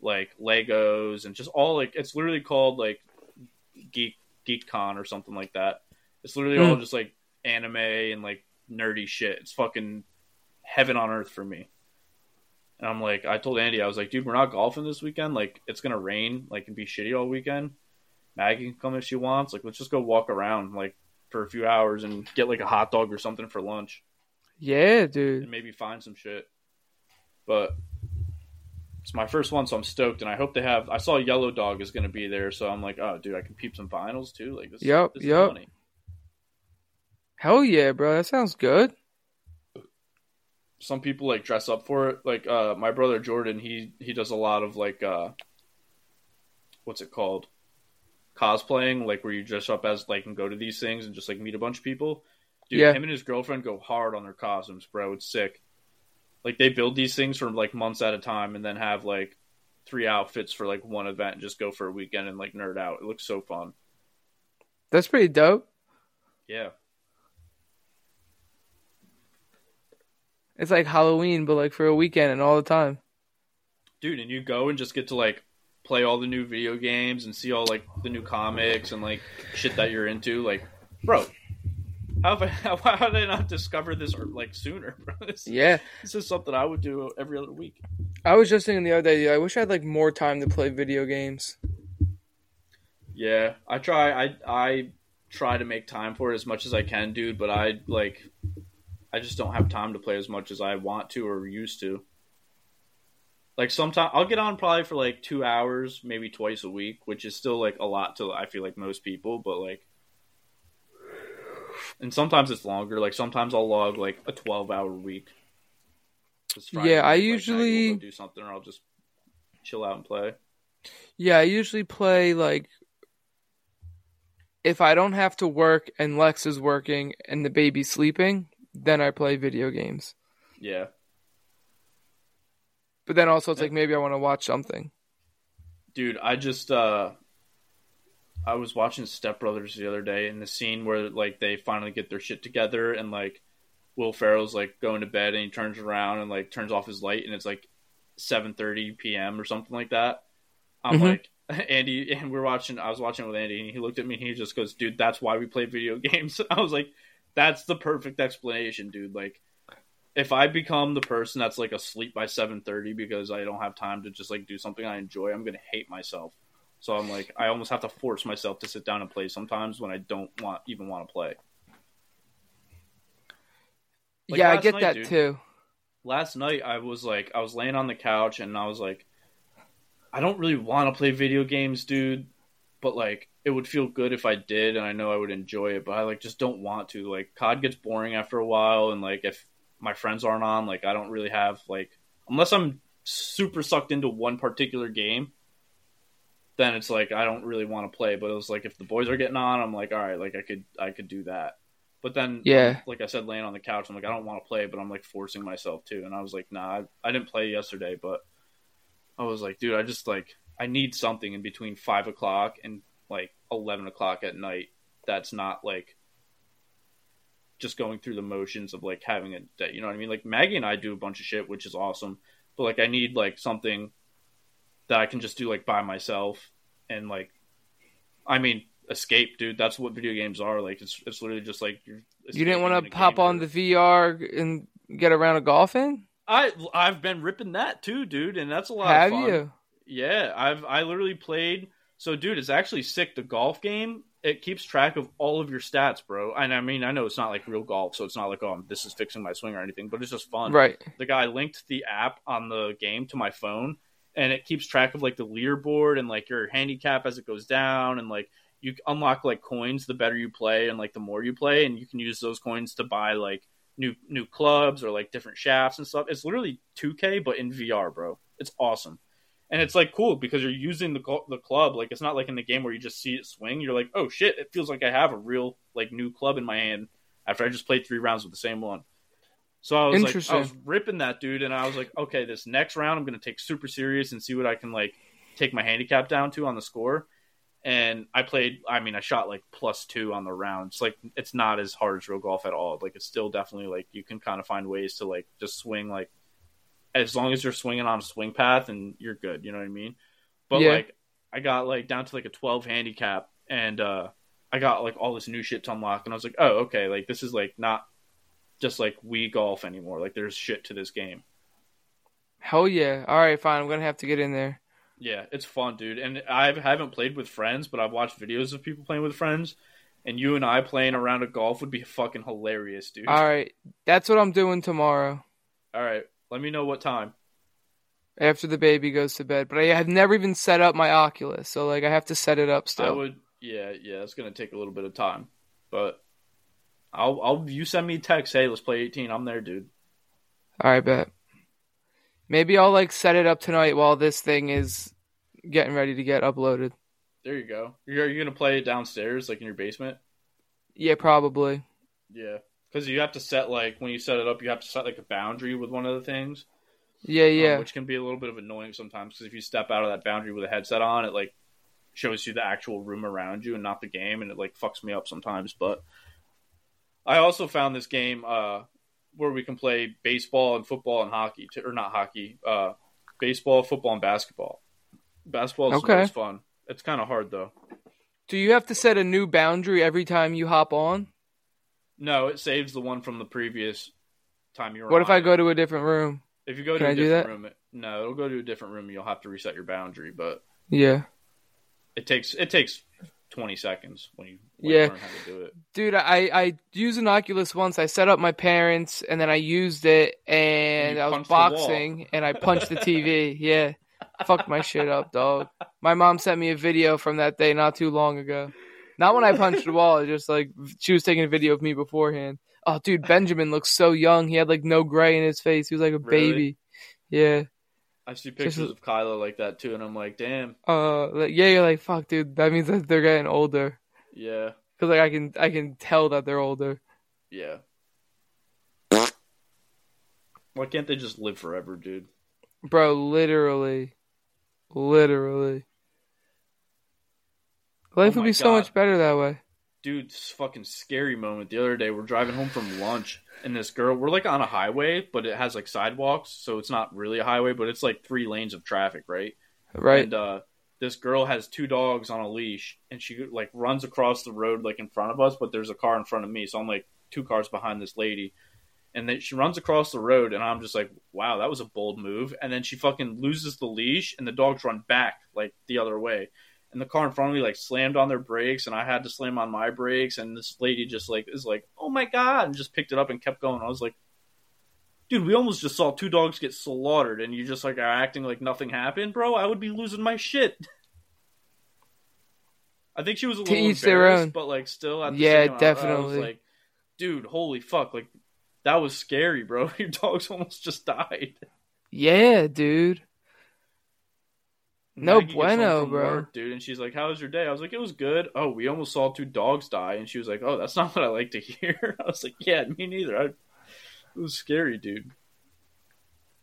like Legos and just all like it's literally called like Geek GeekCon or something like that. It's literally all Hmm. just like anime and like nerdy shit. It's fucking heaven on earth for me. And I'm like, I told Andy, I was like, dude, we're not golfing this weekend. Like, it's gonna rain, like, and be shitty all weekend. Maggie can come if she wants. Like, let's just go walk around, like, for a few hours and get like a hot dog or something for lunch, Yeah, dude. and maybe find some shit. But it's my first one, so I'm stoked, and I hope they have. I saw Yellow Dog is gonna be there, so I'm like, oh, dude, I can peep some vinyls too. Like, this, yep, this money. Hell yeah, bro. That sounds good. Some people like dress up for it. Like uh my brother Jordan, he he does a lot of like uh what's it called? Cosplaying, like where you dress up as like and go to these things and just like meet a bunch of people. Dude, Yeah. him and his girlfriend go hard on their costumes, bro. It's sick. Like they build these things for like months at a time and then have like three outfits for like one event and just go for a weekend and like nerd out. It looks so fun. That's pretty dope. Yeah. It's like Halloween, but like for a weekend and all the time. dude, and you go and just get to like play all the new video games and see all like the new comics and like shit that you're into. Like, bro, how have I, how, how did I not discover this like sooner, bro? This, Yeah. this is something I would do every other week. I was just thinking the other day, I wish I had like more time to play video games. Yeah, I try. I I try to make time for it as much as I can, dude. But I like, I just don't have time to play as much as I want to or used to. Like sometimes I'll get on probably for like two hours, maybe twice a week, which is still like a lot to I feel like most people. But like, and sometimes it's longer. Like sometimes I'll log like a twelve hour week. Yeah, I like, usually- do something, or I'll just chill out and play. Yeah, I usually play like if I don't have to work and Lex is working and the baby's sleeping, then I play video games. Yeah. But then also it's like maybe I want to watch something. dude i just uh i was watching step brothers the other day in the scene where like they finally get their shit together and like will ferrell's like going to bed and he turns around and like turns off his light and it's like 7.30 p.m or something like that i'm Mhm. like andy and we're watching i was watching with andy and he looked at me and he just goes dude that's why we play video games i was like that's the perfect explanation dude like if I become the person that's like asleep by seven thirty because I don't have time to just like do something I enjoy, I'm gonna hate myself. So I'm like, I almost have to force myself to sit down and play sometimes when I don't want even want to play. Like yeah, I get night, that dude. too. Last night I was like, I was laying on the couch and I was like, I don't really want to play video games, dude, but like it would feel good if I did, and I know I would enjoy it, but I like just don't want to. Like COD gets boring after a while, and like if my friends aren't on, like I don't really have like unless I'm super sucked into one particular game, then it's like I don't really want to play. But it was like if the boys are getting on, I'm like, all right, like I could I could do that. But then, Yeah. like I said, laying on the couch, I'm like, I don't want to play, but I'm like forcing myself to. And I was like, nah, I, I didn't play yesterday, but I was like, dude, I just like I need something in between five o'clock and like eleven o'clock at night. That's not like just going through the motions of like having a day. You know what I mean? Like Maggie and I do a bunch of shit, which is awesome. But like I need like something that I can just do like by myself and like I mean escape, dude. That's what video games are. Like it's it's literally just like you're You didn't want to pop on or- the VR and get around a golfing? I I've been ripping that too, dude, and that's a lot Have of fun. you? Yeah, I've I literally played. So, dude, it's actually sick. The golf game it keeps track of all of your stats, bro. And I mean, I know it's not like real golf, so it's not like oh, this is fixing my swing or anything, but it's just fun. Right. The guy linked the app on the game to my phone, and it keeps track of like the leaderboard and like your handicap as it goes down, and like you unlock like coins the better you play and like the more you play, and you can use those coins to buy like new new clubs or like different shafts and stuff. It's literally 2K but in VR, bro. It's awesome. And it's like cool because you're using the the club like it's not like in the game where you just see it swing. You're like, "Oh shit, it feels like I have a real like new club in my hand after I just played 3 rounds with the same one." So I was like I was ripping that dude and I was like, "Okay, this next round I'm going to take super serious and see what I can like take my handicap down to on the score." and I played. I mean, I shot like plus two on the rounds. Like it's not as hard as real golf at all. Like it's still definitely like you can kind of find ways to like just swing like as long as you're swinging on a swing path and you're good. You know what I mean? But yeah. like I got like down to like a 12 handicap and uh I got like all this new shit to unlock and I was like, oh okay, like this is like not just like Wii golf anymore. Like there's shit to this game. Hell yeah! All right, fine. I'm gonna have to get in there. Yeah, it's fun, dude. And I haven't played with friends, but I've watched videos of people playing with friends. And you and I playing around a golf would be fucking hilarious, dude. All right, that's what I'm doing tomorrow. All right, let me know what time. After the baby goes to bed, but I have never even set up my Oculus, so like I have to set it up still. I would, yeah, yeah. It's gonna take a little bit of time, but I'll, I'll. You send me a text. Hey, let's play 18. I'm there, dude. All right, bet. Maybe I'll like set it up tonight while this thing is getting ready to get uploaded. There you go. Are you gonna play it downstairs, like in your basement? Yeah, probably. Yeah, because you have to set like when you set it up, you have to set like a boundary with one of the things. Yeah, um, yeah. Um, which can be a little bit of annoying sometimes because if you step out of that boundary with a headset on, it like shows you the actual room around you and not the game, and it like fucks me up sometimes. But I also found this game uh, where we can play baseball and football and hockey, to, or not hockey, uh, baseball, football, and basketball. Basketball is okay. fun. It's kind of hard though. Do you have to set a new boundary every time you hop on? No, it saves the one from the previous time you were. What if I go to a different room? If you go to Can a I different room, it, no, it'll go to a different room. You'll have to reset your boundary, but yeah, it takes it takes 20 seconds when you yeah. learn how to do it. Dude, I, I used an Oculus once. I set up my parents and then I used it and, and I was boxing and I punched the TV. Yeah. Fucked my shit up, dog. My mom sent me a video from that day not too long ago. Not when I punched the wall, just like she was taking a video of me beforehand. Oh, dude, Benjamin looks so young. He had like no gray in his face. He was like a really? baby. Yeah. I see pictures Just, of Kylo like that too, and I'm like, damn. Uh, like, yeah, you're like, fuck, dude. That means that they're getting older. Yeah. Cause like I can, I can tell that they're older. Yeah. Why can't they just live forever, dude? Bro, literally, literally. Life oh would be God. so much better that way dude, this fucking scary moment. The other day, we're driving home from lunch, and this girl, we're like on a highway, but it has like sidewalks, so it's not really a highway, but it's like three lanes of traffic, right? Right. And uh, this girl has two dogs on a leash, and she like runs across the road like in front of us, but there's a car in front of me, so I'm like two cars behind this lady. And then she runs across the road, and I'm just like, "Wow, that was a bold move." And then she fucking loses the leash, and the dogs run back like the other way and the car in front of me like slammed on their brakes and I had to slam on my brakes and this lady just like is like, "Oh my god." and just picked it up and kept going. I was like, "Dude, we almost just saw two dogs get slaughtered and you just like are acting like nothing happened, bro. I would be losing my shit." I think she was a little embarrassed, but like still at the yeah, same definitely. I was like, "Dude, holy fuck. Like that was scary, bro. Your dogs almost just died." Yeah, dude. No Maggie bueno, bro. Work, dude, and she's like, "How was your day?" I was like, "It was good." Oh, we almost saw two dogs die, and she was like, "Oh, that's not what I like to hear." I was like, "Yeah, me neither." I, it was scary, dude.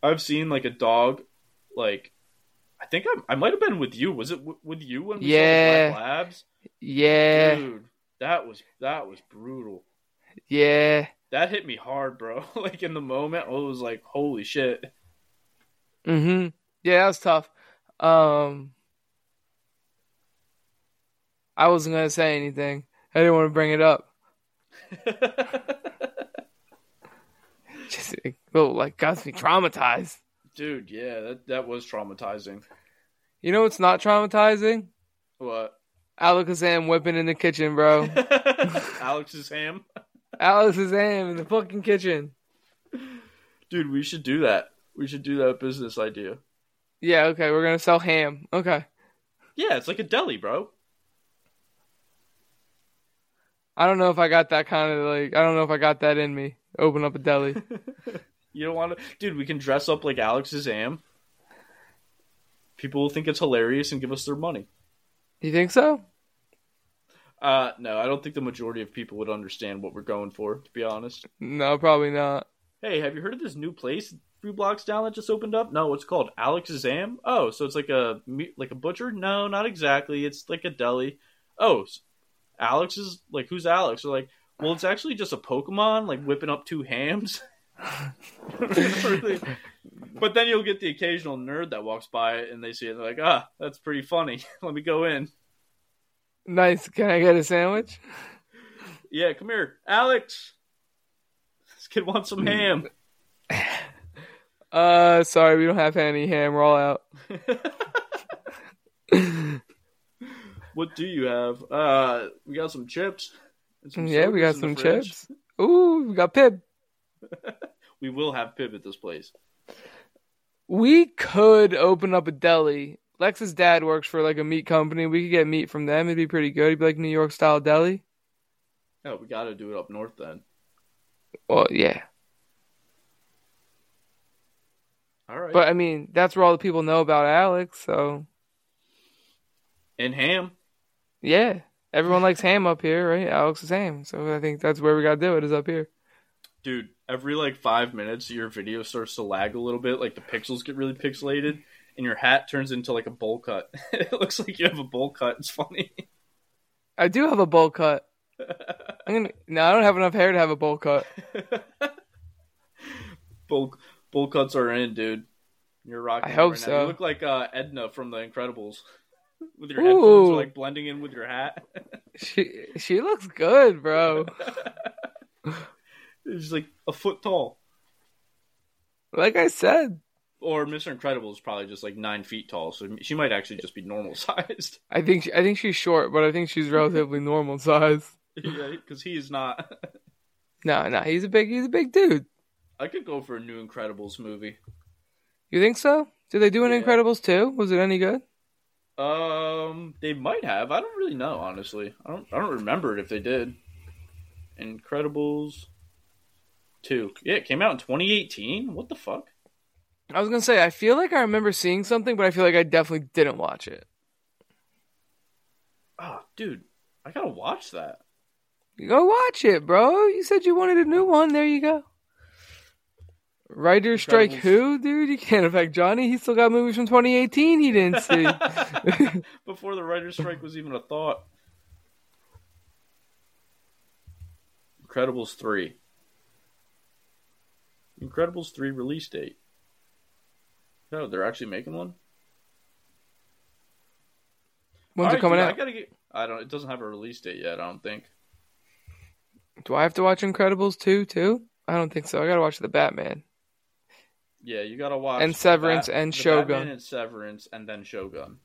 I've seen like a dog, like I think I, I might have been with you. Was it w- with you when we yeah. saw the labs? Yeah, dude, that was that was brutal. Yeah, that hit me hard, bro. like in the moment, I was like, "Holy shit." Mm-hmm. Yeah, that was tough. Um, I wasn't gonna say anything. I didn't want to bring it up. Just, Oh, like got me traumatized. Dude, yeah, that that was traumatizing. You know what's not traumatizing? What? Alakazam whipping in the kitchen, bro. Alex's ham. Alakazam in the fucking kitchen. Dude, we should do that. We should do that business idea. Yeah, okay, we're gonna sell ham. Okay. Yeah, it's like a deli, bro. I don't know if I got that kind of like I don't know if I got that in me. Open up a deli. you don't want to, dude. We can dress up like Alex's ham. People will think it's hilarious and give us their money. You think so? Uh, no, I don't think the majority of people would understand what we're going for. To be honest. No, probably not. Hey, have you heard of this new place three blocks down that just opened up? No, it's called? Alex's Ham. Oh, so it's like a like a butcher? No, not exactly. It's like a deli. Oh, Alex is like who's Alex? They're like, well, it's actually just a Pokemon like whipping up two hams. but then you'll get the occasional nerd that walks by and they see it they're like, ah, that's pretty funny. Let me go in. Nice. Can I get a sandwich? Yeah, come here, Alex. This kid wants some ham. Uh, sorry, we don't have any ham. We're all out. what do you have? Uh, we got some chips. Some yeah, we got some chips. Ooh, we got Pibb. we will have Pibb at this place. We could open up a deli. Lex's dad works for like a meat company. We could get meat from them. It'd be pretty good. It'd be like New York style deli. Oh, we got to do it up north then. Well, yeah. All right. But I mean, that's where all the people know about Alex. So. And ham. Yeah, everyone likes ham up here, right? Alex is ham, so I think that's where we gotta do it. Is up here. Dude, every like five minutes, your video starts to lag a little bit. Like the pixels get really pixelated, and your hat turns into like a bowl cut. it looks like you have a bowl cut. It's funny. I do have a bowl cut. I'm gonna, no, I don't have enough hair to have a bowl cut. bowl bowl cuts are in, dude. You're rocking. I hope right so. Now. You look like uh, Edna from The Incredibles, with your Ooh. headphones like blending in with your hat. she she looks good, bro. She's like a foot tall. Like I said. Or Mr. Incredible is probably just like nine feet tall, so she might actually just be normal sized. I think she, I think she's short, but I think she's relatively normal size. Yeah, because he is not. no, no, he's a big he's a big dude. I could go for a new Incredibles movie. You think so? Did they do an yeah. Incredibles too? Was it any good? Um, they might have. I don't really know, honestly. I don't. I don't remember it if they did. Incredibles two. Yeah, it came out in 2018. What the fuck? I was gonna say. I feel like I remember seeing something, but I feel like I definitely didn't watch it. Oh, dude, I gotta watch that. You go watch it, bro. You said you wanted a new one. There you go. Writer strike who, dude? You can't affect Johnny. He still got movies from 2018 he didn't see. Before the writer strike was even a thought. Incredibles 3. Incredibles 3 release date. No, they're actually making one? When's right, it coming dude, out? I gotta get I don't it doesn't have a release date yet, I don't think. Do I have to watch Incredibles 2 too? I don't think so. I gotta watch the Batman. Yeah, you gotta watch and Severance Bat- and Shogun Batman and Severance and then Shogun.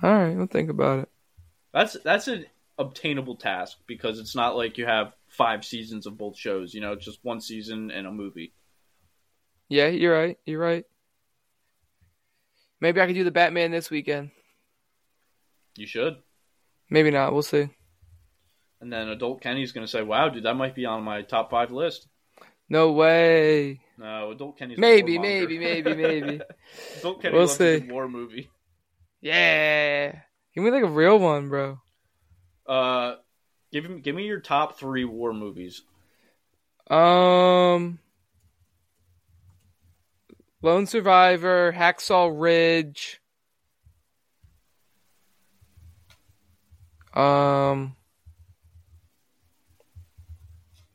All right, we'll think about it. That's that's an obtainable task because it's not like you have five seasons of both shows. You know, it's just one season and a movie. Yeah, you're right. You're right. Maybe I could do the Batman this weekend. You should. Maybe not. We'll see. And then adult Kenny's gonna say, "Wow, dude, that might be on my top five list." No way. No, adult Kenny's movie. maybe, maybe, maybe, maybe. adult Kenny we'll see. a war movie. Yeah, give me like a real one, bro. Uh, give me give me your top three war movies. Um, Lone Survivor, Hacksaw Ridge. Um,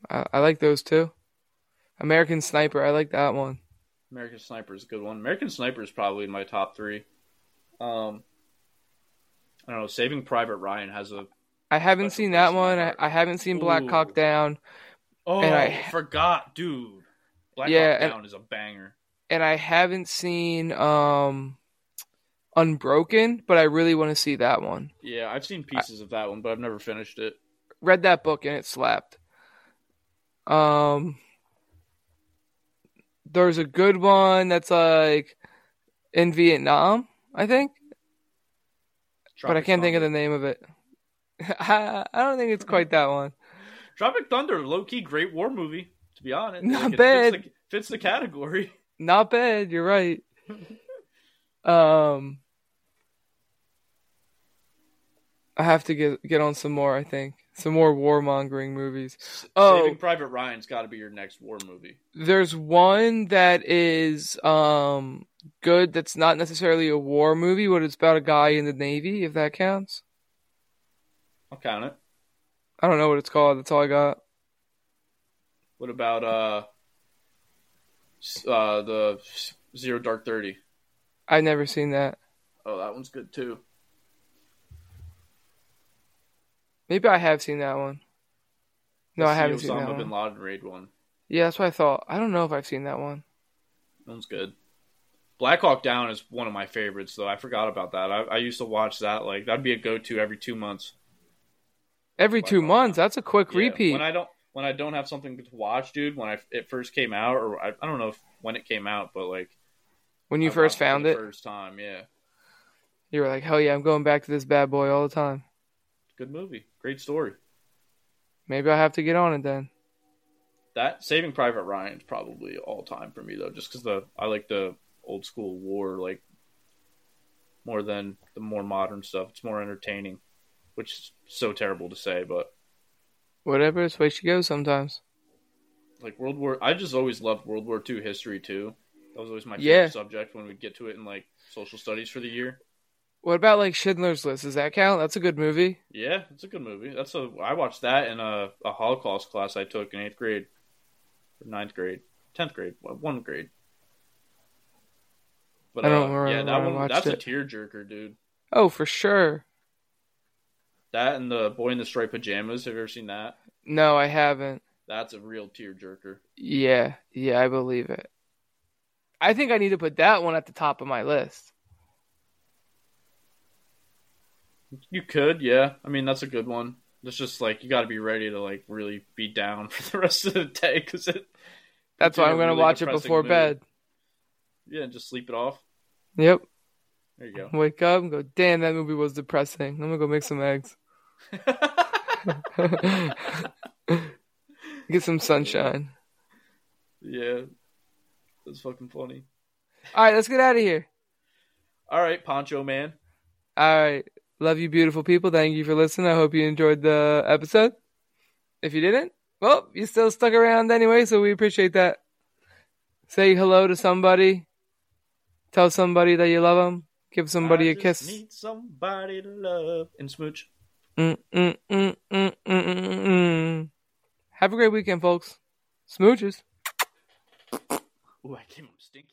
I, I like those two. American Sniper, I like that one. American Sniper is a good one. American Sniper is probably in my top three. Um, I don't know. Saving Private Ryan has a. I haven't seen that one. I, I, haven't seen Black Hawk Down. Oh, and I forgot, dude. Black Yeah, Hawk and- Down is a banger. and I haven't seen um Unbroken, but I really want to see that one. Yeah, I've seen pieces of that one, but I've never finished it. Read that book and it slapped. Um there's a good one that's like in Vietnam, I think, but I can't think of the name of it. I I don't think it's quite that one. Tropic Thunder, low key, great war movie. To be honest, Not it bad. Fits the, fits the category. Not bad, you're right. Um I have to get get on some more, I think. Some more warmongering movies. Oh. Saving Private Ryan's got to be your next war movie. There's one that is um good that's not necessarily a war movie, but it's about a guy in the Navy, if that counts. I'll count it. I don't know what it's called, that's all I got. What about uh, uh the Zero Dark Thirty? I've never seen that. Oh, that one's good too. Maybe I have seen that one. No, That's I haven't seen Osama that bin one. Laden raid one. Yeah, that's what I thought. I don't know if I've seen that one. That one's good. Black Hawk Down is one of my favorites, though. I forgot about that. I, I used to watch that. Like that'd be a go-to every two months. Every Why two not? months, that's a quick Yeah, repeat. When I don't when I don't have something to watch, dude. When I it first came out, or I, I don't know if, when it came out, but like when you I first found the it, first time, yeah, you were like, hell yeah, I'm going back to this bad boy all the time. good movie, great story. Maybe I have to get on it then. That Saving Private Ryan's probably all time for me though, just because the I like the old school war like more than the more modern stuff. It's more entertaining, which is so terrible to say, but Whatever, it's the way she goes sometimes. like World War. I just always loved World War II history too. That was always my favorite Yeah. subject when we'd get to it in like social studies for the year. What about like Schindler's List? Does that count? That's a good movie. Yeah, it's a good movie. That's a I watched that in a, a Holocaust class I took in eighth grade, ninth grade, tenth grade, one grade. But I don't uh, remember yeah, that one that's a it. tearjerker, dude. Oh, for sure. That and the Boy in the Striped Pajamas. Have you ever seen that? No, I haven't. That's a real tearjerker. Yeah, yeah, I believe it. I think I need to put that one at the top of my list. You could, yeah. I mean, that's a good one. It's just like you got to be ready to like really be down for the rest of the day because it. That's why I'm gonna really watch it before mood. bed. Yeah, and just sleep it off. Yep. There you go. Wake up and go, damn, that movie was depressing. I'm gonna go make some eggs. Get some sunshine. yeah, that's fucking funny. All right, let's get out of here. All right, Poncho Man. All right. Love you, beautiful people. Thank you for listening. I hope you enjoyed the episode. If you didn't, well, you still stuck around anyway, so we appreciate that. Say hello to somebody. Tell somebody that you love them. Give somebody I a kiss. Need somebody to love and smooch. Mm, mm, mm. Have a great weekend, folks. Smooches. Ooh, I came up stinky.